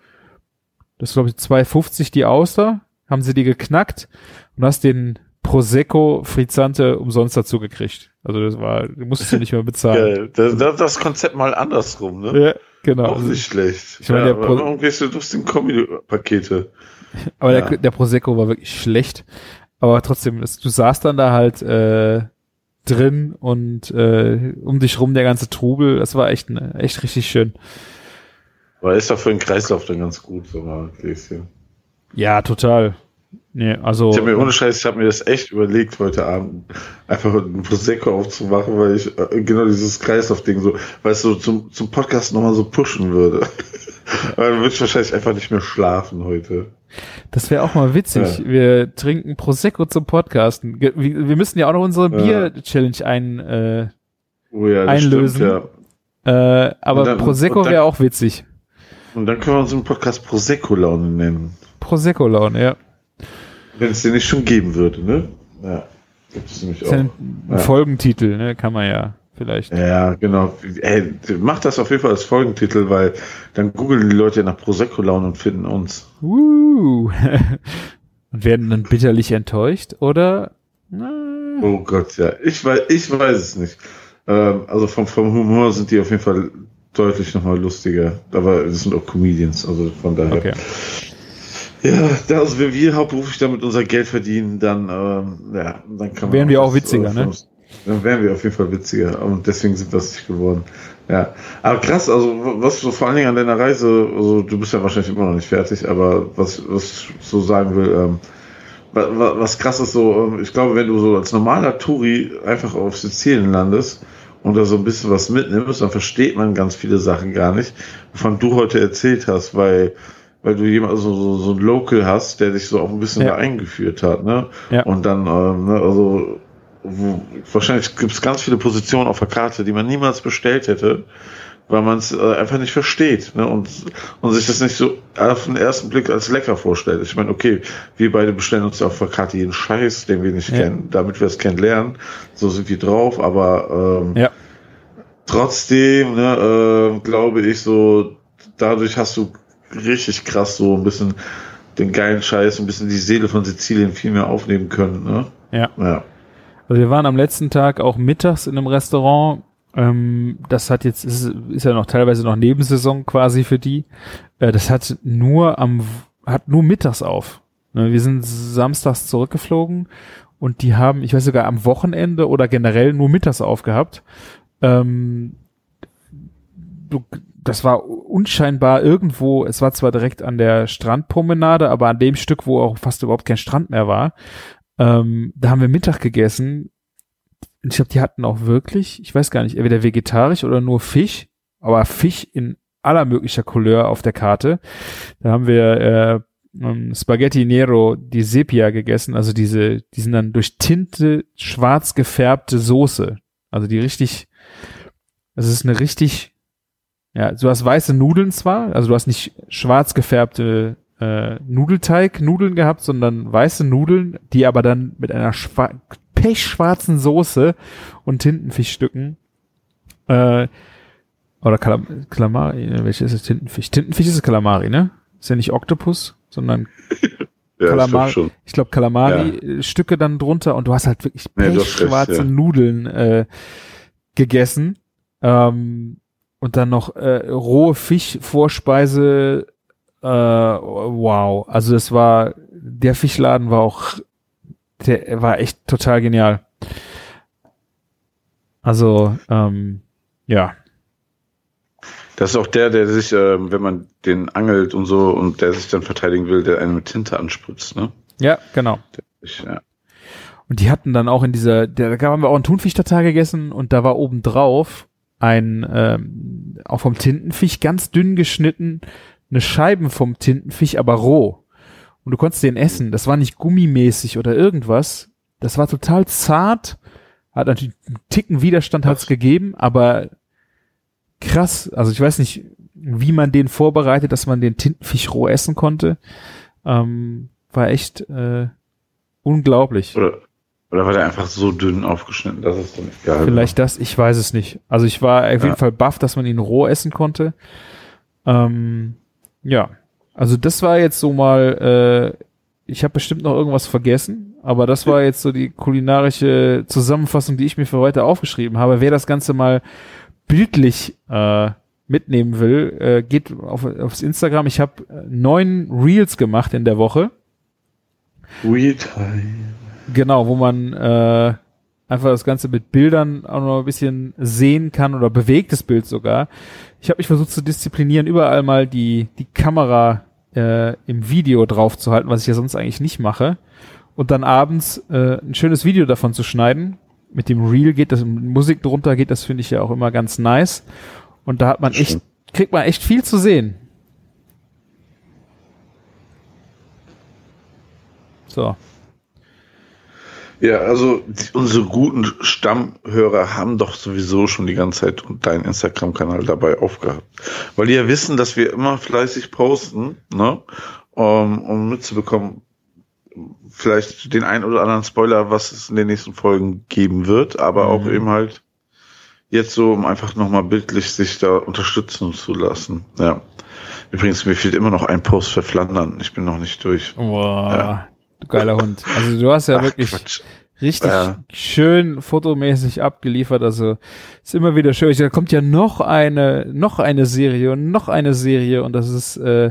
das glaube ich 2,50 die Auster, haben sie die geknackt und hast den Prosecco Frizzante umsonst dazu gekriegt. Also das war, du musstest ja nicht mehr bezahlen. Geil. Das, das, Konzept mal andersrum, ne? Ja, genau. Auch nicht schlecht. ich meine, ja, der aber Pro- warum gehst du durch den Kombi-Pakete? aber ja. der, der Prosecco war wirklich schlecht. Aber trotzdem, du saßt dann da halt äh, drin und äh, um dich rum der ganze Trubel. Das war echt, ne, echt richtig schön. Aber ist doch für den Kreislauf dann ganz gut, so mal ein Gläschen. Ja, total. Nee, also Ich habe mir ohne Scheiß, ich habe mir das echt überlegt, heute Abend einfach ein Prosecco aufzumachen, weil ich äh, genau dieses Kreislauf-Ding so, weißt du, zum, zum Podcast nochmal so pushen würde. Aber dann würde ich wahrscheinlich einfach nicht mehr schlafen heute. das wäre auch mal witzig. Ja. Wir trinken Prosecco zum Podcasten. Wir, wir müssen ja auch noch unsere Ja. Bier-Challenge ein, äh, Oh ja, das Einlösen. stimmt, ja. äh, aber dann- Prosecco wäre auch witzig. Und dann können wir unseren Podcast Prosecco-Laune nennen. Prosecco-Laune, ja. Wenn es den nicht schon geben würde, ne? Ja. Gibt es nämlich auch. ein, Ja. Folgentitel, ne? Kann man ja vielleicht. Ja, genau. Ey, mach das auf jeden Fall als Folgentitel, weil dann googeln die Leute nach Prosecco-Laune und finden uns. Uh. Und werden dann bitterlich enttäuscht oder? Oh Gott, ja. Ich weiß, ich weiß es nicht. Ähm, also vom, vom Humor sind die auf jeden Fall deutlich nochmal lustiger. Aber es sind auch Comedians, also von daher. okay. Ja, da, also wenn wir hauptberuflich damit unser Geld verdienen, dann, ähm, ja, dann kann man. Wären wir auch witziger, äh, ne? Dann wären wir auf jeden Fall witziger. Und deswegen sind wir es nicht geworden. Ja. Aber krass, also was so vor allen Dingen an deiner Reise, also du bist ja wahrscheinlich immer noch nicht fertig, aber was, was ich so sagen will, ähm, wa- wa- was krass ist so, ähm, ich glaube, wenn du so als normaler Touri einfach auf Sizilien landest und da so ein bisschen was mitnimmst, dann versteht man ganz viele Sachen gar nicht, wovon du heute erzählt hast, weil, weil du jemand, so, so, so ein Local hast, der dich so auch ein bisschen Ja. da eingeführt hat, ne? Ja. Und dann, ähm, ne, also, wo, wahrscheinlich gibt es ganz viele Positionen auf der Karte, die man niemals bestellt hätte, weil man es äh, einfach nicht versteht ne? und, und sich das nicht so auf den ersten Blick als lecker vorstellt. Ich meine, okay, wir beide bestellen uns ja auf der Karte jeden Scheiß, den wir nicht Ja. kennen, damit wir es kennenlernen. So sind wir drauf, aber ähm, Ja. trotzdem ne, äh, glaube ich so, dadurch hast du richtig krass so ein bisschen den geilen Scheiß, ein bisschen die Seele von Sizilien viel mehr aufnehmen können. Ne? Ja. Ja. Also wir waren am letzten Tag auch mittags in einem Restaurant. Ähm, das hat jetzt, ist, ist ja noch teilweise noch Nebensaison quasi für die. Äh, das hat nur am, hat nur mittags auf. Ne, Wir sind samstags zurückgeflogen und die haben, ich weiß sogar am Wochenende oder generell nur mittags aufgehabt. Ähm, du, das war unscheinbar irgendwo, es war zwar direkt an der Strandpromenade, aber an dem Stück, wo auch fast überhaupt kein Strand mehr war, ähm, da haben wir Mittag gegessen. ich glaube, die hatten auch wirklich, ich weiß gar nicht, entweder vegetarisch oder nur Fisch, aber Fisch in aller möglicher Couleur auf der Karte. Da haben wir äh, ähm, Spaghetti Nero die Sepia gegessen, also diese, die sind dann durch Tinte schwarz gefärbte Soße. Also die richtig, es ist eine richtig, ja, du hast weiße Nudeln zwar, also du hast nicht schwarz gefärbte äh, Nudelteig, Nudeln gehabt, sondern weiße Nudeln, die aber dann mit einer pechschwarzen Soße und Tintenfischstücken äh, oder Kalam Kalamari, ne, welches ist Tintenfisch? Tintenfisch ist Kalamari, ne? Ist ja nicht Oktopus, sondern Ja, Kalamari, ich glaube Kalamari-Stücke dann drunter und du hast halt wirklich Ja, recht, pechschwarze ja. Nudeln äh, gegessen. Ähm, und dann noch äh, rohe Fischvorspeise. Äh, wow. Also das war, der Fischladen war auch, der war echt total genial. Also, ähm, ja. Das ist auch der, der sich, ähm, wenn man den angelt und so und der sich dann verteidigen will, der einen mit Tinte anspritzt, ne? Ja, genau. Ich, ja. Und die hatten dann auch in dieser, da haben wir auch einen Thunfisch-Tatar gegessen und da war oben drauf ein, ähm, auch vom Tintenfisch ganz dünn geschnitten, eine Scheiben vom Tintenfisch, aber roh. Und du konntest den essen. Das war nicht gummimäßig oder irgendwas. Das war total zart. Hat natürlich einen Ticken Widerstand hat's gegeben, aber krass. Also ich weiß nicht, wie man den vorbereitet, dass man den Tintenfisch roh essen konnte. Ähm, war echt äh, unglaublich. Oder, oder war der einfach so dünn aufgeschnitten, dass es dann egal Vielleicht das, ich weiß es nicht. Also ich war auf jeden Ja. Fall baff, dass man ihn roh essen konnte. Ähm, ja, also das war jetzt so mal, äh, ich habe bestimmt noch irgendwas vergessen, aber das war jetzt so die kulinarische Zusammenfassung, die ich mir für heute aufgeschrieben habe. Wer das Ganze mal bildlich äh, mitnehmen will, äh, geht auf, aufs Instagram. Ich habe neun Reels gemacht in der Woche. war. Weird. Genau, wo man äh, einfach das Ganze mit Bildern auch noch ein bisschen sehen kann oder bewegtes Bild sogar. Ich habe mich versucht zu disziplinieren, überall mal die, die Kamera äh, im Video drauf zu halten, was ich ja sonst eigentlich nicht mache. Und dann abends äh, ein schönes Video davon zu schneiden. Mit dem Reel geht das, mit Musik drunter geht, das finde ich ja auch immer ganz nice. Und da hat man echt, kriegt man echt viel zu sehen. So. Ja, also unsere guten Stammhörer haben doch sowieso schon die ganze Zeit deinen Instagram-Kanal dabei aufgehabt. Weil die ja wissen, dass wir immer fleißig posten, ne? Um, um mitzubekommen, vielleicht den ein oder anderen Spoiler, was es in den nächsten Folgen geben wird, aber auch Mhm. eben halt jetzt so, um einfach nochmal bildlich sich da unterstützen zu lassen. Ja. Übrigens, mir fehlt immer noch ein Post für Flandern. Ich bin noch nicht durch. Boah, Ja. Du geiler Hund. Also du hast ja Ach, wirklich Quatsch. richtig Ja. schön fotomäßig abgeliefert. Also ist immer wieder schön. Da kommt ja noch eine, noch eine Serie und noch eine Serie und das ist äh,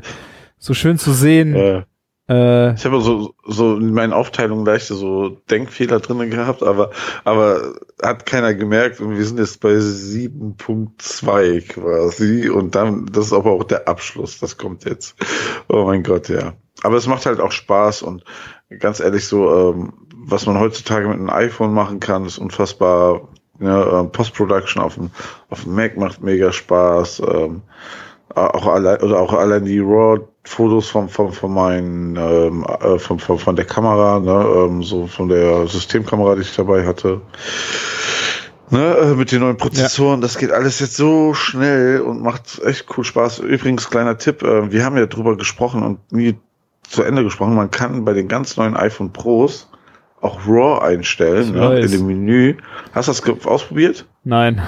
so schön zu sehen. Ja. Äh, Ich habe so, so in meinen Aufteilungen leichte so Denkfehler drinne gehabt, aber, aber hat keiner gemerkt und wir sind jetzt bei 7.2 quasi und dann, das ist aber auch der Abschluss, das kommt jetzt. Oh mein Gott, ja. Aber es macht halt auch Spaß und ganz ehrlich so, ähm, was man heutzutage mit einem iPhone machen kann, ist unfassbar. Ja, ähm, Post-Production auf dem, auf dem Mac macht mega Spaß. Ähm, auch allein oder auch allein die RAW-Fotos von von von meinen ähm, äh, von, von von der Kamera, ne, ähm, so von der Systemkamera, die ich dabei hatte. Ne, äh, mit den neuen Prozessoren, das geht alles jetzt so schnell und macht echt cool Spaß. Übrigens, kleiner Tipp, äh, wir haben ja drüber gesprochen und nie zu Ende gesprochen, man kann bei den ganz neuen iPhone Pros auch RAW einstellen, ne, in dem Menü. Hast du das ausprobiert? nein.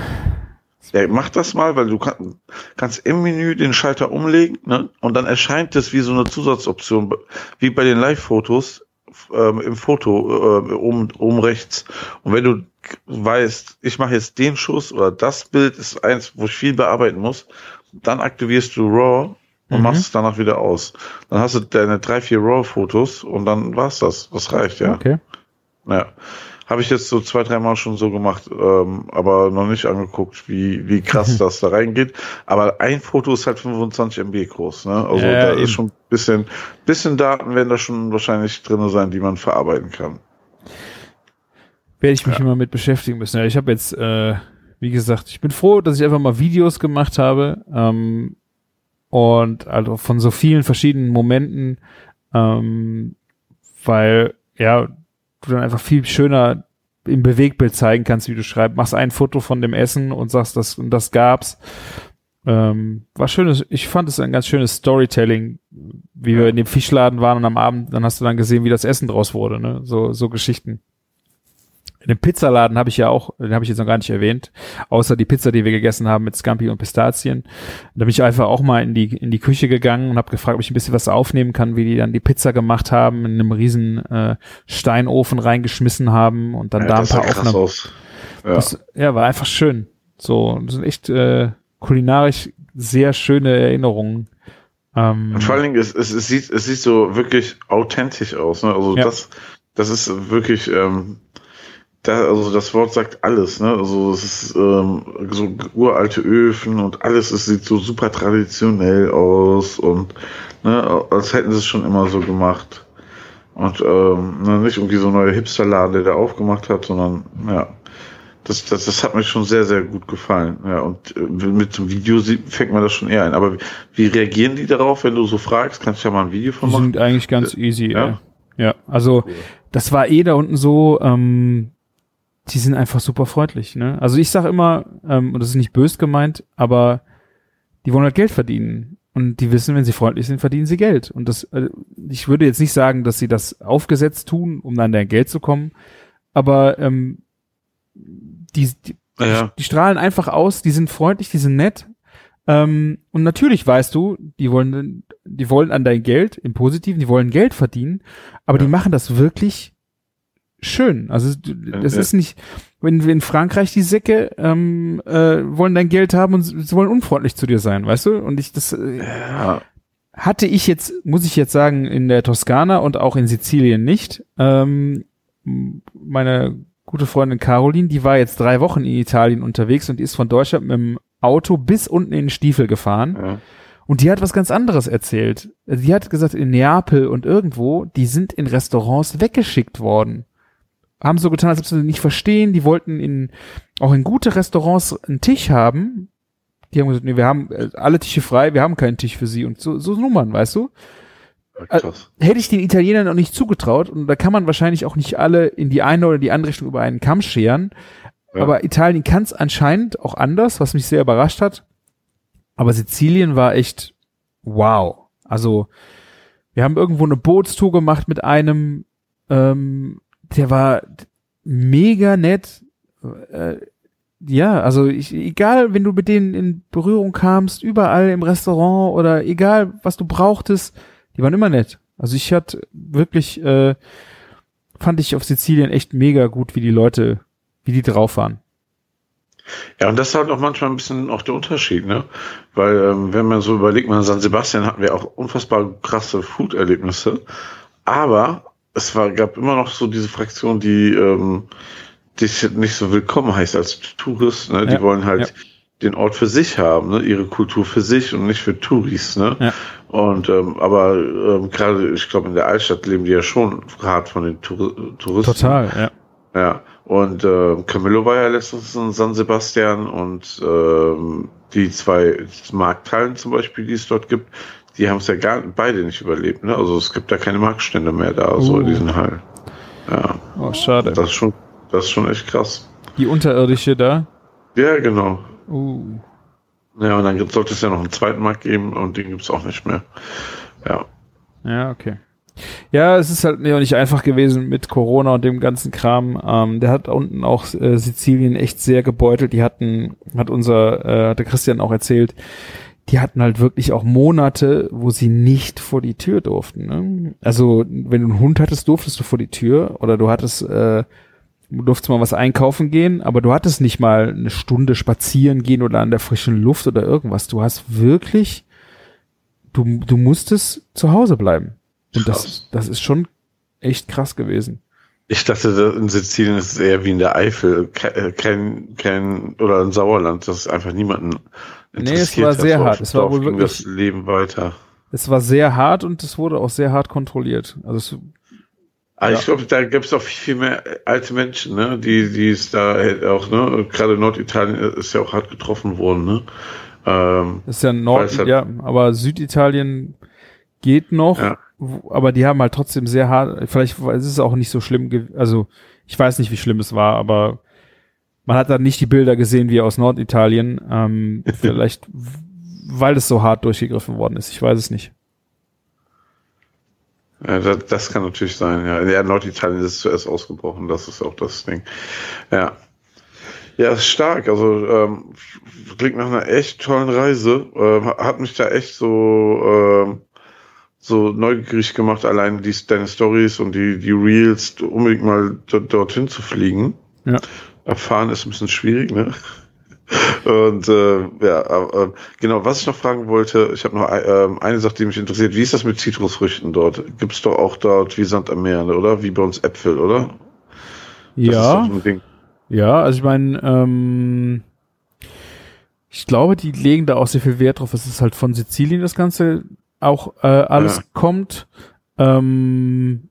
Ja, mach das mal, weil du kann, kannst im Menü den Schalter umlegen ne? und dann erscheint es wie so eine Zusatzoption, wie bei den Live-Fotos ähm, im Foto äh, oben, oben rechts. Und wenn du weißt, ich mache jetzt den Schuss oder das Bild ist eins, wo ich viel bearbeiten muss, dann aktivierst du RAW und Mhm. machst es danach wieder aus. Dann hast du deine drei, vier RAW-Fotos und dann war's das. Das reicht, ja. Okay. Ja. Habe ich jetzt so zwei, dreimal schon so gemacht, ähm, aber noch nicht angeguckt, wie, wie krass das da reingeht. Aber ein Foto ist halt 25 MB groß, ne? Also Ja, da eben. ist schon ein bisschen, bisschen Daten werden da schon wahrscheinlich drinne sein, die man verarbeiten kann. werde ich mich Ja. mal mit beschäftigen müssen. Ja, ich habe jetzt, äh, wie gesagt, ich bin froh, dass ich einfach mal Videos gemacht habe ähm, und also von so vielen verschiedenen Momenten, ähm, weil ja du dann einfach viel schöner im Bewegtbild zeigen kannst, wie du schreibst. Machst ein Foto von dem Essen und sagst, das und das gab's. Ähm, war schönes, ich fand es ein ganz schönes Storytelling, wie wir in dem Fischladen waren und am Abend, dann hast du dann gesehen, wie das Essen draus wurde, ne? So, so Geschichten. In dem Pizzaladen habe ich ja auch, den habe ich jetzt noch gar nicht erwähnt, außer die Pizza, die wir gegessen haben mit Scampi und Pistazien. Da bin ich einfach auch mal in die in die Küche gegangen und habe gefragt, ob ich ein bisschen was aufnehmen kann, wie die dann die Pizza gemacht haben, in einem riesen äh, Steinofen reingeschmissen haben und dann Ja, da ein paar Aufnahmen. aus. Ja. Das, ja, war einfach schön. So, das sind echt äh, kulinarisch sehr schöne Erinnerungen. Ähm, Und vor allen Dingen, es, es, es, sieht, es sieht so wirklich authentisch aus. Ne? Also Ja. das, das ist wirklich, ähm, da, also das Wort sagt alles. Ne? Also es ist ähm, so uralte Öfen und alles, es sieht so super traditionell aus und ne, als hätten sie es schon immer so gemacht. Und ähm, ne, nicht irgendwie so ein neuer Hipsterladen, der da aufgemacht hat, sondern ja, das, das, das hat mir schon sehr, sehr gut gefallen. Ja, und äh, mit dem Video sieht, fängt man das schon eher ein. Aber wie, reagieren die darauf, wenn du so fragst? Kannst du ja mal ein Video von die machen? sind eigentlich ganz easy. Ja? Ja, ja also das war eh da unten so, ähm, die sind einfach super freundlich. Ne? Also ich sag immer, ähm, und das ist nicht bös gemeint, aber die wollen halt Geld verdienen. Und die wissen, wenn sie freundlich sind, verdienen sie Geld. Und das, äh, ich würde jetzt nicht sagen, dass sie das aufgesetzt tun, um an dein Geld zu kommen, aber ähm, die, die, ja. die strahlen einfach aus, die sind freundlich, die sind nett. Ähm, und natürlich weißt du, die wollen, die wollen an dein Geld im Positiven, die wollen Geld verdienen, aber Ja. die machen das wirklich schön. Also das ist nicht, wenn wir in Frankreich die Säcke ähm, äh, wollen dein Geld haben und sie wollen unfreundlich zu dir sein, weißt du? Und ich das äh, ja. hatte ich jetzt, muss ich jetzt sagen, in der Toskana und auch in Sizilien nicht. Ähm, meine gute Freundin Caroline, die war jetzt drei Wochen in Italien unterwegs und die ist von Deutschland mit dem Auto bis unten in den Stiefel gefahren. ja. Und die hat was ganz anderes erzählt. Die hat gesagt, in Neapel und irgendwo, die sind in Restaurants weggeschickt worden. Haben so getan, als ob sie das nicht verstehen. Die wollten in, auch in gute Restaurants einen Tisch haben. Die haben gesagt, nee, wir haben äh, alle Tische frei, wir haben keinen Tisch für sie. Und so, so Nummern, weißt du? Krass. Hätte ich den Italienern noch nicht zugetraut. Und da kann man wahrscheinlich auch nicht alle in die eine oder die andere Richtung über einen Kamm scheren. Ja. Aber Italien kann es anscheinend auch anders, was mich sehr überrascht hat. Aber Sizilien war echt wow. Also wir haben irgendwo eine Bootstour gemacht mit einem, ähm, der war mega nett. Äh, ja, also ich, egal, wenn du mit denen in Berührung kamst, überall im Restaurant oder egal, was du brauchtest, die waren immer nett. Also ich hatte wirklich, äh, fand ich auf Sizilien echt mega gut, wie die Leute, wie die drauf waren. Ja, und das ist halt auch manchmal ein bisschen auch der Unterschied, ne? Weil, ähm, wenn man so überlegt, man in San Sebastian hatten wir auch unfassbar krasse Food-Erlebnisse. Aber es war, gab immer noch so diese Fraktion, die ähm, dich nicht so willkommen heißt als Tourist, ne? Die Ja, wollen halt ja. den Ort für sich haben, ne? Ihre Kultur für sich und nicht für Touris, ne? Ja. Und ähm, aber ähm, gerade, ich glaube, in der Altstadt leben die ja schon hart von den Tour Touristen. ja. Ja, und äh, Camillo war ja letztens in San Sebastian und ähm, die zwei Markthallen zum Beispiel, die es dort gibt, die haben es ja gar beide nicht überlebt. Ne? Also es gibt da keine Marktstände mehr da, so in Uh. diesen Hallen. Ja, Oh, schade. das ist schon, das ist schon echt krass. Die unterirdische da. Ja, genau. Uh. Ja, und dann sollte es ja noch einen zweiten Markt geben und den gibt's auch nicht mehr. Ja. Ja, okay. Ja, es ist halt nicht einfach gewesen mit Corona und dem ganzen Kram. Ähm, der hat unten auch äh, Sizilien echt sehr gebeutelt. Die hatten, hat unser, äh, hat der Christian auch erzählt, die hatten halt wirklich auch Monate, wo sie nicht vor die Tür durften. Ne? Also, wenn du einen Hund hattest, durftest du vor die Tür oder du hattest, äh, du durftest mal was einkaufen gehen, aber du hattest nicht mal eine Stunde spazieren gehen oder an der frischen Luft oder irgendwas. Du hast wirklich, du, du musstest zu Hause bleiben. Und das, Krass. das ist schon echt krass gewesen. Ich dachte, da in Sizilien ist es eher wie in der Eifel, ke- äh, kein, kein, oder in Sauerland, das ist einfach niemanden Nee, es war sehr hart. Es war wohl wirklich- das Leben weiter. Es war sehr hart und es wurde auch sehr hart kontrolliert. Also es, Aber Ja. ich glaube, da gibt es auch viel, viel mehr alte Menschen, ne? die, die es da auch, ne? Gerade Norditalien ist ja auch hart getroffen worden, ne? Ähm, Das ist ja Nord, halt- ja, aber Süditalien geht noch, Ja. aber die haben halt trotzdem sehr hart, vielleicht ist es auch nicht so schlimm, also ich weiß nicht, wie schlimm es war, aber man hat dann nicht die Bilder gesehen wie aus Norditalien, ähm, vielleicht weil es so hart durchgegriffen worden ist, ich weiß es nicht. Ja, das, das kann natürlich sein, ja. Ja, Norditalien ist es zuerst ausgebrochen, das ist auch das Ding. Ja. Ja, ist stark. Also ähm, klingt nach einer echt tollen Reise. Ähm, hat mich da echt so ähm, so neugierig gemacht, allein die, deine Stories und die, die Reels, unbedingt mal dort, dorthin zu fliegen. Ja. Erfahren ist ein bisschen schwierig, ne? Und äh, ja, äh, genau, was ich noch fragen wollte, ich habe noch ähm, eine Sache, die mich interessiert. Wie ist das mit Zitrusfrüchten dort? Gibt's doch auch dort wie Sand am Meer, oder? Wie bei uns Äpfel, oder? Das ist ja, so ein Ding. ja, also ich meine, ähm, ich glaube, die legen da auch sehr viel Wert drauf, dass es halt von Sizilien das Ganze auch äh, alles Ja. kommt. Ähm,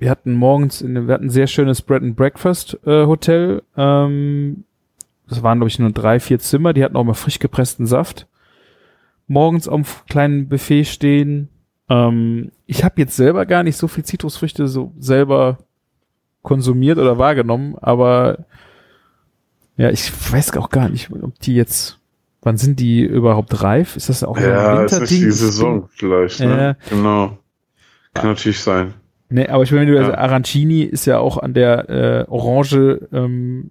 wir hatten morgens, in, wir hatten ein sehr schönes Bread and Breakfast äh, Hotel. Ähm, das waren, glaube ich, nur drei, vier Zimmer. Die hatten auch mal frisch gepressten Saft. Morgens auf kleinen Buffet stehen. Ähm, ich habe jetzt selber gar nicht so viel Zitrusfrüchte so selber konsumiert oder wahrgenommen, aber ja, ich weiß auch gar nicht, ob die jetzt, wann sind die überhaupt reif? Ist das auch so ein Ja, ist nicht die Winterding? Saison vielleicht, ne? Genau. Kann natürlich sein. Nee, aber ich meine, du, also Ja. Arancini ist ja auch an der äh, Orange ähm,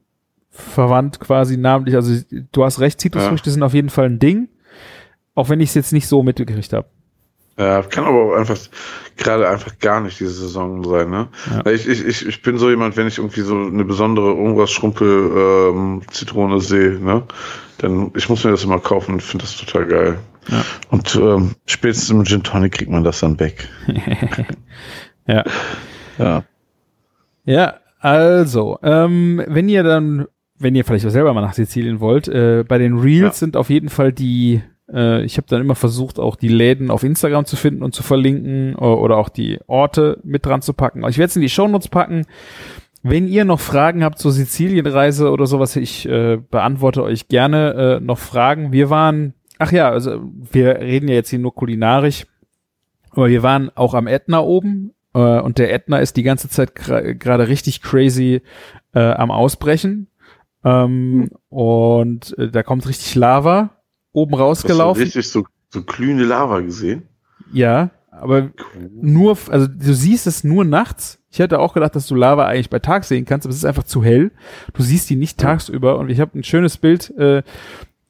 verwandt quasi namentlich. Also du hast recht, Zitrusfrüchte sind auf jeden Fall ein Ding, auch wenn ich es jetzt nicht so mitgekriegt habe. Ja, kann aber auch einfach gerade einfach gar nicht diese Saison sein, ne? Ja. Ich, ich, ich, ich bin so jemand, wenn ich irgendwie so eine besondere irgendwas Schrumpel ähm, Zitrone sehe, ne? Dann ich muss mir das immer kaufen und finde das total geil. Ja. Und ähm, spätestens im Gin Tonic kriegt man das dann weg. Ja. Ja. Ja, also, ähm, wenn ihr dann, wenn ihr vielleicht auch selber mal nach Sizilien wollt, äh, bei den Reels Ja. sind auf jeden Fall die, äh, ich habe dann immer versucht, auch die Läden auf Instagram zu finden und zu verlinken oder auch die Orte mit dran zu packen. Ich werde es in die Shownotes packen. Wenn ihr noch Fragen habt zur Sizilienreise oder sowas, ich äh, beantworte euch gerne äh, noch Fragen. Wir waren, ach ja, also wir reden ja jetzt hier nur kulinarisch, aber wir waren auch am Ätna oben äh, und der Ätna ist die ganze Zeit gerade richtig crazy äh, am Ausbrechen. Ähm, Und äh, da kommt richtig Lava oben Hast du rausgelaufen. richtig so, so glühende Lava gesehen? Ja, aber nur, f- also du siehst es nur nachts. Ich hätte auch gedacht, dass du Lava eigentlich bei Tag sehen kannst, aber es ist einfach zu hell. Du siehst die nicht tagsüber und ich habe ein schönes Bild äh,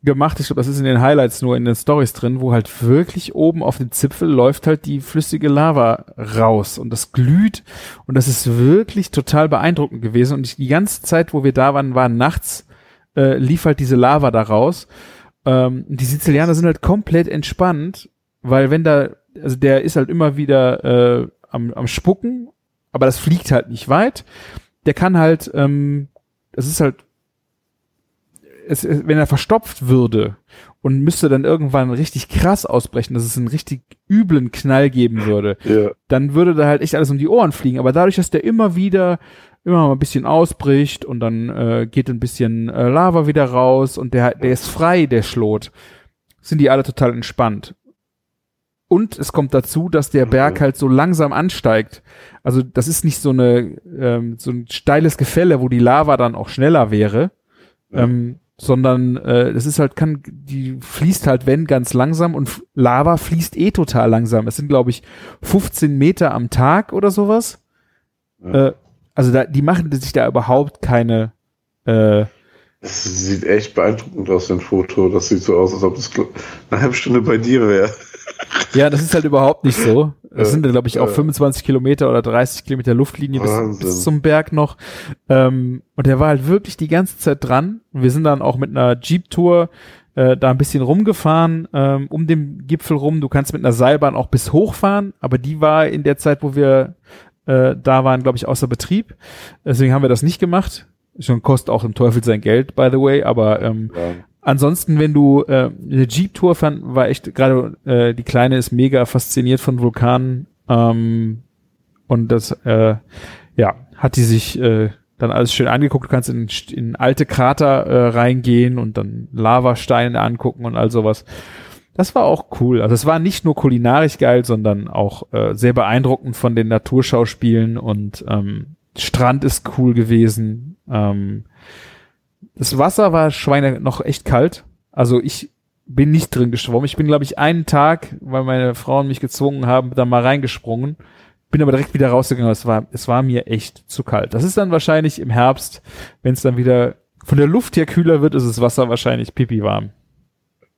gemacht. Ich glaube, das ist in den Highlights nur in den Stories drin, wo halt wirklich oben auf dem Zipfel läuft halt die flüssige Lava raus und das glüht und das ist wirklich total beeindruckend gewesen und ich, die ganze Zeit, wo wir da waren, war nachts, äh, lief halt diese Lava da raus. Ähm, die Sizilianer sind halt komplett entspannt, weil wenn da, also der ist halt immer wieder äh, am, am Spucken, aber das fliegt halt nicht weit. Der kann halt, ähm, das ist halt, es, wenn er verstopft würde und müsste dann irgendwann richtig krass ausbrechen, dass es einen richtig üblen Knall geben würde, Ja. dann würde da halt echt alles um die Ohren fliegen. Aber dadurch, dass der immer wieder immer mal ein bisschen ausbricht und dann äh, geht ein bisschen äh, Lava wieder raus und der, der ist frei, der Schlot, sind die alle total entspannt. Und es kommt dazu, dass der Berg halt so langsam ansteigt. Also das ist nicht so eine ähm, so ein steiles Gefälle, wo die Lava dann auch schneller wäre, Ja. ähm, sondern äh, es ist halt kann die fließt halt wenn ganz langsam und Lava fließt eh total langsam. Es sind glaube ich 15 Meter am Tag oder sowas. Ja. Äh, also da, die machen sich da überhaupt keine äh, Das sieht echt beeindruckend aus, dem Foto. Das sieht so aus, als ob das eine halbe Stunde bei dir wäre. Ja, das ist halt überhaupt nicht so. Das Ja, sind glaube ich, auch ja. 25 Kilometer oder 30 Kilometer Luftlinie bis, bis zum Berg noch. Ähm, und der war halt wirklich die ganze Zeit dran. Wir sind dann auch mit einer Jeep-Tour äh, da ein bisschen rumgefahren, ähm, um den Gipfel rum. Du kannst mit einer Seilbahn auch bis hochfahren, aber die war in der Zeit, wo wir äh, da waren, glaube ich, außer Betrieb. Deswegen haben wir das nicht gemacht. Schon kostet auch im Teufel sein Geld, by the way, aber ähm, Ja. Ansonsten, wenn du äh, eine Jeep-Tour fand, war echt, gerade äh, die Kleine ist mega fasziniert von Vulkanen. Ähm, Und das, äh, ja, hat die sich äh, dann alles schön angeguckt. Du kannst in, in alte Krater äh, reingehen und dann Lavasteine angucken und all sowas. Das war auch cool. Also es war nicht nur kulinarisch geil, sondern auch äh, sehr beeindruckend von den Naturschauspielen und ähm, Strand ist cool gewesen. Ähm, das Wasser war Schweine noch echt kalt. Also ich bin nicht drin geschwommen. Ich bin, glaube ich, einen Tag, weil meine Frauen mich gezwungen haben, da mal reingesprungen. Bin aber direkt wieder rausgegangen. Es war, es war mir echt zu kalt. Das ist dann wahrscheinlich im Herbst, wenn es dann wieder von der Luft her kühler wird, ist das Wasser wahrscheinlich pipi warm.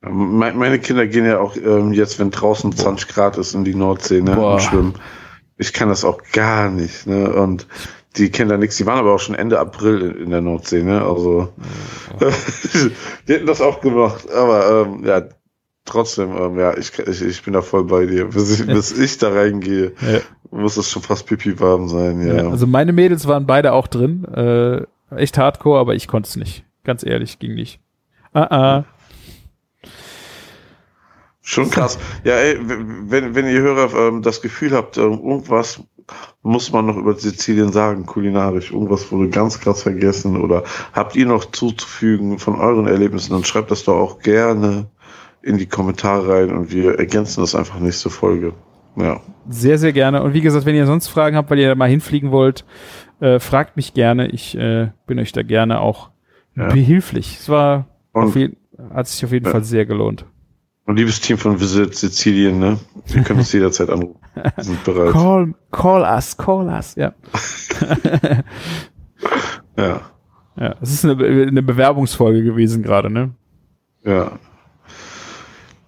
Meine Kinder gehen ja auch ähm, jetzt, wenn draußen 20 Grad ist, in die Nordsee, ne, und schwimmen. Ich kann das auch gar nicht, ne, und die kennen da nichts. Die waren aber auch schon Ende April in, der Nordsee, ne, also die hätten das auch gemacht, aber ähm, ja, trotzdem, ähm, ja, ich, ich, ich bin da voll bei dir. Bis ich, bis ich da reingehe, Ja. muss es schon fast pipi warm sein, ja. Ja, also meine Mädels waren beide auch drin. Äh, echt hardcore, aber ich konnte es nicht. Ganz ehrlich, ging nicht. Ah, ah. Schon krass. Ja, ey, wenn, wenn ihr Hörer ähm, das Gefühl habt, ähm, irgendwas muss man noch über Sizilien sagen, kulinarisch, irgendwas wurde ganz krass vergessen oder habt ihr noch zuzufügen von euren Erlebnissen, dann schreibt das doch auch gerne in die Kommentare rein und wir ergänzen das einfach nächste Folge. Ja. Sehr, sehr gerne. Und wie gesagt, wenn ihr sonst Fragen habt, weil ihr da mal hinfliegen wollt, äh, fragt mich gerne. Ich äh, bin euch da gerne auch Ja. behilflich. Es war jeden, hat sich auf jeden Ja. Fall sehr gelohnt. Und liebes Team von Visit Sizilien, ne? Ihr könnt uns jederzeit anrufen. Sind bereit. Call, call us, call us. Ja. Ja. Ja, es ist eine, eine Bewerbungsfolge gewesen gerade, ne? Ja.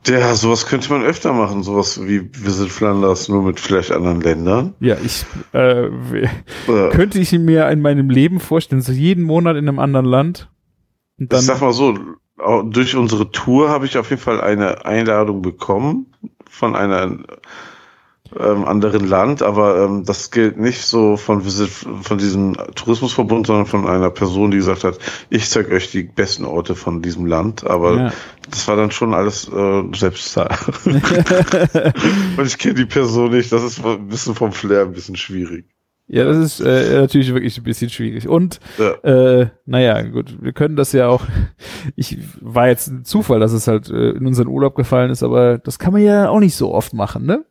Ja, sowas könnte man öfter machen, sowas wie Visit Flanders, nur mit vielleicht anderen Ländern. Ja, ich äh, könnte ich mir in meinem Leben vorstellen, so jeden Monat in einem anderen Land. Ich sag mal so, durch unsere Tour habe ich auf jeden Fall eine Einladung bekommen von einer ähm, anderen Land, aber ähm, das gilt nicht so von Visit, von diesem Tourismusverbund, sondern von einer Person, die gesagt hat, ich zeige euch die besten Orte von diesem Land, aber Ja. das war dann schon alles äh, Selbstzahl. Und ich kenne die Person nicht, das ist ein bisschen vom Flair ein bisschen schwierig. ja, das ist äh, natürlich wirklich ein bisschen schwierig. Und Ja. äh, naja, gut, wir können das ja auch. Ich war jetzt ein Zufall, dass es halt äh, in unseren Urlaub gefallen ist, aber das kann man ja auch nicht so oft machen, ne?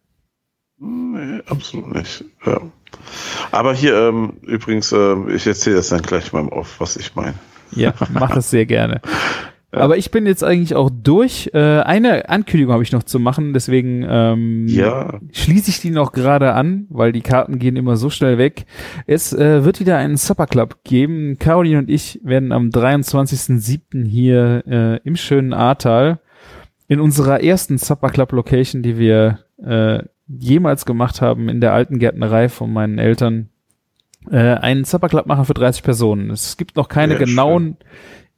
Nee, absolut nicht. Ja. Aber hier, ähm, übrigens, ähm, ich erzähle das dann gleich mal auf, was ich meine. Ja, mach das sehr gerne. Aber ich bin jetzt eigentlich auch durch. Äh, eine Ankündigung habe ich noch zu machen, deswegen ähm, Ja. schließe ich die noch gerade an, weil die Karten gehen immer so schnell weg. Es äh, wird wieder einen Supper Club geben. Caroline und ich werden am 23.07. hier äh, im schönen Ahrtal in unserer ersten Supper Club Location, die wir äh, jemals gemacht haben, in der alten Gärtnerei von meinen Eltern, äh, einen Supper Club machen für 30 Personen. Es gibt noch keine Sehr genauen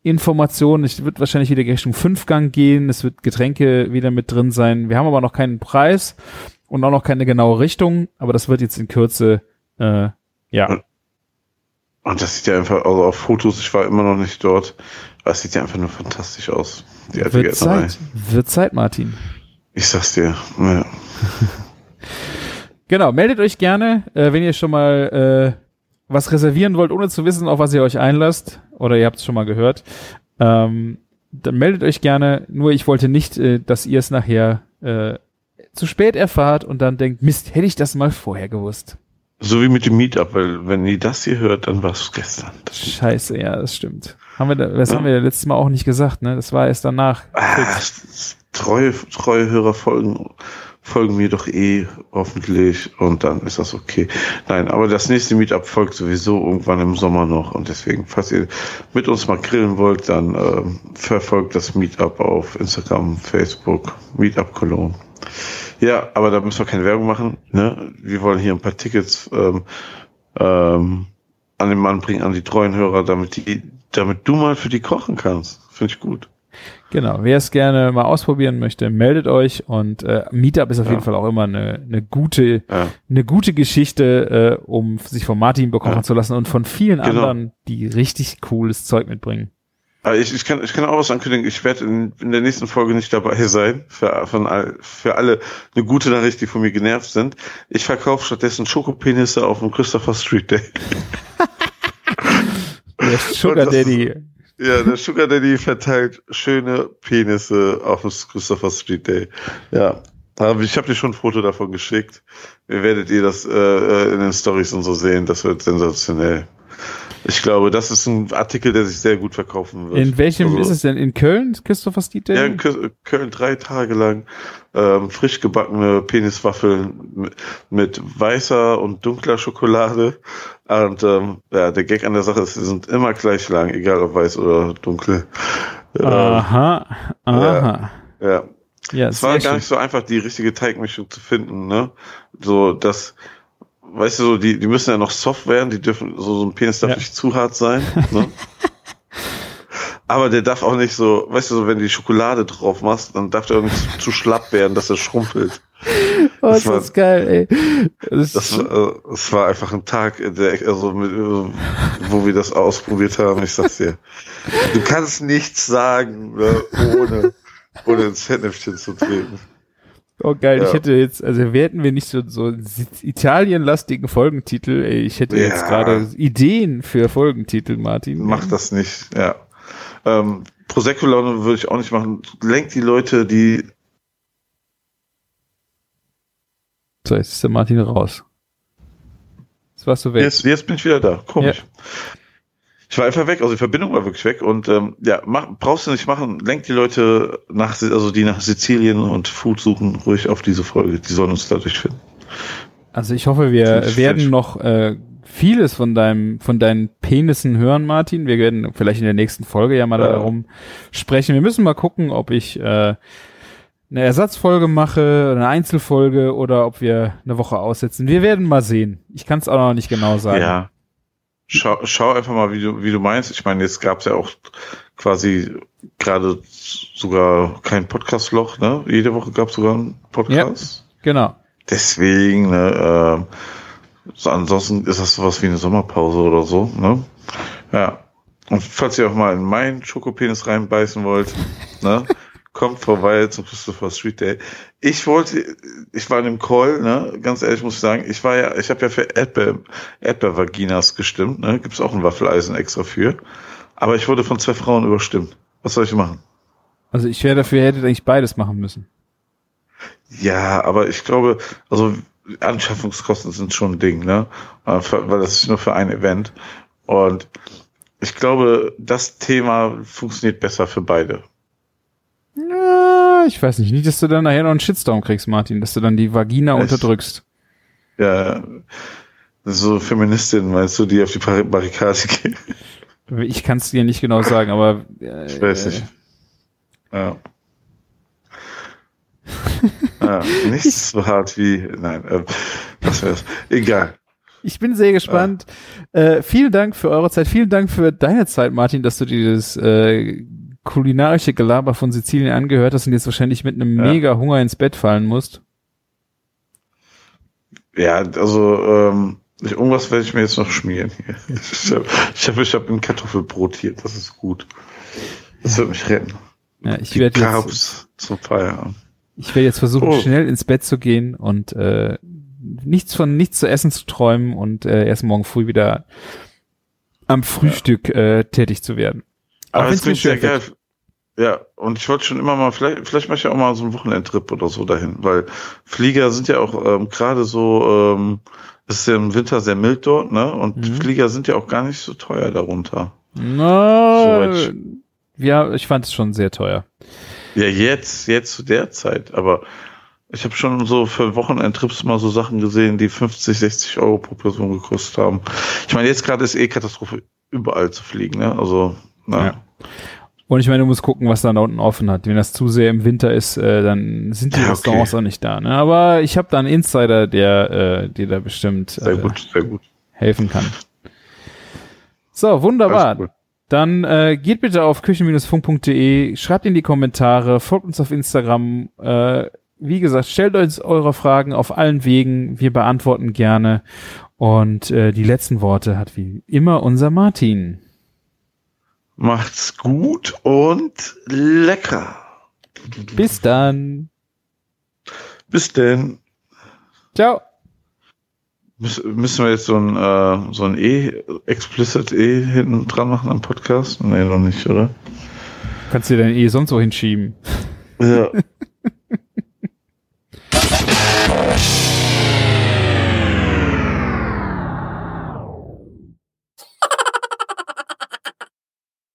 Informationen. Es wird wahrscheinlich wieder Richtung Fünfgang gehen. Es wird Getränke wieder mit drin sein. Wir haben aber noch keinen Preis und auch noch keine genaue Richtung. Aber das wird jetzt in Kürze, äh, ja. Und das sieht ja einfach, also auf Fotos, ich war immer noch nicht dort, aber es sieht ja einfach nur fantastisch aus. Die alte Wird Gärtnerei. Zeit. Wird Zeit, Martin. Ich sag's dir. Ja. Genau, meldet euch gerne, äh, wenn ihr schon mal äh, was reservieren wollt, ohne zu wissen, auf was ihr euch einlasst. Oder ihr habt es schon mal gehört. Ähm, dann meldet euch gerne. Nur ich wollte nicht, äh, dass ihr es nachher äh, zu spät erfahrt und dann denkt, Mist, hätte ich das mal vorher gewusst. So wie mit dem Meetup, weil wenn ihr das hier hört, dann war es gestern. Scheiße, ja, das stimmt. Haben wir da, das Ja. haben wir ja letztes Mal auch nicht gesagt, ne? Das war erst danach. Ah, treue, treue Hörer folgen, folgen mir doch eh hoffentlich und dann ist das okay. Nein, aber das nächste Meetup folgt sowieso irgendwann im Sommer noch und deswegen, falls ihr mit uns mal grillen wollt, dann ähm, verfolgt das Meetup auf Instagram, Facebook, Meetup Cologne. Ja, aber da müssen wir keine Werbung machen. Ne? Wir wollen hier ein paar Tickets ähm, ähm, an den Mann bringen, an die treuen Hörer, damit die, damit du mal für die kochen kannst. Finde ich gut. Genau, wer es gerne mal ausprobieren möchte, meldet euch und äh, Meetup ist auf Ja. jeden Fall auch immer eine, eine gute, Ja. eine gute Geschichte, äh, um sich von Martin bekochen Ja. zu lassen und von vielen Genau. anderen, die richtig cooles Zeug mitbringen. Aber ich, ich, kann, ich kann auch was ankündigen. Ich werde in, in der nächsten Folge nicht dabei sein. Für, von all, für alle eine gute Nachricht, die von mir genervt sind. Ich verkaufe stattdessen Schokopenisse auf dem Christopher Street Day. Der Sugar Daddy. Ja, der Sugar Daddy verteilt schöne Penisse auf dem Christopher Street Day. Ja. Ich habe dir schon ein Foto davon geschickt. Ihr werdet ihr das äh, in den Stories und so sehen. Das wird sensationell. Ich glaube, das ist ein Artikel, der sich sehr gut verkaufen wird. In welchem also, ist es denn? In Köln, Christopher Street Day? Ja, in Köln drei Tage lang ähm, frisch gebackene Peniswaffeln mit, weißer und dunkler Schokolade. Und ähm, ja, der Gag an der Sache ist, sie sind immer gleich lang, egal ob weiß oder dunkel. Ähm, aha, aha. Ja. ja. Ja, es war gar schön. nicht so einfach, die richtige Teigmischung zu finden, ne? So, dass, weißt du, so, die, die müssen ja noch soft werden, die dürfen, so, so ein Penis darf ja. nicht zu hart sein, ne? Aber der darf auch nicht so, weißt du, so, wenn du die Schokolade drauf machst, dann darf der auch nicht zu, zu schlapp werden, dass er schrumpelt. Oh, das, war, ist geil, ey. Das, das, war, äh, das war einfach ein Tag, der, also mit, wo wir das ausprobiert haben. Ich sag's dir. Du kannst nichts sagen, ne, ohne ohne ins Fettnäpfchen zu treten. Oh geil, ja. ich hätte jetzt, also hätten wir nicht so, so Italien-lastigen Folgentitel, ey, ich hätte ja. jetzt gerade Ideen für Folgentitel, Martin. Mach das nicht, ja. Ähm, Prosecco-Laune würde ich auch nicht machen. Lenkt die Leute, die. So, jetzt ist der Martin raus. Jetzt warst du weg. Jetzt, jetzt bin ich wieder da. Komisch. Ja. Ich war einfach weg, also die Verbindung war wirklich weg und ähm, ja, mach, brauchst du nicht machen, lenk die Leute nach, also die nach Sizilien und Food suchen, ruhig auf diese Folge, die sollen uns dadurch finden. Also ich hoffe, wir ich werden noch äh, vieles von deinem, von deinen Penissen hören, Martin. Wir werden vielleicht in der nächsten Folge ja mal ja. darum sprechen. Wir müssen mal gucken, ob ich äh, eine Ersatzfolge mache, eine Einzelfolge oder ob wir eine Woche aussetzen. Wir werden mal sehen. Ich kann es auch noch nicht genau sagen. Ja, Schau, schau einfach mal, wie du, wie du meinst. Ich meine, jetzt gab es ja auch quasi gerade sogar kein Podcast-Loch, ne? Jede Woche gab es sogar einen Podcast. Ja, genau. Deswegen, ne, äh, so ansonsten ist das sowas wie eine Sommerpause oder so, ne? Ja. Und falls ihr auch mal in meinen Schokopenis reinbeißen wollt, ne? kommt vorbei zum Christopher Street Day. Ich wollte, ich war in dem Call, ne, ganz ehrlich muss ich sagen, ich war ja, ich habe ja für Erdbeer, Erdbeervaginas gestimmt, ne, gibt's auch ein Waffeleisen extra für. Aber ich wurde von zwei Frauen überstimmt. Was soll ich machen? Also ich wäre dafür, hätte eigentlich beides machen müssen. Ja, aber ich glaube, also Anschaffungskosten sind schon ein Ding, ne, äh, weil das ist nur für ein Event. Und ich glaube, das Thema funktioniert besser für beide. Ja, ich weiß nicht. Nicht, dass du dann nachher noch einen Shitstorm kriegst, Martin, dass du dann die Vagina es, unterdrückst. Ja, so Feministinnen, meinst du, die auf die Barrikade gehen? Ich kann es dir nicht genau sagen, aber. Äh, ich weiß nicht. Ja. ja nichts so hart wie. Nein, äh, was wär's? Egal. Ich bin sehr gespannt. Ah. Äh, vielen Dank für eure Zeit. Vielen Dank für deine Zeit, Martin, dass du dieses äh, kulinarische Gelaber von Sizilien angehört hast und jetzt wahrscheinlich mit einem ja. mega Hunger ins Bett fallen musst. Ja, also ähm, irgendwas werde ich mir jetzt noch schmieren hier. Ich habe ich hab, ich hab ein Kartoffelbrot hier, das ist gut. Das wird mich retten. Ja, ich werde jetzt zum Feierabend. Ich werde jetzt versuchen, oh. schnell ins Bett zu gehen und äh, nichts von nichts zu essen zu träumen und äh, erst morgen früh wieder am Frühstück ja. äh, tätig zu werden. Aber es klingt sehr geil. Ja, und ich wollte schon immer mal, vielleicht, vielleicht mache ich ja auch mal so einen Wochenendtrip oder so dahin, weil Flieger sind ja auch ähm, gerade so, ähm, es ist ja im Winter sehr mild dort, ne? Und mhm. Flieger sind ja auch gar nicht so teuer darunter. Na, so ja, ich fand es schon sehr teuer. Ja, jetzt, jetzt zu der Zeit, aber ich habe schon so für Wochenendtrips mal so Sachen gesehen, die 50, 60 Euro pro Person gekostet haben. Ich meine, jetzt gerade ist eh Katastrophe, überall zu fliegen, ne? Also, na. Ja. Und ich meine, du musst gucken, was da unten offen hat. Wenn das zu sehr im Winter ist, äh, dann sind die ja, Restaurants okay. auch nicht da. Ne? Aber ich habe da einen Insider, der äh, dir da bestimmt sehr äh, gut, sehr gut. helfen kann. So, wunderbar. Dann äh, geht bitte auf küchen-funk.de, schreibt in die Kommentare, folgt uns auf Instagram. Äh, wie gesagt, stellt euch eure Fragen auf allen Wegen. Wir beantworten gerne. Und äh, die letzten Worte hat wie immer unser Martin. Macht's gut und lecker. Bis dann. Bis denn. Ciao. Müssen wir jetzt so ein, äh, so ein E, explicit E hinten dran machen am Podcast? Nee, noch nicht, oder? Kannst du dein E sonst so hinschieben. Ja.